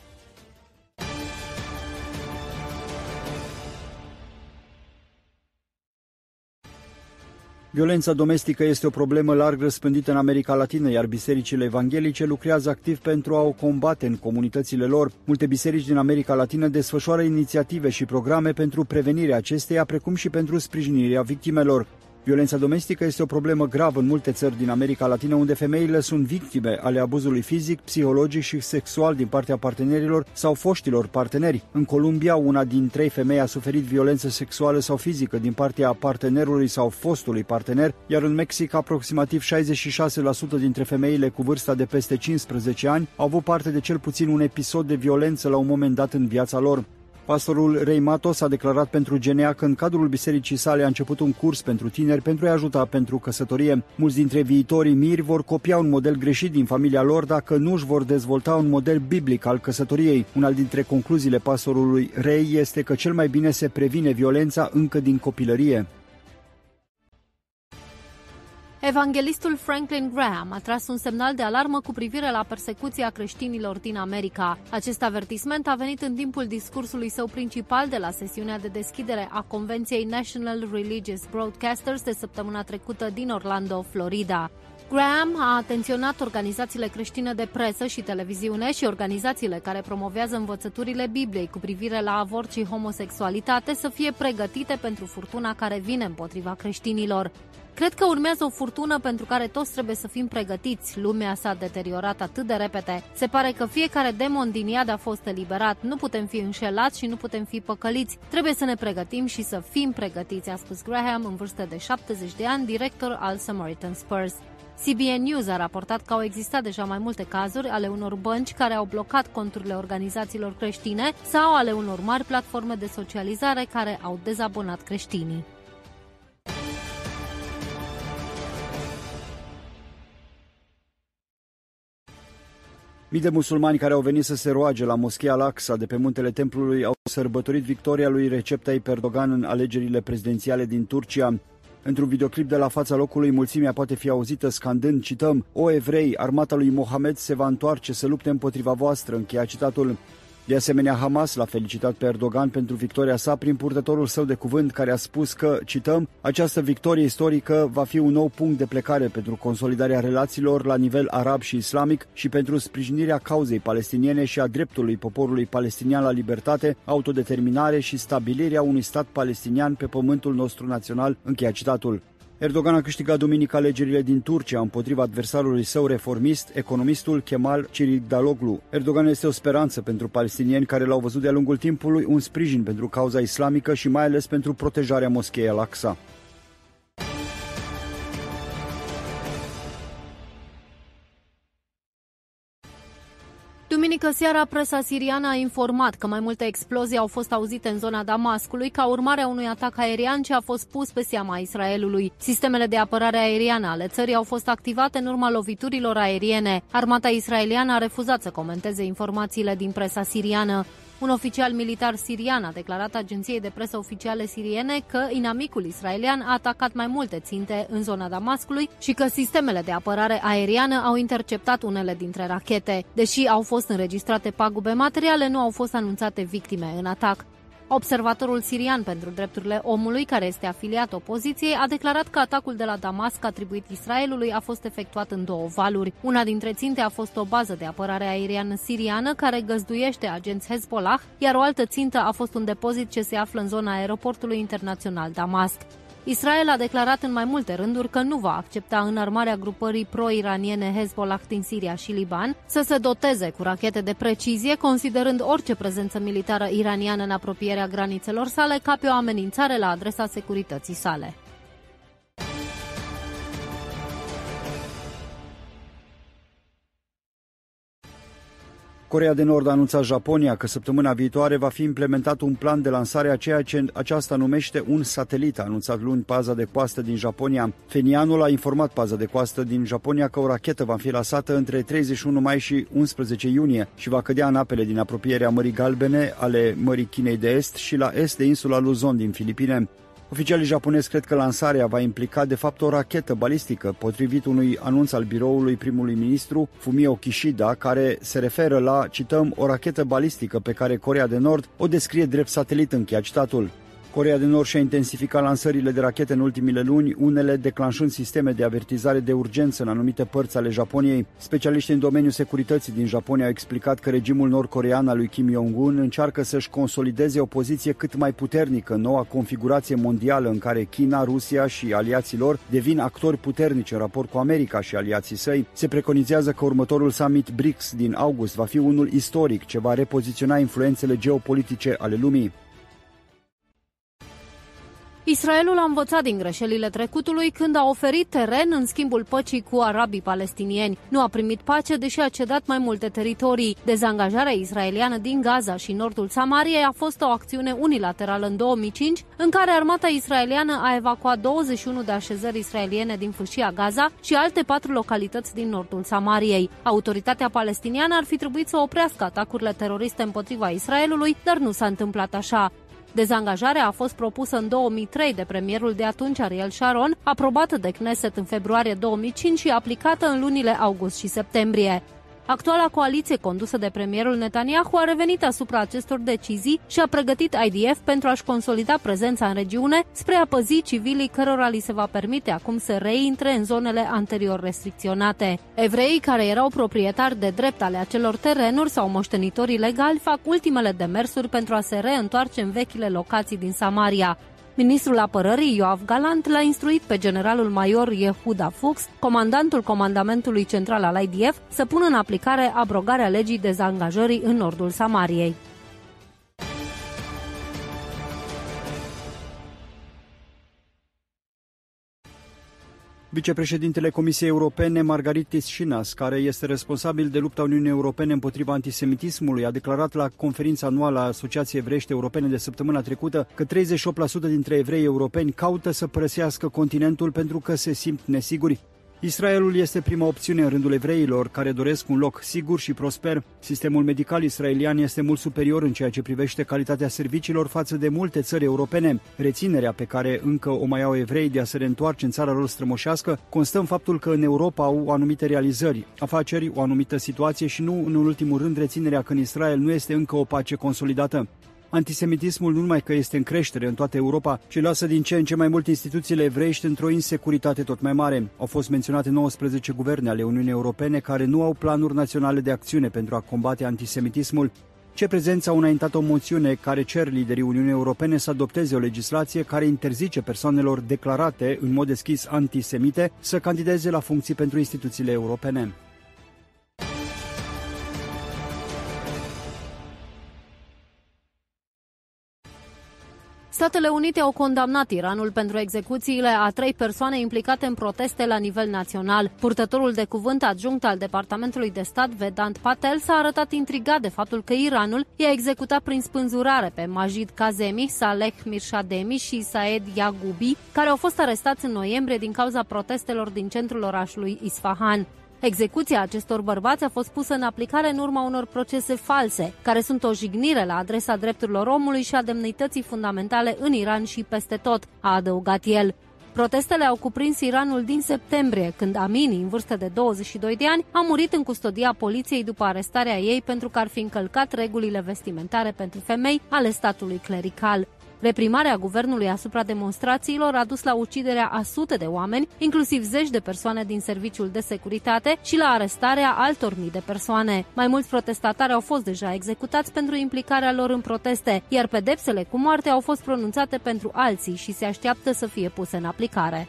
Violența domestică este o problemă larg răspândită în America Latină, iar bisericile evanghelice lucrează activ pentru a o combate în comunitățile lor. Multe biserici din America Latină desfășoară inițiative și programe pentru prevenirea acesteia, precum și pentru sprijinirea victimelor. Violența domestică este o problemă gravă în multe țări din America Latină, unde femeile sunt victime ale abuzului fizic, psihologic și sexual din partea partenerilor sau foștilor parteneri. În Columbia, una din trei femei a suferit violență sexuală sau fizică din partea partenerului sau fostului partener, iar în Mexic aproximativ 66% dintre femeile cu vârsta de peste 15 ani au avut parte de cel puțin un episod de violență la un moment dat în viața lor. Pastorul Rei Matos a declarat pentru GNA că în cadrul bisericii sale a început un curs pentru tineri pentru a ajuta pentru căsătorie. Mulți dintre viitorii miri vor copia un model greșit din familia lor dacă nu își vor dezvolta un model biblic al căsătoriei. Una dintre concluziile pastorului Rei este că cel mai bine se previne violența încă din copilărie. Evanghelistul Franklin Graham a tras un semnal de alarmă cu privire la persecuția creștinilor din America. Acest avertisment a venit în timpul discursului său principal de la sesiunea de deschidere a Convenției National Religious Broadcasters de săptămâna trecută din Orlando, Florida. Graham a atenționat organizațiile creștine de presă și televiziune și organizațiile care promovează învățăturile Bibliei cu privire la avort și homosexualitate să fie pregătite pentru furtuna care vine împotriva creștinilor. Cred că urmează o furtună pentru care toți trebuie să fim pregătiți. Lumea s-a deteriorat atât de repede. Se pare că fiecare demon din iad a fost eliberat. Nu putem fi înșelați și nu putem fi păcăliți. Trebuie să ne pregătim și să fim pregătiți, a spus Graham în vârstă de 70 de ani, director al Samaritan Spurs. CBN News a raportat că au existat deja mai multe cazuri ale unor bănci care au blocat conturile organizațiilor creștine sau ale unor mari platforme de socializare care au dezabonat creștinii. Mii de musulmani care au venit să se roage la moschea Al-Aqsa de pe muntele templului au sărbătorit victoria lui Recep Tayyip Erdogan în alegerile prezidențiale din Turcia. Într-un videoclip de la fața locului, mulțimea poate fi auzită scandând, cităm, O evrei, armata lui Mohamed se va întoarce să lupte împotriva voastră, încheia citatul. De asemenea, Hamas l-a felicitat pe Erdogan pentru victoria sa prin purtătorul său de cuvânt care a spus că, cităm, această victorie istorică va fi un nou punct de plecare pentru consolidarea relațiilor la nivel arab și islamic și pentru sprijinirea cauzei palestiniene și a dreptului poporului palestinian la libertate, autodeterminare și stabilirea unui stat palestinian pe pământul nostru național, încheia citatul. Erdogan a câștigat duminică alegerile din Turcia împotriva adversarului său reformist, economistul Kemal Daloglu. Erdogan este o speranță pentru palestinieni care l-au văzut de-a lungul timpului un sprijin pentru cauza islamică și mai ales pentru protejarea moscheei Al-Aqsa. Duminică seara, presa siriană a informat că mai multe explozii au fost auzite în zona Damascului ca urmare a unui atac aerian ce a fost pus pe seama Israelului. Sistemele de apărare aeriană ale țării au fost activate în urma loviturilor aeriene. Armata israeliană a refuzat să comenteze informațiile din presa siriană. Un oficial militar sirian a declarat agenției de presă oficiale siriene că inamicul israelian a atacat mai multe ținte în zona Damascului și că sistemele de apărare aeriană au interceptat unele dintre rachete. Deși au fost înregistrate pagube materiale, nu au fost anunțate victime în atac. Observatorul sirian pentru drepturile omului, care este afiliat opoziției, a declarat că atacul de la Damasc atribuit Israelului a fost efectuat în două valuri. Una dintre ținte a fost o bază de apărare aeriană siriană care găzduiește agenți Hezbollah, iar o altă țintă a fost un depozit ce se află în zona aeroportului internațional Damasc. Israel a declarat în mai multe rânduri că nu va accepta înarmarea grupării pro-iraniene Hezbollah din Siria și Liban să se doteze cu rachete de precizie, considerând orice prezență militară iraniană în apropierea granițelor sale ca pe o amenințare la adresa securității sale. Corea de Nord a anunțat Japonia că săptămâna viitoare va fi implementat un plan de lansare a ceea ce aceasta numește un satelit, a anunțat luni paza de coastă din Japonia. Fenianul a informat paza de coastă din Japonia că o rachetă va fi lansată între 31 mai și 11 iunie și va cădea în apele din apropierea Mării Galbene ale Mării Chinei de Est și la est de insula Luzon din Filipine. Oficialii japonezi cred că lansarea va implica de fapt o rachetă balistică, potrivit unui anunț al biroului primului ministru Fumio Kishida, care se referă la, cităm, o rachetă balistică pe care Corea de Nord o descrie drept satelit, încheia citatul. Corea de Nord și-a intensificat lansările de rachete în ultimile luni, unele declanșând sisteme de avertizare de urgență în anumite părți ale Japoniei. Specialiștii în domeniul securității din Japonia au explicat că regimul nord-corean al lui Kim Jong-un încearcă să-și consolideze o poziție cât mai puternică în noua configurație mondială în care China, Rusia și aliații lor devin actori puternici în raport cu America și aliații săi. Se preconizează că următorul summit BRICS din august va fi unul istoric ce va repoziționa influențele geopolitice ale lumii. Israelul a învățat din greșelile trecutului când a oferit teren în schimbul păcii cu arabii palestinieni. Nu a primit pace, deși a cedat mai multe teritorii. Dezangajarea israeliană din Gaza și nordul Samariei a fost o acțiune unilaterală în 2005, în care armata israeliană a evacuat 21 de așezări israeliene din fâșia Gaza și alte patru localități din nordul Samariei. Autoritatea palestiniană ar fi trebuit să oprească atacurile teroriste împotriva Israelului, dar nu s-a întâmplat așa. Dezangajarea a fost propusă în 2003 de premierul de atunci Ariel Sharon, aprobată de Knesset în februarie 2005 și aplicată în lunile august și septembrie. Actuala coaliție condusă de premierul Netanyahu a revenit asupra acestor decizii și a pregătit IDF pentru a-și consolida prezența în regiune spre a păzi civilii cărora li se va permite acum să reintre în zonele anterior restricționate. Evreii care erau proprietari de drept ale acelor terenuri sau moștenitorii legali fac ultimele demersuri pentru a se reîntoarce în vechile locații din Samaria. Ministrul apărării Ioav Galant l-a instruit pe generalul major Yehuda Fuchs, comandantul comandamentului central al IDF, să pună în aplicare abrogarea legii dezangajării în nordul Samariei. Vicepreședintele Comisiei Europene, Margaritis Schinas, care este responsabil de lupta Uniunii Europene împotriva antisemitismului, a declarat la conferința anuală a Asociației Evreiești Europene de săptămâna trecută că 38% dintre evrei europeni caută să părăsească continentul pentru că se simt nesiguri. Israelul este prima opțiune în rândul evreilor care doresc un loc sigur și prosper. Sistemul medical israelian este mult superior în ceea ce privește calitatea serviciilor față de multe țări europene. Reținerea pe care încă o mai au evrei de a se reîntoarce în țara lor strămoșească constă în faptul că în Europa au anumite realizări, afaceri, o anumită situație și nu în ultimul rând reținerea că în Israel nu este încă o pace consolidată. Antisemitismul nu numai că este în creștere în toată Europa, ci lasă din ce în ce mai mult instituțiile evreiești într-o insecuritate tot mai mare. Au fost menționate 19 guverne ale Uniunii Europene care nu au planuri naționale de acțiune pentru a combate antisemitismul. Ce prezență au înaintat o moțiune care cer liderii Uniunii Europene să adopteze o legislație care interzice persoanelor declarate în mod deschis antisemite să candideze la funcții pentru instituțiile europene. Statele Unite au condamnat Iranul pentru execuțiile a trei persoane implicate în proteste la nivel național. Purtătorul de cuvânt adjunct al Departamentului de Stat, Vedant Patel, s-a arătat intrigat de faptul că Iranul i-a executat prin spânzurare pe Majid Kazemi, Saleh Mirshademi și Saed Yagubi, care au fost arestați în noiembrie din cauza protestelor din centrul orașului Isfahan. Execuția acestor bărbați a fost pusă în aplicare în urma unor procese false, care sunt o jignire la adresa drepturilor omului și a demnității fundamentale în Iran și peste tot, a adăugat el. Protestele au cuprins Iranul din septembrie, când Amini, în vârstă de 22 de ani, a murit în custodia poliției după arestarea ei pentru că ar fi încălcat regulile vestimentare pentru femei ale statului clerical. Reprimarea guvernului asupra demonstrațiilor a dus la uciderea a sute de oameni, inclusiv zeci de persoane din serviciul de securitate și la arestarea altor mii de persoane. Mai mulți protestatari au fost deja executați pentru implicarea lor în proteste, iar pedepsele cu moarte au fost pronunțate pentru alții și se așteaptă să fie puse în aplicare.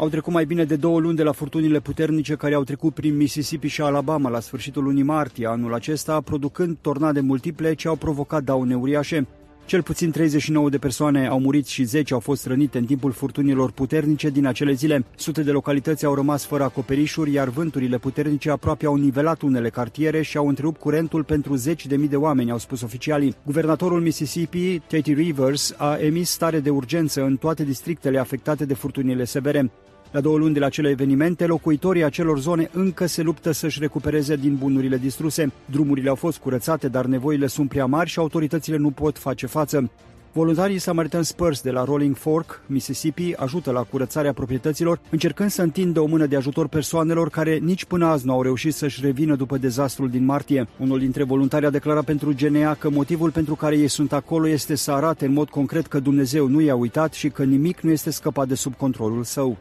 Au trecut mai bine de două luni de la furtunile puternice care au trecut prin Mississippi și Alabama la sfârșitul lunii martie anul acesta, producând tornade multiple ce au provocat daune uriașe. Cel puțin 39 de persoane au murit și 10 au fost rănite în timpul furtunilor puternice din acele zile. Sute de localități au rămas fără acoperișuri, iar vânturile puternice aproape au nivelat unele cartiere și au întrerupt curentul pentru zeci de mii de oameni, au spus oficialii. Guvernatorul Mississippi, Katie Rivers, a emis stare de urgență în toate districtele afectate de furtunile severe. La două luni de la acele evenimente, locuitorii acelor zone încă se luptă să-și recupereze din bunurile distruse. Drumurile au fost curățate, dar nevoile sunt prea mari și autoritățile nu pot face față. Voluntarii Samaritan Spurs de la Rolling Fork, Mississippi, ajută la curățarea proprietăților, încercând să întindă o mână de ajutor persoanelor care nici până azi nu au reușit să-și revină după dezastrul din martie. Unul dintre voluntari a declarat pentru GNA că motivul pentru care ei sunt acolo este să arate în mod concret că Dumnezeu nu i-a uitat și că nimic nu este scăpat de sub controlul său.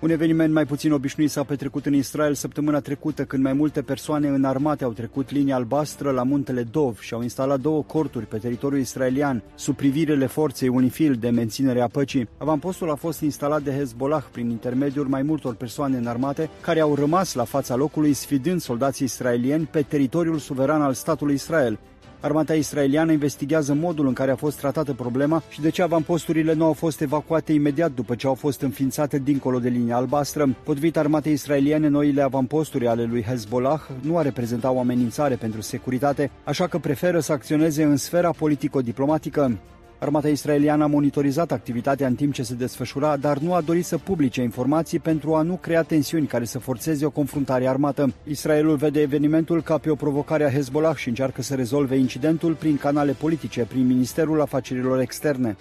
Un eveniment mai puțin obișnuit s-a petrecut în Israel săptămâna trecută, când mai multe persoane înarmate au trecut linia albastră la muntele Dov și au instalat două corturi pe teritoriul israelian, sub privirele forței Unifil de menținere a păcii. Avampostul a fost instalat de Hezbollah prin intermediul mai multor persoane înarmate, care au rămas la fața locului sfidând soldații israelieni pe teritoriul suveran al statului Israel. Armata israeliană investigează modul în care a fost tratată problema și de ce avamposturile nu au fost evacuate imediat după ce au fost înființate dincolo de linia albastră. Potrivit armatei israeliene, noile avamposturi ale lui Hezbollah nu ar reprezenta o amenințare pentru securitate, așa că preferă să acționeze în sfera politico-diplomatică. Armata israeliană a monitorizat activitatea în timp ce se desfășura, dar nu a dorit să publice informații pentru a nu crea tensiuni care să forțeze o confruntare armată. Israelul vede evenimentul ca pe o provocare a Hezbollah și încearcă să rezolve incidentul prin canale politice, prin Ministerul Afacerilor Externe.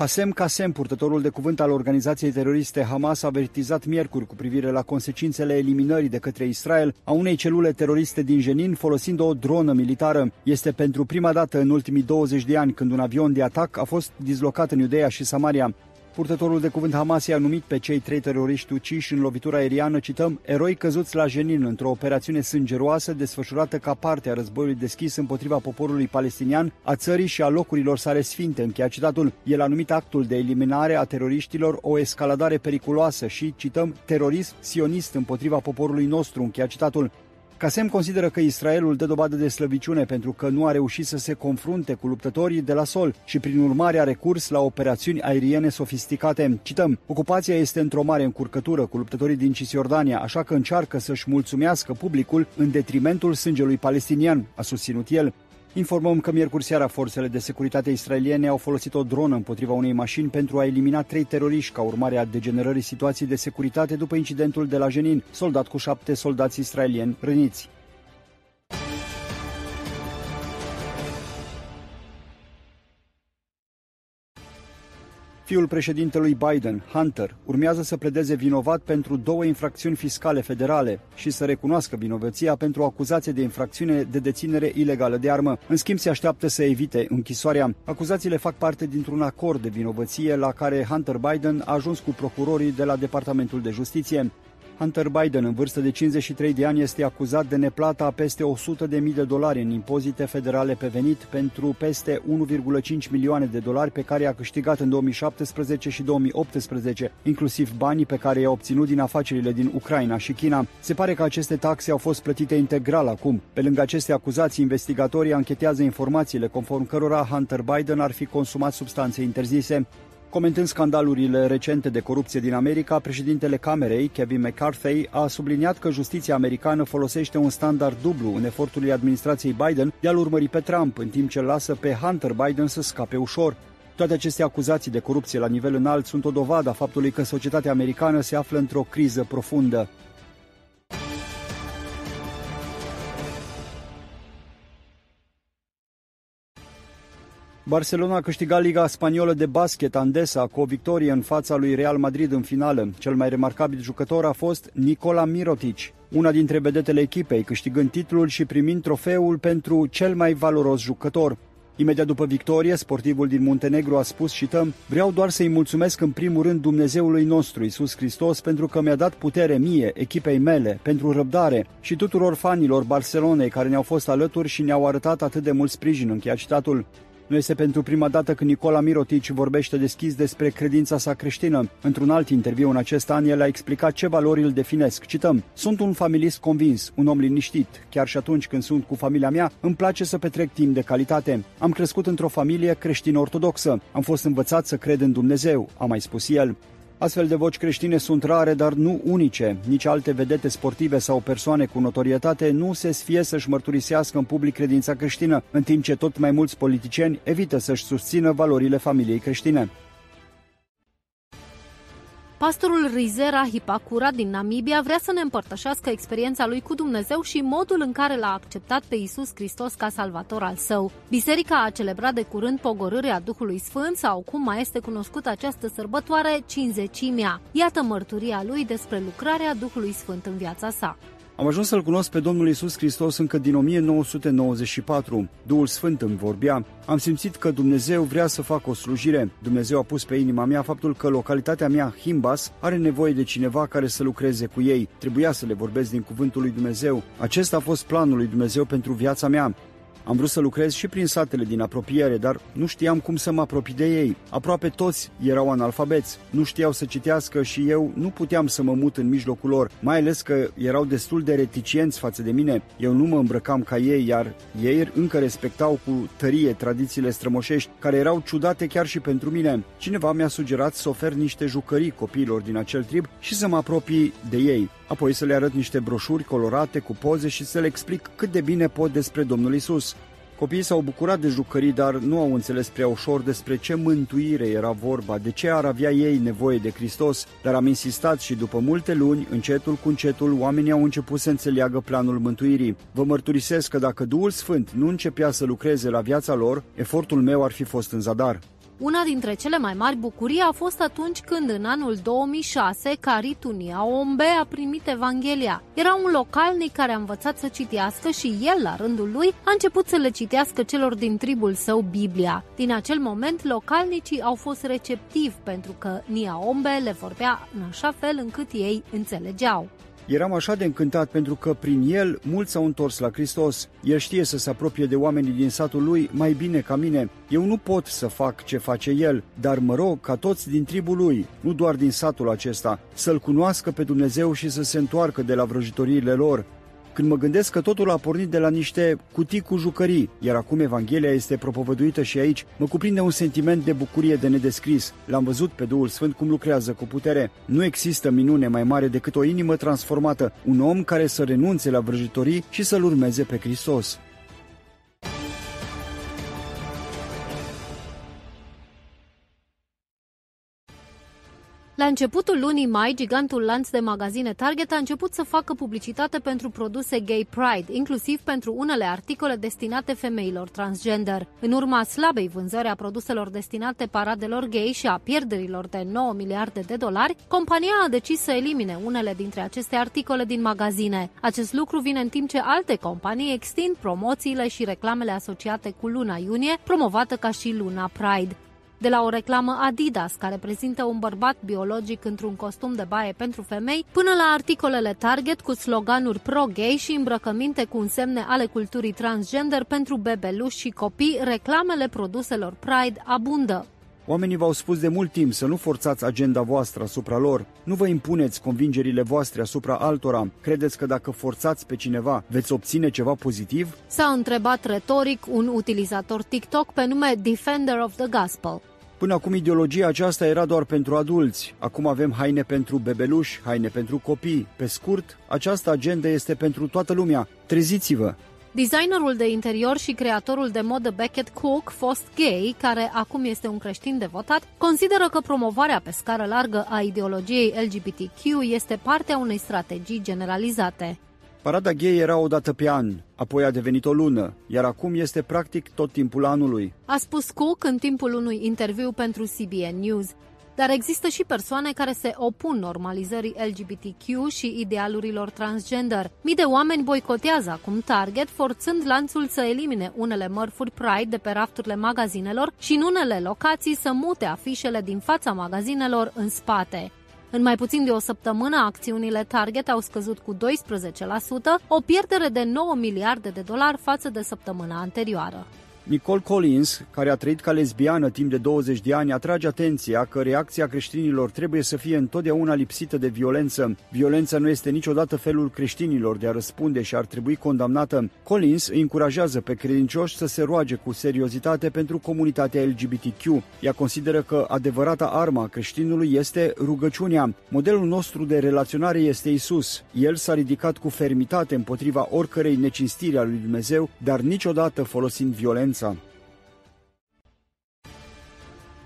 Hasem Kasem, purtătorul de cuvânt al organizației teroriste Hamas, a avertizat miercuri cu privire la consecințele eliminării de către Israel a unei celule teroriste din Jenin folosind o dronă militară. Este pentru prima dată în ultimii 20 de ani când un avion de atac a fost dislocat în Iudeea și Samaria. Purtătorul de cuvânt Hamas i-a numit pe cei trei teroriști uciși în lovitura aeriană, cităm, eroi căzuți la Jenin într-o operațiune sângeroasă desfășurată ca parte a războiului deschis împotriva poporului palestinian, a țării și a locurilor sale sfinte, încheia citatul. El a numit actul de eliminare a teroriștilor o escaladare periculoasă și, cităm, terorism sionist împotriva poporului nostru, încheia citatul. Casem consideră că Israelul dă dovadă de slăbiciune pentru că nu a reușit să se confrunte cu luptătorii de la sol și prin urmare a recurs la operațiuni aeriene sofisticate. Cităm, ocupația este într-o mare încurcătură cu luptătorii din Cisjordania, așa că încearcă să-și mulțumească publicul în detrimentul sângelui palestinian, a susținut el. Informăm că miercuri seara forțele de securitate israeliene au folosit o dronă împotriva unei mașini pentru a elimina trei teroriști ca urmare a degenerării situației de securitate după incidentul de la Jenin, soldat cu șapte soldați israelieni răniți. Fiul președintelui Biden, Hunter, urmează să pledeze vinovat pentru două infracțiuni fiscale federale și să recunoască vinovăția pentru o acuzație de infracțiune de deținere ilegală de armă. În schimb, se așteaptă să evite închisoarea. Acuzațiile fac parte dintr-un acord de vinovăție la care Hunter Biden a ajuns cu procurorii de la Departamentul de Justiție. Hunter Biden, în vârstă de 53 de ani, este acuzat de neplata a peste 100 de mii de dolari în impozite federale pe venit pentru peste 1,5 milioane de dolari pe care i-a câștigat în 2017 și 2018, inclusiv banii pe care i-a obținut din afacerile din Ucraina și China. Se pare că aceste taxe au fost plătite integral acum. Pe lângă aceste acuzații, investigatorii anchetează informațiile conform cărora Hunter Biden ar fi consumat substanțe interzise. Comentând scandalurile recente de corupție din America, președintele Camerei, Kevin McCarthy, a subliniat că justiția americană folosește un standard dublu în eforturile administrației Biden de a-l urmări pe Trump, în timp ce lasă pe Hunter Biden să scape ușor. Toate aceste acuzații de corupție la nivel înalt sunt o dovadă a faptului că societatea americană se află într-o criză profundă. Barcelona a câștigat Liga Spaniolă de Basket Andesa cu o victorie în fața lui Real Madrid în finală. Cel mai remarcabil jucător a fost Nicola Mirotic, una dintre vedetele echipei, câștigând titlul și primind trofeul pentru cel mai valoros jucător. Imediat după victorie, sportivul din Muntenegru a spus, cităm, Vreau doar să-i mulțumesc în primul rând Dumnezeului nostru, Isus Hristos, pentru că mi-a dat putere mie, echipei mele, pentru răbdare și tuturor fanilor Barcelonei care ne-au fost alături și ne-au arătat atât de mult sprijin, încheia citatul. Nu este pentru prima dată când Nicola Mirotic vorbește deschis despre credința sa creștină. Într-un alt interviu în acest an, el a explicat ce valori îl definesc. Cităm, Sunt un familist convins, un om liniștit. Chiar și atunci când sunt cu familia mea, îmi place să petrec timp de calitate. Am crescut într-o familie creștină-ortodoxă. Am fost învățat să cred în Dumnezeu, a mai spus el. Astfel de voci creștine sunt rare, dar nu unice. Nici alte vedete sportive sau persoane cu notorietate nu se sfie să-și mărturisească în public credința creștină, în timp ce tot mai mulți politicieni evită să-și susțină valorile familiei creștine. Pastorul Rizera Hipakura din Namibia vrea să ne împărtășească experiența lui cu Dumnezeu și modul în care l-a acceptat pe Isus Hristos ca salvator al său. Biserica a celebrat de curând pogorârea Duhului Sfânt sau cum mai este cunoscută această sărbătoare, cinzecimea. Iată mărturia lui despre lucrarea Duhului Sfânt în viața sa. Am ajuns să-L cunosc pe Domnul Isus Hristos încă din 1994. Duhul Sfânt îmi vorbea. Am simțit că Dumnezeu vrea să fac o slujire. Dumnezeu a pus pe inima mea faptul că localitatea mea, Himbas, are nevoie de cineva care să lucreze cu ei. Trebuia să le vorbesc din cuvântul lui Dumnezeu. Acesta a fost planul lui Dumnezeu pentru viața mea. Am vrut să lucrez și prin satele din apropiere, dar nu știam cum să mă apropii de ei. Aproape toți erau analfabeți, nu știau să citească și eu nu puteam să mă mut în mijlocul lor, mai ales că erau destul de reticienți față de mine. Eu nu mă îmbrăcam ca ei, iar ei încă respectau cu tărie tradițiile strămoșești, care erau ciudate chiar și pentru mine. Cineva mi-a sugerat să ofer niște jucării copiilor din acel trib și să mă apropii de ei apoi să le arăt niște broșuri colorate cu poze și să le explic cât de bine pot despre Domnul Isus. Copiii s-au bucurat de jucării, dar nu au înțeles prea ușor despre ce mântuire era vorba, de ce ar avea ei nevoie de Hristos, dar am insistat și după multe luni, încetul cu încetul, oamenii au început să înțeleagă planul mântuirii. Vă mărturisesc că dacă Duhul Sfânt nu începea să lucreze la viața lor, efortul meu ar fi fost în zadar. Una dintre cele mai mari bucurii a fost atunci când în anul 2006 Caritunia Ombe a primit Evanghelia. Era un localnic care a învățat să citească și el, la rândul lui, a început să le citească celor din tribul său Biblia. Din acel moment, localnicii au fost receptivi pentru că Nia Ombe le vorbea în așa fel încât ei înțelegeau. Eram așa de încântat pentru că prin el mulți s-au întors la Hristos. El știe să se apropie de oamenii din satul lui mai bine ca mine. Eu nu pot să fac ce face el, dar mă rog ca toți din tribul lui, nu doar din satul acesta, să-L cunoască pe Dumnezeu și să se întoarcă de la vrăjitoriile lor. Când mă gândesc că totul a pornit de la niște cutii cu jucării, iar acum Evanghelia este propovăduită și aici, mă cuprinde un sentiment de bucurie de nedescris. L-am văzut pe Duhul Sfânt cum lucrează cu putere. Nu există minune mai mare decât o inimă transformată, un om care să renunțe la vrăjitorii și să-L urmeze pe Hristos. La începutul lunii mai, gigantul lanț de magazine Target a început să facă publicitate pentru produse Gay Pride, inclusiv pentru unele articole destinate femeilor transgender. În urma slabei vânzări a produselor destinate paradelor gay și a pierderilor de 9 miliarde de dolari, compania a decis să elimine unele dintre aceste articole din magazine. Acest lucru vine în timp ce alte companii extind promoțiile și reclamele asociate cu luna iunie, promovată ca și luna Pride de la o reclamă Adidas care prezintă un bărbat biologic într-un costum de baie pentru femei, până la articolele Target cu sloganuri pro-gay și îmbrăcăminte cu însemne ale culturii transgender pentru bebeluși și copii, reclamele produselor Pride abundă. Oamenii v-au spus de mult timp să nu forțați agenda voastră asupra lor. Nu vă impuneți convingerile voastre asupra altora. Credeți că dacă forțați pe cineva, veți obține ceva pozitiv? S-a întrebat retoric un utilizator TikTok pe nume Defender of the Gospel. Până acum ideologia aceasta era doar pentru adulți. Acum avem haine pentru bebeluși, haine pentru copii. Pe scurt, această agenda este pentru toată lumea. Treziți-vă! Designerul de interior și creatorul de modă Beckett Cook, fost gay, care acum este un creștin devotat, consideră că promovarea pe scară largă a ideologiei LGBTQ este parte a unei strategii generalizate. Parada gay era o dată pe an, apoi a devenit o lună, iar acum este practic tot timpul anului. A spus Cook în timpul unui interviu pentru CBN News. Dar există și persoane care se opun normalizării LGBTQ și idealurilor transgender. Mii de oameni boicotează acum Target, forțând lanțul să elimine unele mărfuri Pride de pe rafturile magazinelor și în unele locații să mute afișele din fața magazinelor în spate. În mai puțin de o săptămână, acțiunile Target au scăzut cu 12%, o pierdere de 9 miliarde de dolari față de săptămâna anterioară. Nicole Collins, care a trăit ca lesbiană timp de 20 de ani, atrage atenția că reacția creștinilor trebuie să fie întotdeauna lipsită de violență. Violența nu este niciodată felul creștinilor de a răspunde și ar trebui condamnată. Collins îi încurajează pe credincioși să se roage cu seriozitate pentru comunitatea LGBTQ. Ea consideră că adevărata arma creștinului este rugăciunea. Modelul nostru de relaționare este Isus. El s-a ridicat cu fermitate împotriva oricărei necinstiri a lui Dumnezeu, dar niciodată folosind violență violența.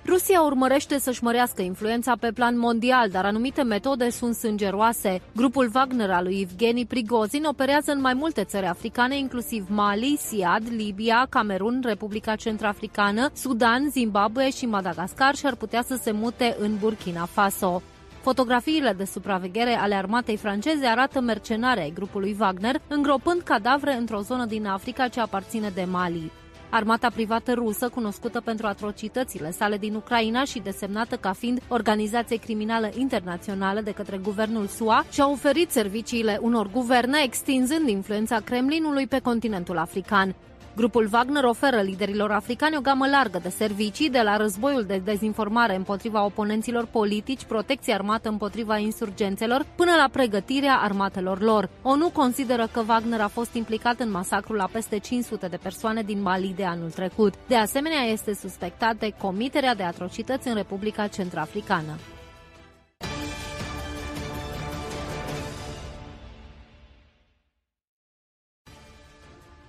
Rusia urmărește să-și mărească influența pe plan mondial, dar anumite metode sunt sângeroase. Grupul Wagner al lui Evgeni Prigozhin operează în mai multe țări africane, inclusiv Mali, Siad, Libia, Camerun, Republica Centrafricană, Sudan, Zimbabwe și Madagascar și ar putea să se mute în Burkina Faso. Fotografiile de supraveghere ale armatei franceze arată mercenari ai grupului Wagner îngropând cadavre într-o zonă din Africa ce aparține de Mali. Armata privată rusă, cunoscută pentru atrocitățile sale din Ucraina și desemnată ca fiind organizație criminală internațională de către guvernul SUA, și-a oferit serviciile unor guverne, extinzând influența Kremlinului pe continentul african. Grupul Wagner oferă liderilor africani o gamă largă de servicii, de la războiul de dezinformare împotriva oponenților politici, protecție armată împotriva insurgențelor, până la pregătirea armatelor lor. ONU consideră că Wagner a fost implicat în masacrul la peste 500 de persoane din Mali de anul trecut. De asemenea, este suspectat de comiterea de atrocități în Republica Centrafricană.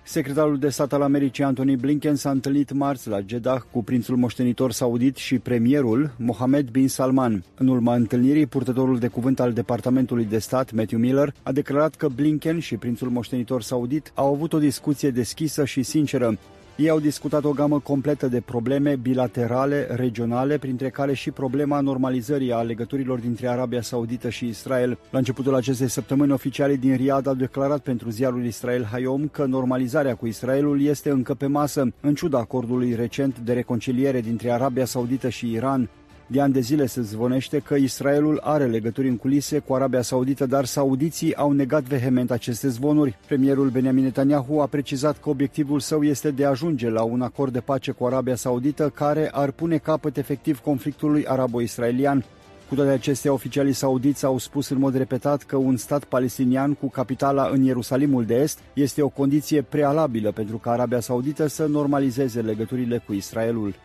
Secretarul de stat al Americii Anthony Blinken s-a întâlnit marți la Jeddah cu prințul moștenitor saudit și premierul Mohammed bin Salman. În urma întâlnirii, purtătorul de cuvânt al Departamentului de Stat, Matthew Miller, a declarat că Blinken și prințul moștenitor saudit au avut o discuție deschisă și sinceră. Ei au discutat o gamă completă de probleme bilaterale, regionale, printre care și problema normalizării a legăturilor dintre Arabia Saudită și Israel. La începutul acestei săptămâni, oficialii din Riyadh au declarat pentru ziarul Israel Hayom că normalizarea cu Israelul este încă pe masă, în ciuda acordului recent de reconciliere dintre Arabia Saudită și Iran. De ani de zile se zvonește că Israelul are legături în culise cu Arabia Saudită, dar saudiții au negat vehement aceste zvonuri. Premierul Benjamin Netanyahu a precizat că obiectivul său este de a ajunge la un acord de pace cu Arabia Saudită care ar pune capăt efectiv conflictului arabo-israelian. Cu toate acestea, oficialii saudiți au spus în mod repetat că un stat palestinian cu capitala în Ierusalimul de Est este o condiție prealabilă pentru ca Arabia Saudită să normalizeze legăturile cu Israelul.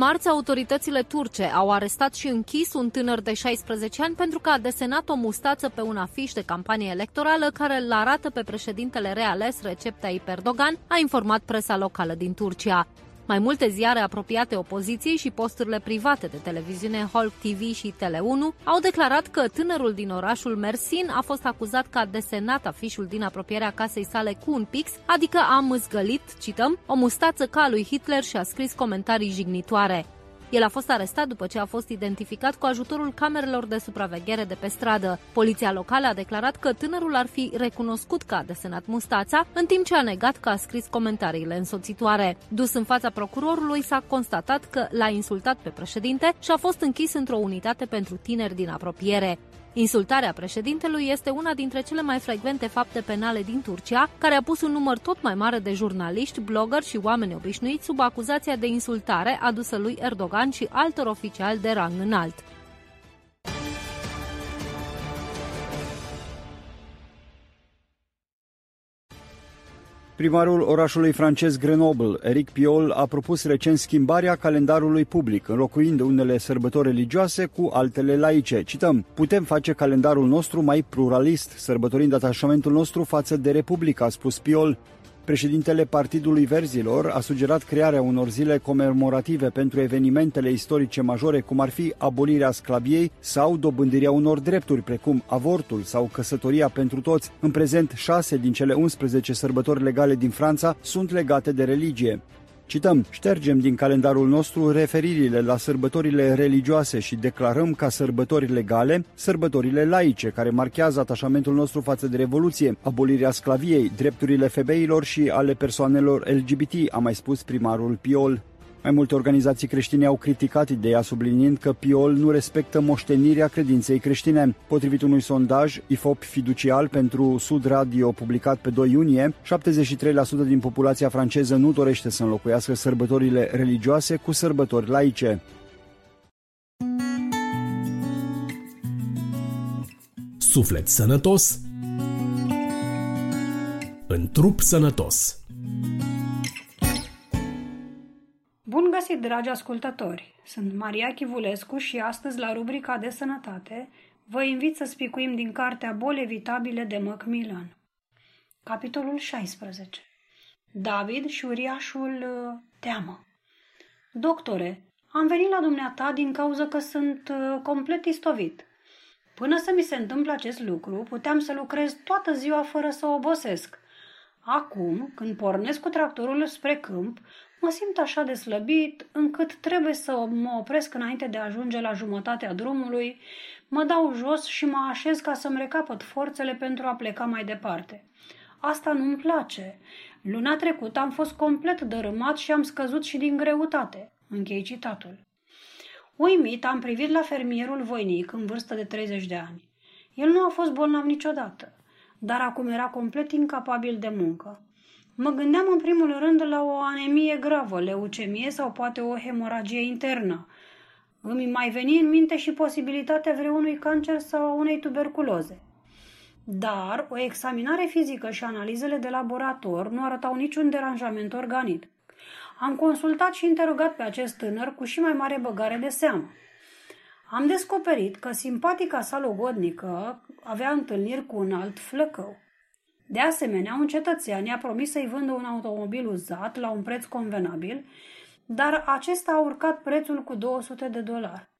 Marți, autoritățile turce au arestat și închis un tânăr de 16 ani pentru că a desenat o mustață pe un afiș de campanie electorală care îl arată pe președintele reales Recep Tayyip Erdogan, a informat presa locală din Turcia. Mai multe ziare apropiate opoziției și posturile private de televiziune Holk TV și Tele1 au declarat că tânărul din orașul Mersin a fost acuzat că a desenat afișul din apropierea casei sale cu un pix, adică a mâzgălit, cităm, o mustață ca lui Hitler și a scris comentarii jignitoare. El a fost arestat după ce a fost identificat cu ajutorul camerelor de supraveghere de pe stradă. Poliția locală a declarat că tânărul ar fi recunoscut că a desenat mustața, în timp ce a negat că a scris comentariile însoțitoare. Dus în fața procurorului, s-a constatat că l-a insultat pe președinte și a fost închis într-o unitate pentru tineri din apropiere. Insultarea președintelui este una dintre cele mai frecvente fapte penale din Turcia, care a pus un număr tot mai mare de jurnaliști, blogger și oameni obișnuiți sub acuzația de insultare adusă lui Erdogan și altor oficiali de rang înalt. Primarul orașului francez Grenoble, Eric Piolle, a propus recent schimbarea calendarului public, înlocuind unele sărbători religioase cu altele laice. Cităm, putem face calendarul nostru mai pluralist, sărbătorind atașamentul nostru față de Republică, a spus Piolle. Președintele Partidului Verzilor a sugerat crearea unor zile comemorative pentru evenimentele istorice majore, cum ar fi abolirea sclaviei sau dobândirea unor drepturi, precum avortul sau căsătoria pentru toți. În prezent, șase din cele 11 sărbători legale din Franța sunt legate de religie. Cităm, ștergem din calendarul nostru referirile la sărbătorile religioase și declarăm ca sărbători legale sărbătorile laice, care marchează atașamentul nostru față de Revoluție, abolirea sclaviei, drepturile femeilor și ale persoanelor LGBT, a mai spus primarul Piol. Mai multe organizații creștine au criticat ideea, subliniind că Piol nu respectă moștenirea credinței creștine. Potrivit unui sondaj IFOP fiducial pentru Sud Radio publicat pe 2 iunie, 73% din populația franceză nu dorește să înlocuiască sărbătorile religioase cu sărbători laice. Suflet sănătos în trup sănătos. Bun găsit, dragi ascultători! Sunt Maria Chivulescu și astăzi, la rubrica de sănătate, vă invit să spicuim din cartea Boli evitabile de Macmillan. Capitolul 16 David și uriașul uh, teamă Doctore, am venit la dumneata din cauza că sunt uh, complet istovit. Până să mi se întâmple acest lucru, puteam să lucrez toată ziua fără să obosesc. Acum, când pornesc cu tractorul spre câmp, mă simt așa de slăbit încât trebuie să mă opresc înainte de a ajunge la jumătatea drumului, mă dau jos și mă așez ca să-mi recapăt forțele pentru a pleca mai departe. Asta nu-mi place. Luna trecută am fost complet dărâmat și am scăzut și din greutate. Închei citatul. Uimit am privit la fermierul voinic în vârstă de 30 de ani. El nu a fost bolnav niciodată, dar acum era complet incapabil de muncă. Mă gândeam în primul rând la o anemie gravă, leucemie sau poate o hemoragie internă. Îmi mai veni în minte și posibilitatea vreunui cancer sau unei tuberculoze. Dar o examinare fizică și analizele de laborator nu arătau niciun deranjament organic. Am consultat și interogat pe acest tânăr cu și mai mare băgare de seamă. Am descoperit că simpatica sa logodnică avea întâlniri cu un alt flăcău. De asemenea, un cetățean i-a promis să-i vândă un automobil uzat la un preț convenabil, dar acesta a urcat prețul cu 200 de dolari.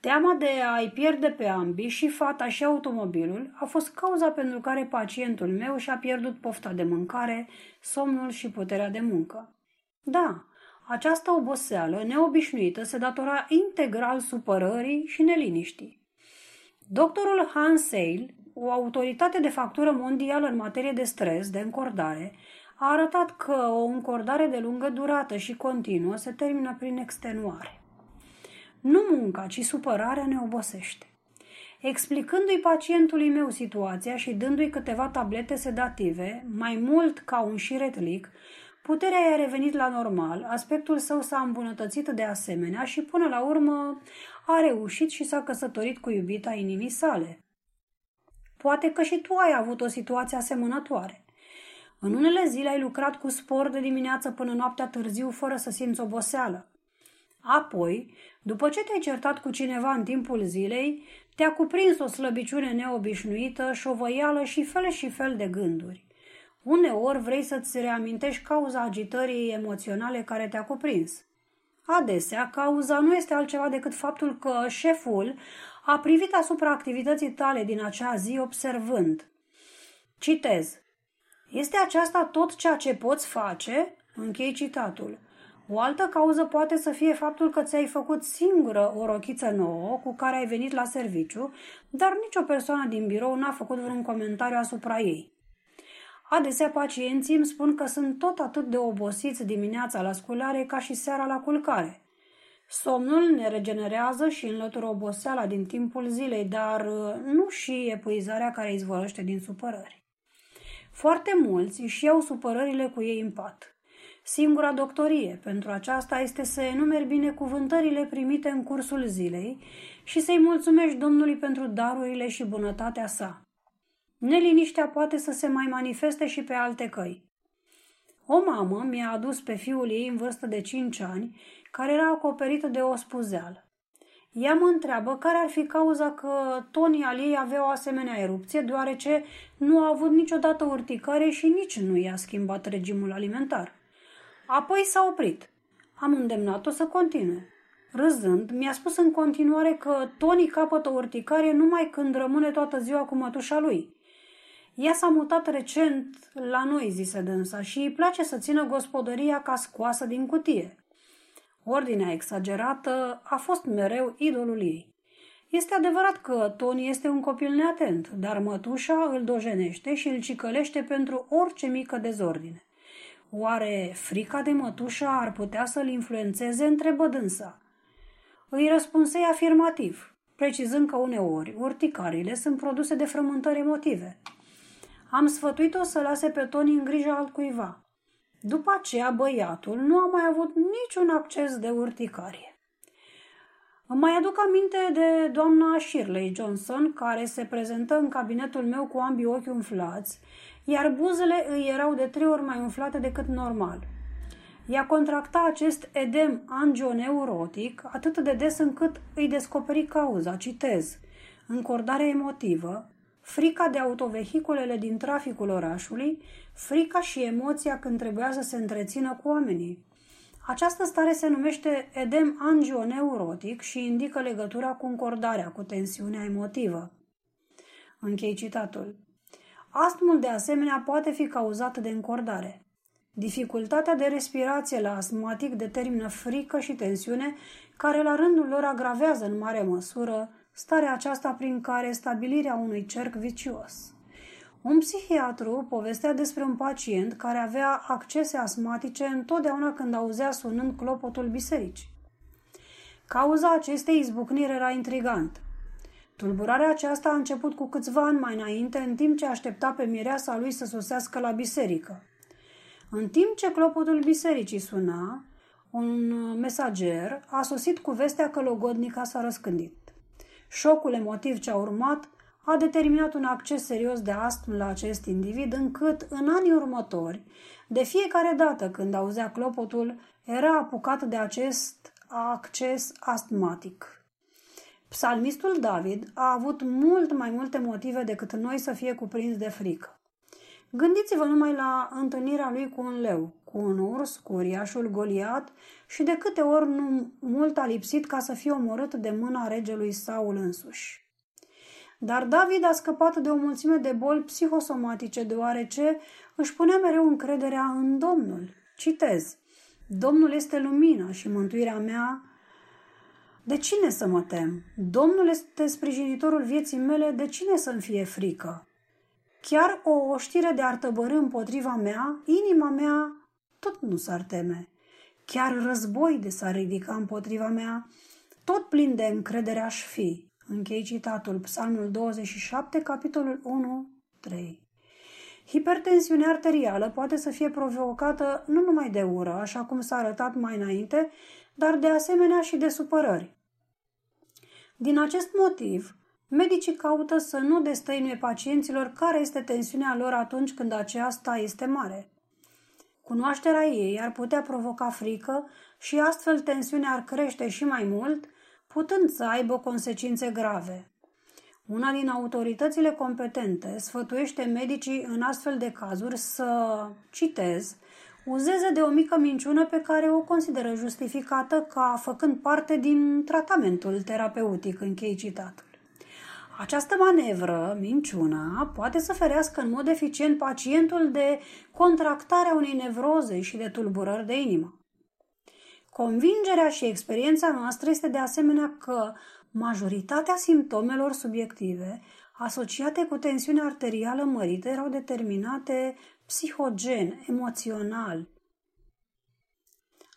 Teama de a-i pierde pe ambii și fata și automobilul a fost cauza pentru care pacientul meu și-a pierdut pofta de mâncare, somnul și puterea de muncă. Da, această oboseală neobișnuită se datora integral supărării și neliniștii. Doctorul Hans Seil, o autoritate de factură mondială în materie de stres, de încordare, a arătat că o încordare de lungă durată și continuă se termină prin extenuare. Nu munca, ci supărarea ne obosește. Explicându-i pacientului meu situația și dându-i câteva tablete sedative, mai mult ca un șiretlic, Puterea i-a revenit la normal, aspectul său s-a îmbunătățit de asemenea și până la urmă a reușit și s-a căsătorit cu iubita inimii sale. Poate că și tu ai avut o situație asemănătoare. În unele zile ai lucrat cu spor de dimineață până noaptea târziu fără să simți oboseală. Apoi, după ce te-ai certat cu cineva în timpul zilei, te-a cuprins o slăbiciune neobișnuită, șovăială și fel și fel de gânduri. Uneori vrei să-ți reamintești cauza agitării emoționale care te-a cuprins. Adesea, cauza nu este altceva decât faptul că șeful a privit asupra activității tale din acea zi observând. Citez. Este aceasta tot ceea ce poți face? Închei citatul. O altă cauză poate să fie faptul că ți-ai făcut singură o rochiță nouă cu care ai venit la serviciu, dar nicio persoană din birou n-a făcut vreun comentariu asupra ei. Adesea pacienții îmi spun că sunt tot atât de obosiți dimineața la sculare ca și seara la culcare. Somnul ne regenerează și înlătură oboseala din timpul zilei, dar uh, nu și epuizarea care izvorăște din supărări. Foarte mulți își iau supărările cu ei în pat. Singura doctorie pentru aceasta este să enumeri bine cuvântările primite în cursul zilei și să-i mulțumești Domnului pentru darurile și bunătatea sa. Neliniștea poate să se mai manifeste și pe alte căi. O mamă mi-a adus pe fiul ei în vârstă de 5 ani, care era acoperită de o spuzeală. Ea mă întreabă care ar fi cauza că tonii al ei avea o asemenea erupție, deoarece nu a avut niciodată urticare și nici nu i-a schimbat regimul alimentar. Apoi s-a oprit. Am îndemnat-o să continue. Râzând, mi-a spus în continuare că Tony capătă urticare numai când rămâne toată ziua cu mătușa lui. Ea s-a mutat recent la noi, zise dânsa, și îi place să țină gospodăria ca scoasă din cutie. Ordinea exagerată a fost mereu idolul ei. Este adevărat că Tony este un copil neatent, dar mătușa îl dojenește și îl cicălește pentru orice mică dezordine. Oare frica de mătușa ar putea să-l influențeze? întrebă dânsa. Îi răspunsei afirmativ, precizând că uneori urticarile sunt produse de frământări emotive. Am sfătuit-o să lase pe Tony în grija altcuiva. După aceea, băiatul nu a mai avut niciun acces de urticarie. Îmi mai aduc aminte de doamna Shirley Johnson, care se prezentă în cabinetul meu cu ambii ochi umflați, iar buzele îi erau de trei ori mai umflate decât normal. Ea contracta acest edem angioneurotic atât de des încât îi descoperi cauza, citez, încordare emotivă, frica de autovehiculele din traficul orașului, frica și emoția când trebuia să se întrețină cu oamenii. Această stare se numește edem angioneurotic și indică legătura cu încordarea, cu tensiunea emotivă. Închei citatul. Astmul, de asemenea, poate fi cauzat de încordare. Dificultatea de respirație la astmatic determină frică și tensiune, care la rândul lor agravează în mare măsură starea aceasta prin care stabilirea unui cerc vicios. Un psihiatru povestea despre un pacient care avea accese asmatice întotdeauna când auzea sunând clopotul bisericii. Cauza acestei izbucniri era intrigantă. Tulburarea aceasta a început cu câțiva ani mai înainte, în timp ce aștepta pe mireasa lui să sosească la biserică. În timp ce clopotul bisericii suna, un mesager a sosit cu vestea că logodnica s-a răspândit. Șocul emotiv ce a urmat a determinat un acces serios de astm la acest individ, încât în anii următori, de fiecare dată când auzea clopotul, era apucat de acest acces astmatic. Psalmistul David a avut mult mai multe motive decât noi să fie cuprins de frică. Gândiți-vă numai la întâlnirea lui cu un leu, cu un urs, cu uriașul Goliat și de câte ori nu mult a lipsit ca să fie omorât de mâna regelui Saul însuși. Dar David a scăpat de o mulțime de boli psihosomatice, deoarece își punea mereu încrederea în Domnul. Citez. Domnul este lumina și mântuirea mea. De cine să mă tem? Domnul este sprijinitorul vieții mele, de cine să-mi fie frică? Chiar o oștire de ar împotriva mea, inima mea tot nu s-ar teme. Chiar război de s-ar ridica împotriva mea, tot plin de încredere aș fi. Închei citatul, Psalmul 27, capitolul 1, 3. Hipertensiunea arterială poate să fie provocată nu numai de ură, așa cum s-a arătat mai înainte, dar de asemenea și de supărări. Din acest motiv, medicii caută să nu destăinuie pacienților care este tensiunea lor atunci când aceasta este mare. Cunoașterea ei ar putea provoca frică și astfel tensiunea ar crește și mai mult, putând să aibă consecințe grave. Una din autoritățile competente sfătuiește medicii în astfel de cazuri să, citez, uzeze de o mică minciună pe care o consideră justificată ca făcând parte din tratamentul terapeutic, închei citatul. Această manevră, minciuna, poate să ferească în mod eficient pacientul de contractarea unei nevroze și de tulburări de inimă. Convingerea și experiența noastră este de asemenea că majoritatea simptomelor subiective asociate cu tensiunea arterială mărită erau determinate psihogen, emoțional.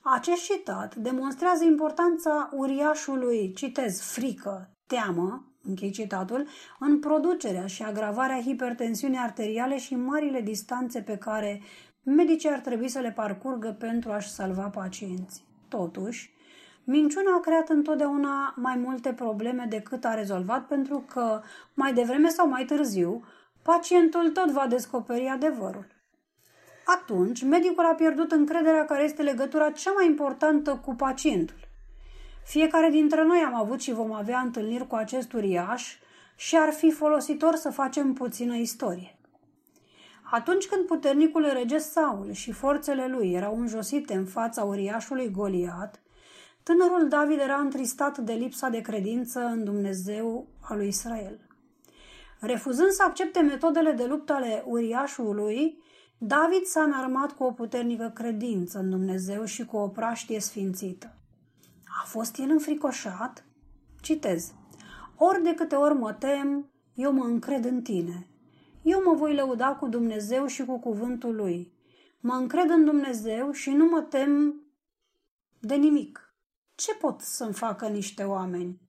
Acest citat demonstrează importanța uriașului, citez, frică, teamă, închei citatul, în producerea și agravarea hipertensiunii arteriale și marile distanțe pe care medicii ar trebui să le parcurgă pentru a-și salva pacienții. Totuși, minciuna a creat întotdeauna mai multe probleme decât a rezolvat pentru că, mai devreme sau mai târziu, pacientul tot va descoperi adevărul. Atunci, medicul a pierdut încrederea care este legătura cea mai importantă cu pacientul. Fiecare dintre noi am avut și vom avea întâlniri cu acest uriaș și ar fi folositor să facem puțină istorie. Atunci când puternicul rege Saul și forțele lui erau înjosite în fața uriașului Goliat, tânărul David era întristat de lipsa de credință în Dumnezeu al lui Israel. Refuzând să accepte metodele de luptă ale uriașului, David s-a înarmat cu o puternică credință în Dumnezeu și cu o praștie sfințită. A fost el înfricoșat? Citez. Ori de câte ori mă tem, eu mă încred în tine eu mă voi lăuda cu Dumnezeu și cu cuvântul Lui. Mă încred în Dumnezeu și nu mă tem de nimic. Ce pot să-mi facă niște oameni?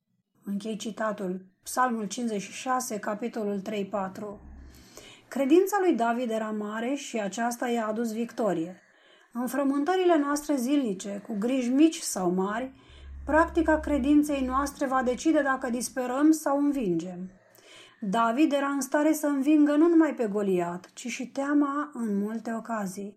Închei citatul, Psalmul 56, capitolul 3-4. Credința lui David era mare și aceasta i-a adus victorie. În frământările noastre zilnice, cu griji mici sau mari, practica credinței noastre va decide dacă disperăm sau învingem. David era în stare să învingă nu numai pe Goliat, ci și teama în multe ocazii.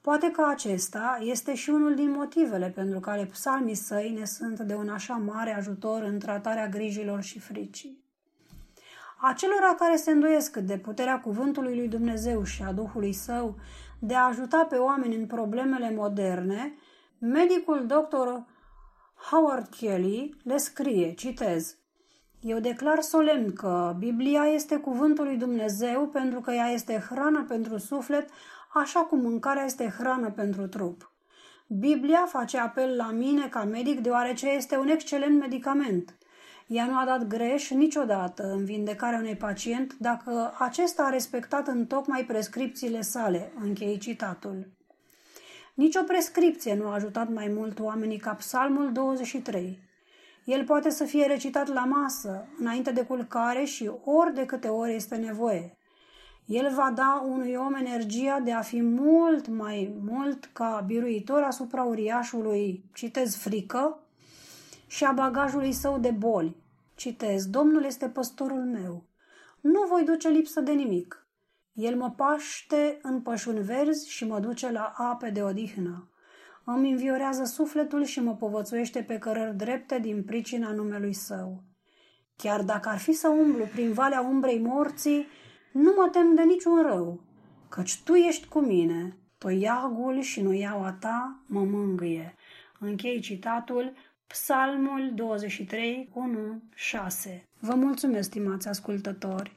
Poate că acesta este și unul din motivele pentru care psalmii săi ne sunt de un așa mare ajutor în tratarea grijilor și fricii. Acelora care se îndoiesc de puterea cuvântului lui Dumnezeu și a Duhului Său de a ajuta pe oameni în problemele moderne, medicul dr. Howard Kelly le scrie, citez, Eu declar solemn că Biblia este cuvântul lui Dumnezeu pentru că ea este hrană pentru suflet, așa cum mâncarea este hrană pentru trup. Biblia face apel la mine ca medic deoarece este un excelent medicament. Ea nu a dat greș niciodată în vindecarea unui pacient dacă acesta a respectat în tocmai prescripțiile sale, închei citatul. Nici o prescripție nu a ajutat mai mult oamenii ca psalmul 23. El poate să fie recitat la masă, înainte de culcare și ori de câte ori este nevoie. El va da unui om energia de a fi mult mai mult ca biruitor asupra uriașului, citez frică, și a bagajului său de boli. Citez, Domnul este păstorul meu. Nu voi duce lipsă de nimic. El mă paște în pășuni verzi și mă duce la ape de odihnă. Îmi înviorează sufletul și mă povățuiește pe cărări drepte din pricina numelui său. Chiar dacă ar fi să umblu prin valea umbrei morții, nu mă tem de niciun rău, căci tu ești cu mine, toiagul și nuiaua ta mă mângâie. Închei citatul Psalmul 23, 1, 6. Vă mulțumesc, stimați ascultători!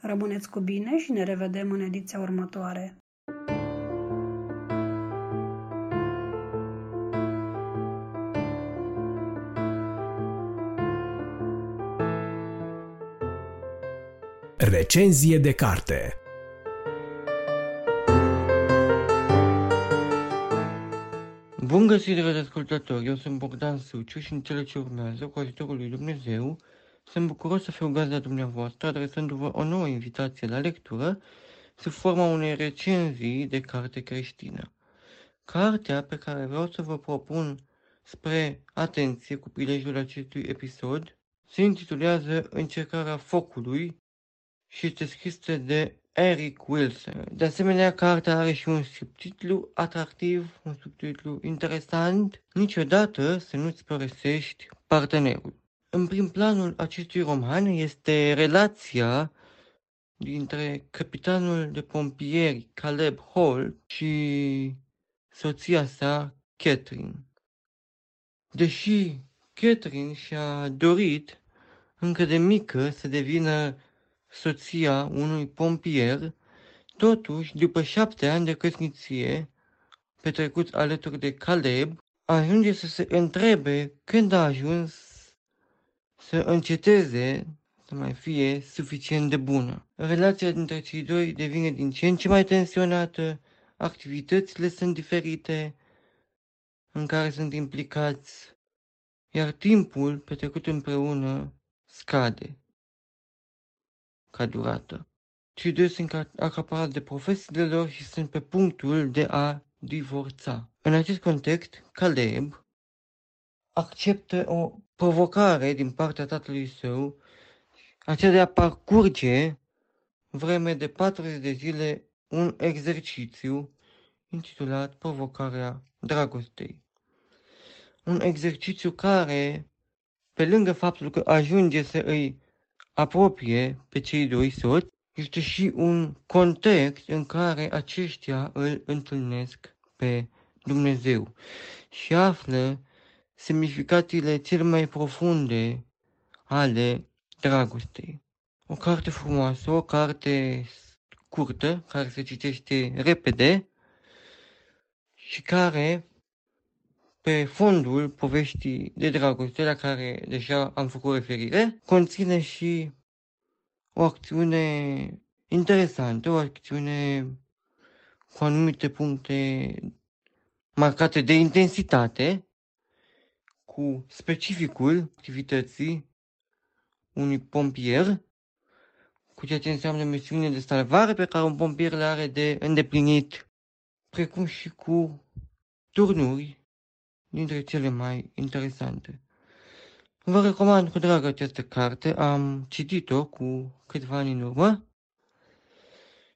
Rămâneți cu bine și ne revedem în ediția următoare. Recenzie de carte Bun găsit, dragi ascultători! Eu sunt Bogdan Suciu și în cele ce urmează, cu ajutorul lui Dumnezeu, sunt bucuros să fiu gazda dumneavoastră, adresându-vă o nouă invitație la lectură sub forma unei recenzii de carte creștină. Cartea pe care vreau să vă propun spre atenție cu prilejul acestui episod se intitulează Încercarea focului și este scrisă de Eric Wilson. De asemenea, cartea are și un subtitlu atractiv, un subtitlu interesant. Niciodată să nu-ți părăsești partenerul. În prim planul acestui roman este relația dintre capitanul de pompieri Caleb Hall și soția sa Catherine. Deși Catherine și-a dorit încă de mică să devină soția unui pompier, totuși, după șapte ani de căsniție, petrecut alături de Caleb, ajunge să se întrebe când a ajuns să înceteze să mai fie suficient de bună. Relația dintre cei doi devine din ce în ce mai tensionată, activitățile sunt diferite în care sunt implicați, iar timpul petrecut împreună scade ca durată. Cei doi sunt acaparați de profesiile lor și sunt pe punctul de a divorța. În acest context, Caleb acceptă o provocare din partea tatălui său, aceea de a parcurge vreme de 40 de zile un exercițiu intitulat Provocarea Dragostei. Un exercițiu care, pe lângă faptul că ajunge să îi apropie pe cei doi soți, este și un context în care aceștia îl întâlnesc pe Dumnezeu și află semnificațiile cele mai profunde ale dragostei. O carte frumoasă, o carte scurtă, care se citește repede și care, pe fondul poveștii de dragoste la care deja am făcut referire, conține și o acțiune interesantă, o acțiune cu anumite puncte marcate de intensitate, cu specificul activității unui pompier, cu ceea ce înseamnă misiune de salvare pe care un pompier le are de îndeplinit, precum și cu turnuri dintre cele mai interesante. Vă recomand cu drag această carte, am citit-o cu câțiva ani în urmă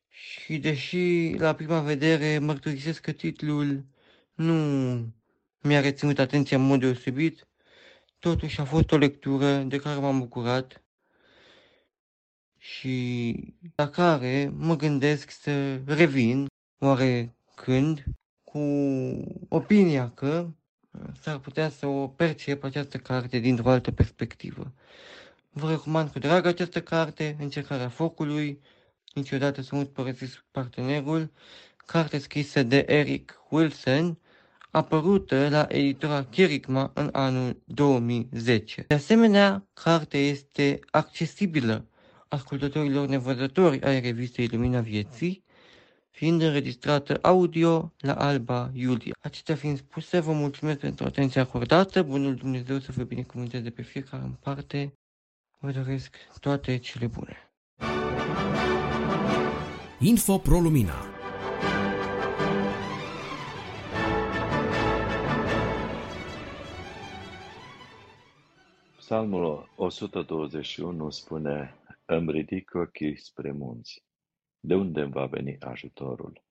și deși la prima vedere mărturisesc că titlul nu mi-a reținut atenția în mod deosebit, totuși a fost o lectură de care m-am bucurat și la care mă gândesc să revin oare când cu opinia că s-ar putea să o percep această carte dintr-o altă perspectivă. Vă recomand cu drag această carte, Încercarea focului, Niciodată să nu-ți părăsiți partenerul, carte scrisă de Eric Wilson, apărută la editura Chiricma în anul 2010. De asemenea, cartea este accesibilă ascultătorilor nevăzători ai revistei Lumina Vieții, fiind înregistrată audio la Alba Iulia. Acestea fiind spuse, vă mulțumesc pentru atenția acordată, bunul Dumnezeu să vă binecuvânteze pe fiecare în parte, vă doresc toate cele bune. Info Pro Lumina Psalmul 121 spune, Îmi ridic ochii spre munți. De unde îmi va veni ajutorul?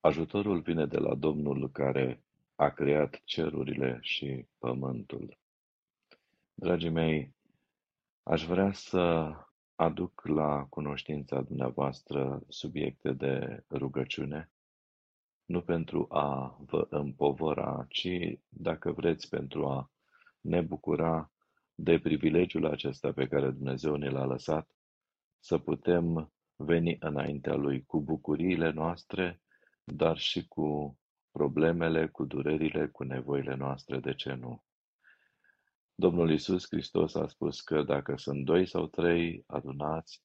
Ajutorul vine de la Domnul care a creat cerurile și pământul. Dragii mei, aș vrea să aduc la cunoștința dumneavoastră subiecte de rugăciune, nu pentru a vă împovăra, ci, dacă vreți, pentru a ne bucura de privilegiul acesta pe care Dumnezeu ne l-a lăsat, să putem veni înaintea Lui cu bucuriile noastre, dar și cu problemele, cu durerile, cu nevoile noastre, de ce nu? Domnul Isus Hristos a spus că dacă sunt doi sau trei adunați,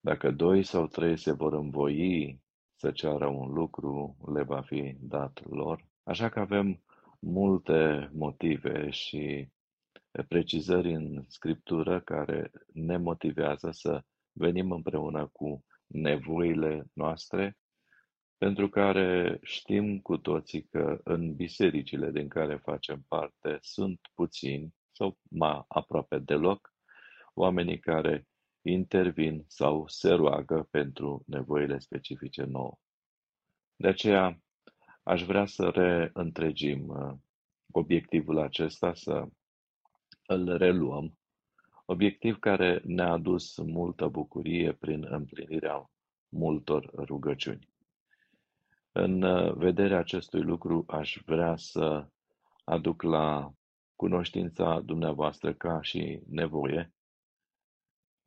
dacă doi sau trei se vor învoi să ceară un lucru, le va fi dat lor. Așa că avem multe motive și precizări în Scriptură care ne motivează să venim împreună cu nevoile noastre, pentru care știm cu toții că în bisericile din care facem parte sunt puțini sau mai aproape deloc oamenii care intervin sau se roagă pentru nevoile specifice nouă. De aceea aș vrea să reîntregim uh, obiectivul acesta, să îl reluăm, obiectiv care ne-a adus multă bucurie prin împlinirea multor rugăciuni. În uh, vederea acestui lucru aș vrea să aduc la cunoștința dumneavoastră ca și nevoie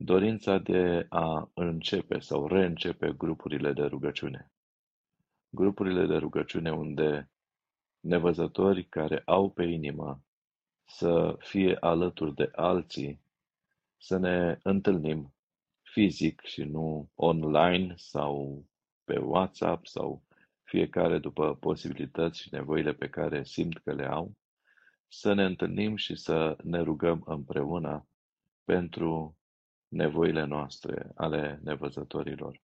dorința de a începe sau reîncepe grupurile de rugăciune. Grupurile de rugăciune unde nevăzători care au pe inimă să fie alături de alții, să ne întâlnim fizic și nu online sau pe WhatsApp sau fiecare după posibilități și nevoile pe care simt că le au, să ne întâlnim și să ne rugăm împreună pentru nevoile noastre, ale nevăzătorilor.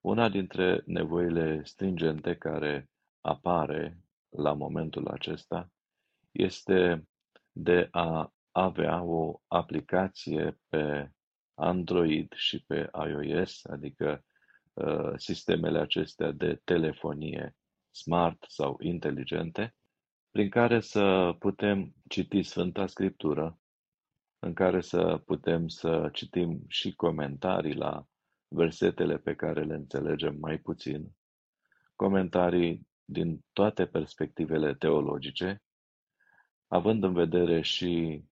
Una dintre nevoile stringente care apare la momentul acesta este de a avea o aplicație pe Android și pe iOS, adică Uh, sistemele acestea de telefonie smart sau inteligente, prin care să putem citi Sfânta Scriptură, în care să putem să citim și comentarii la versetele pe care le înțelegem mai puțin, comentarii din toate perspectivele teologice, având în vedere și uh,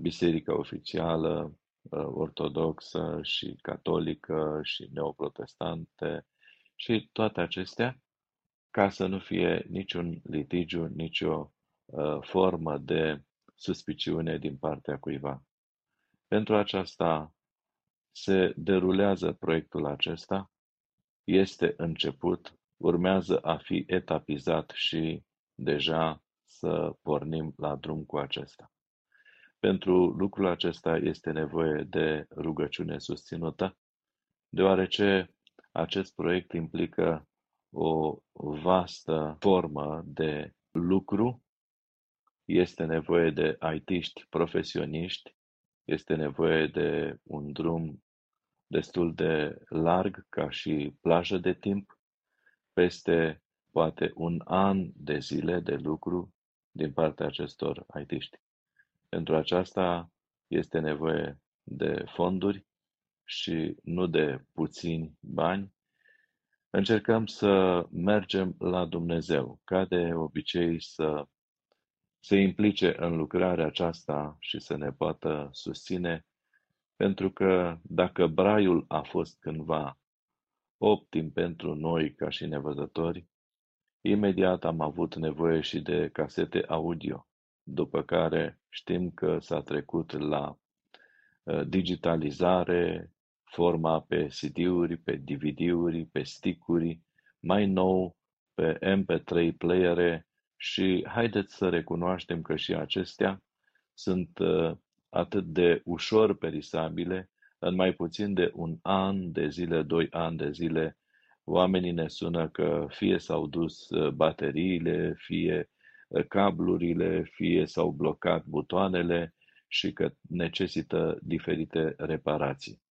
biserica oficială, Uh, ortodoxă și catolică și neoprotestante și toate acestea, ca să nu fie niciun litigiu, nicio uh, formă de suspiciune din partea cuiva. Pentru aceasta se derulează proiectul acesta, este început, urmează a fi etapizat și deja să pornim la drum cu acesta. Pentru lucrul acesta este nevoie de rugăciune susținută, deoarece acest proiect implică o vastă formă de lucru, este nevoie de aitiști profesioniști, este nevoie de un drum destul de larg ca și plajă de timp, peste poate un an de zile de lucru din partea acestor aitiști. Pentru aceasta este nevoie de fonduri și nu de puțini bani, încercăm să mergem la Dumnezeu, ca de obicei să se implice în lucrarea aceasta și să ne poată susține, pentru că dacă braiul a fost cândva optim pentru noi ca și nevăzători, imediat am avut nevoie și de casete audio, după care știm că s-a trecut la uh, digitalizare, forma pe CD-uri, pe DVD-uri, pe stick-uri, mai nou pe MP3 playere și haideți să recunoaștem că și acestea sunt uh, atât de ușor perisabile, în mai puțin de un an de zile, doi ani de zile, oamenii ne sună că fie s-au dus uh, bateriile, fie uh, cablurile, fie s-au blocat butoanele și că necesită diferite reparații.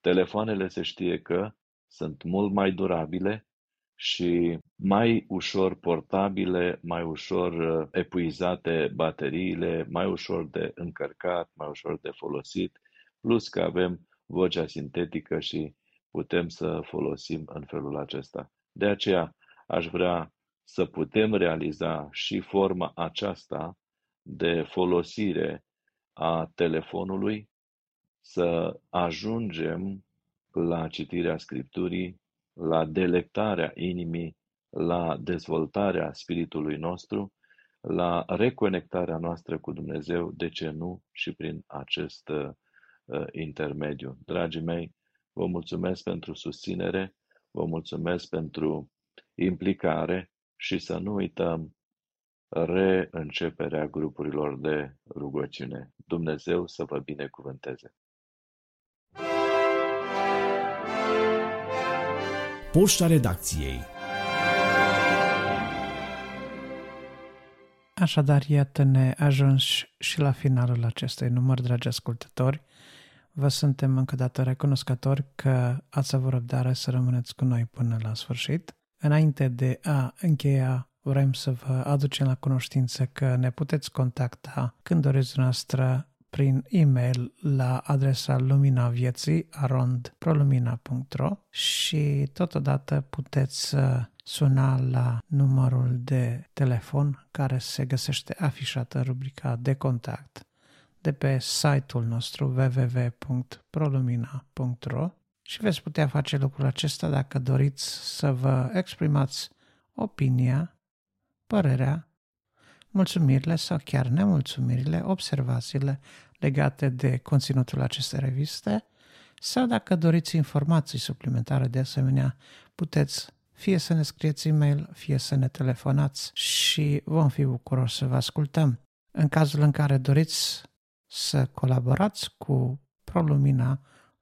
Telefoanele se știe că sunt mult mai durabile și mai ușor portabile, mai ușor uh, epuizate bateriile, mai ușor de încărcat, mai ușor de folosit, plus că avem vocea sintetică și putem să folosim în felul acesta. De aceea aș vrea să putem realiza și forma aceasta de folosire a telefonului, să ajungem la citirea Scripturii, la delectarea inimii, la dezvoltarea spiritului nostru, la reconectarea noastră cu Dumnezeu, de ce nu și prin acest uh, intermediu. Dragii mei, vă mulțumesc pentru susținere, vă mulțumesc pentru implicare și să nu uităm reînceperea grupurilor de rugăciune. Dumnezeu să vă binecuvânteze! Poșta redacției Așadar, iată-ne ajuns și la finalul acestui număr, dragi ascultători. Vă suntem încă dată recunoscători că ați avut răbdare să rămâneți cu noi până la sfârșit. Înainte de a încheia, vrem să vă aducem la cunoștință că ne puteți contacta când doriți noastră prin e-mail la adresa lumina vieții arondprolumina.ro și totodată puteți suna la numărul de telefon care se găsește afișat în rubrica de contact de pe site-ul nostru www.prolumina.ro și veți putea face lucrul acesta dacă doriți să vă exprimați opinia, părerea, mulțumirile sau chiar nemulțumirile, observațiile legate de conținutul acestei reviste sau dacă doriți informații suplimentare de asemenea, puteți fie să ne scrieți e-mail, fie să ne telefonați și vom fi bucuroși să vă ascultăm. În cazul în care doriți să colaborați cu ProLumina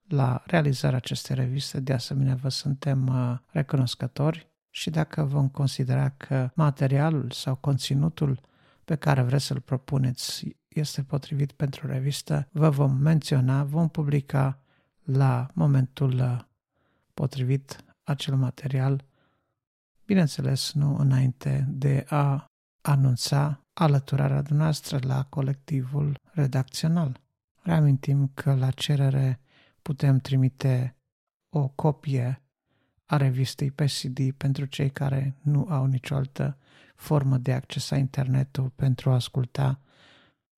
la realizarea acestei reviste, de asemenea vă suntem uh, recunoscători și dacă vom considera că materialul sau conținutul pe care vreți să-l propuneți este potrivit pentru revistă, vă vom menționa, vom publica la momentul uh, potrivit acel material, bineînțeles nu înainte de a anunța alăturarea noastră la colectivul redacțional. Reamintim că la cerere putem trimite o copie a revistei pe CD pentru cei care nu au nicio altă formă de acces a internetul pentru a asculta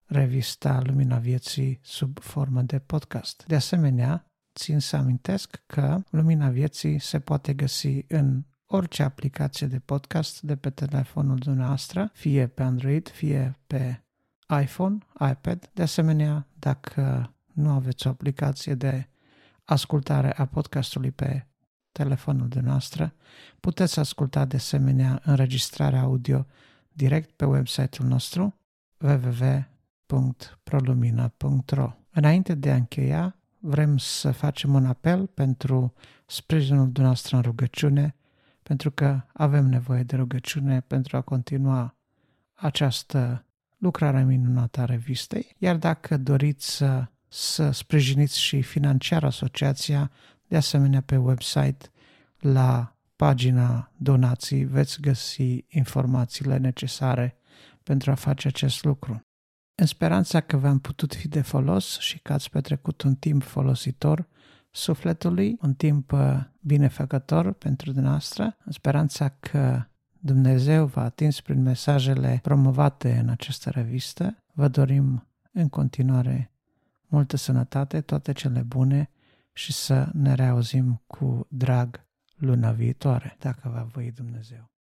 revista Lumina Vieții sub formă de podcast. De asemenea, țin să amintesc că Lumina Vieții se poate găsi în orice aplicație de podcast de pe telefonul dumneavoastră, fie pe Android, fie pe iPhone, iPad. De asemenea, dacă nu aveți o aplicație de ascultare a podcastului pe telefonul dumneavoastră, puteți asculta de asemenea înregistrarea audio direct pe website-ul nostru www.prolumina.ro Înainte de a încheia, vrem să facem un apel pentru sprijinul dumneavoastră în rugăciune pentru că avem nevoie de rugăciune pentru a continua această lucrare minunată a revistei. Iar dacă doriți să, să sprijiniți și financiar asociația, de asemenea pe website, la pagina donații, veți găsi informațiile necesare pentru a face acest lucru. În speranța că v-am putut fi de folos și că ați petrecut un timp folositor sufletului, un timp uh, binefăcător pentru dumneavoastră, în speranța că Dumnezeu v-a atins prin mesajele promovate în această revistă. Vă dorim în continuare multă sănătate, toate cele bune și să ne reauzim cu drag luna viitoare, dacă va voi Dumnezeu.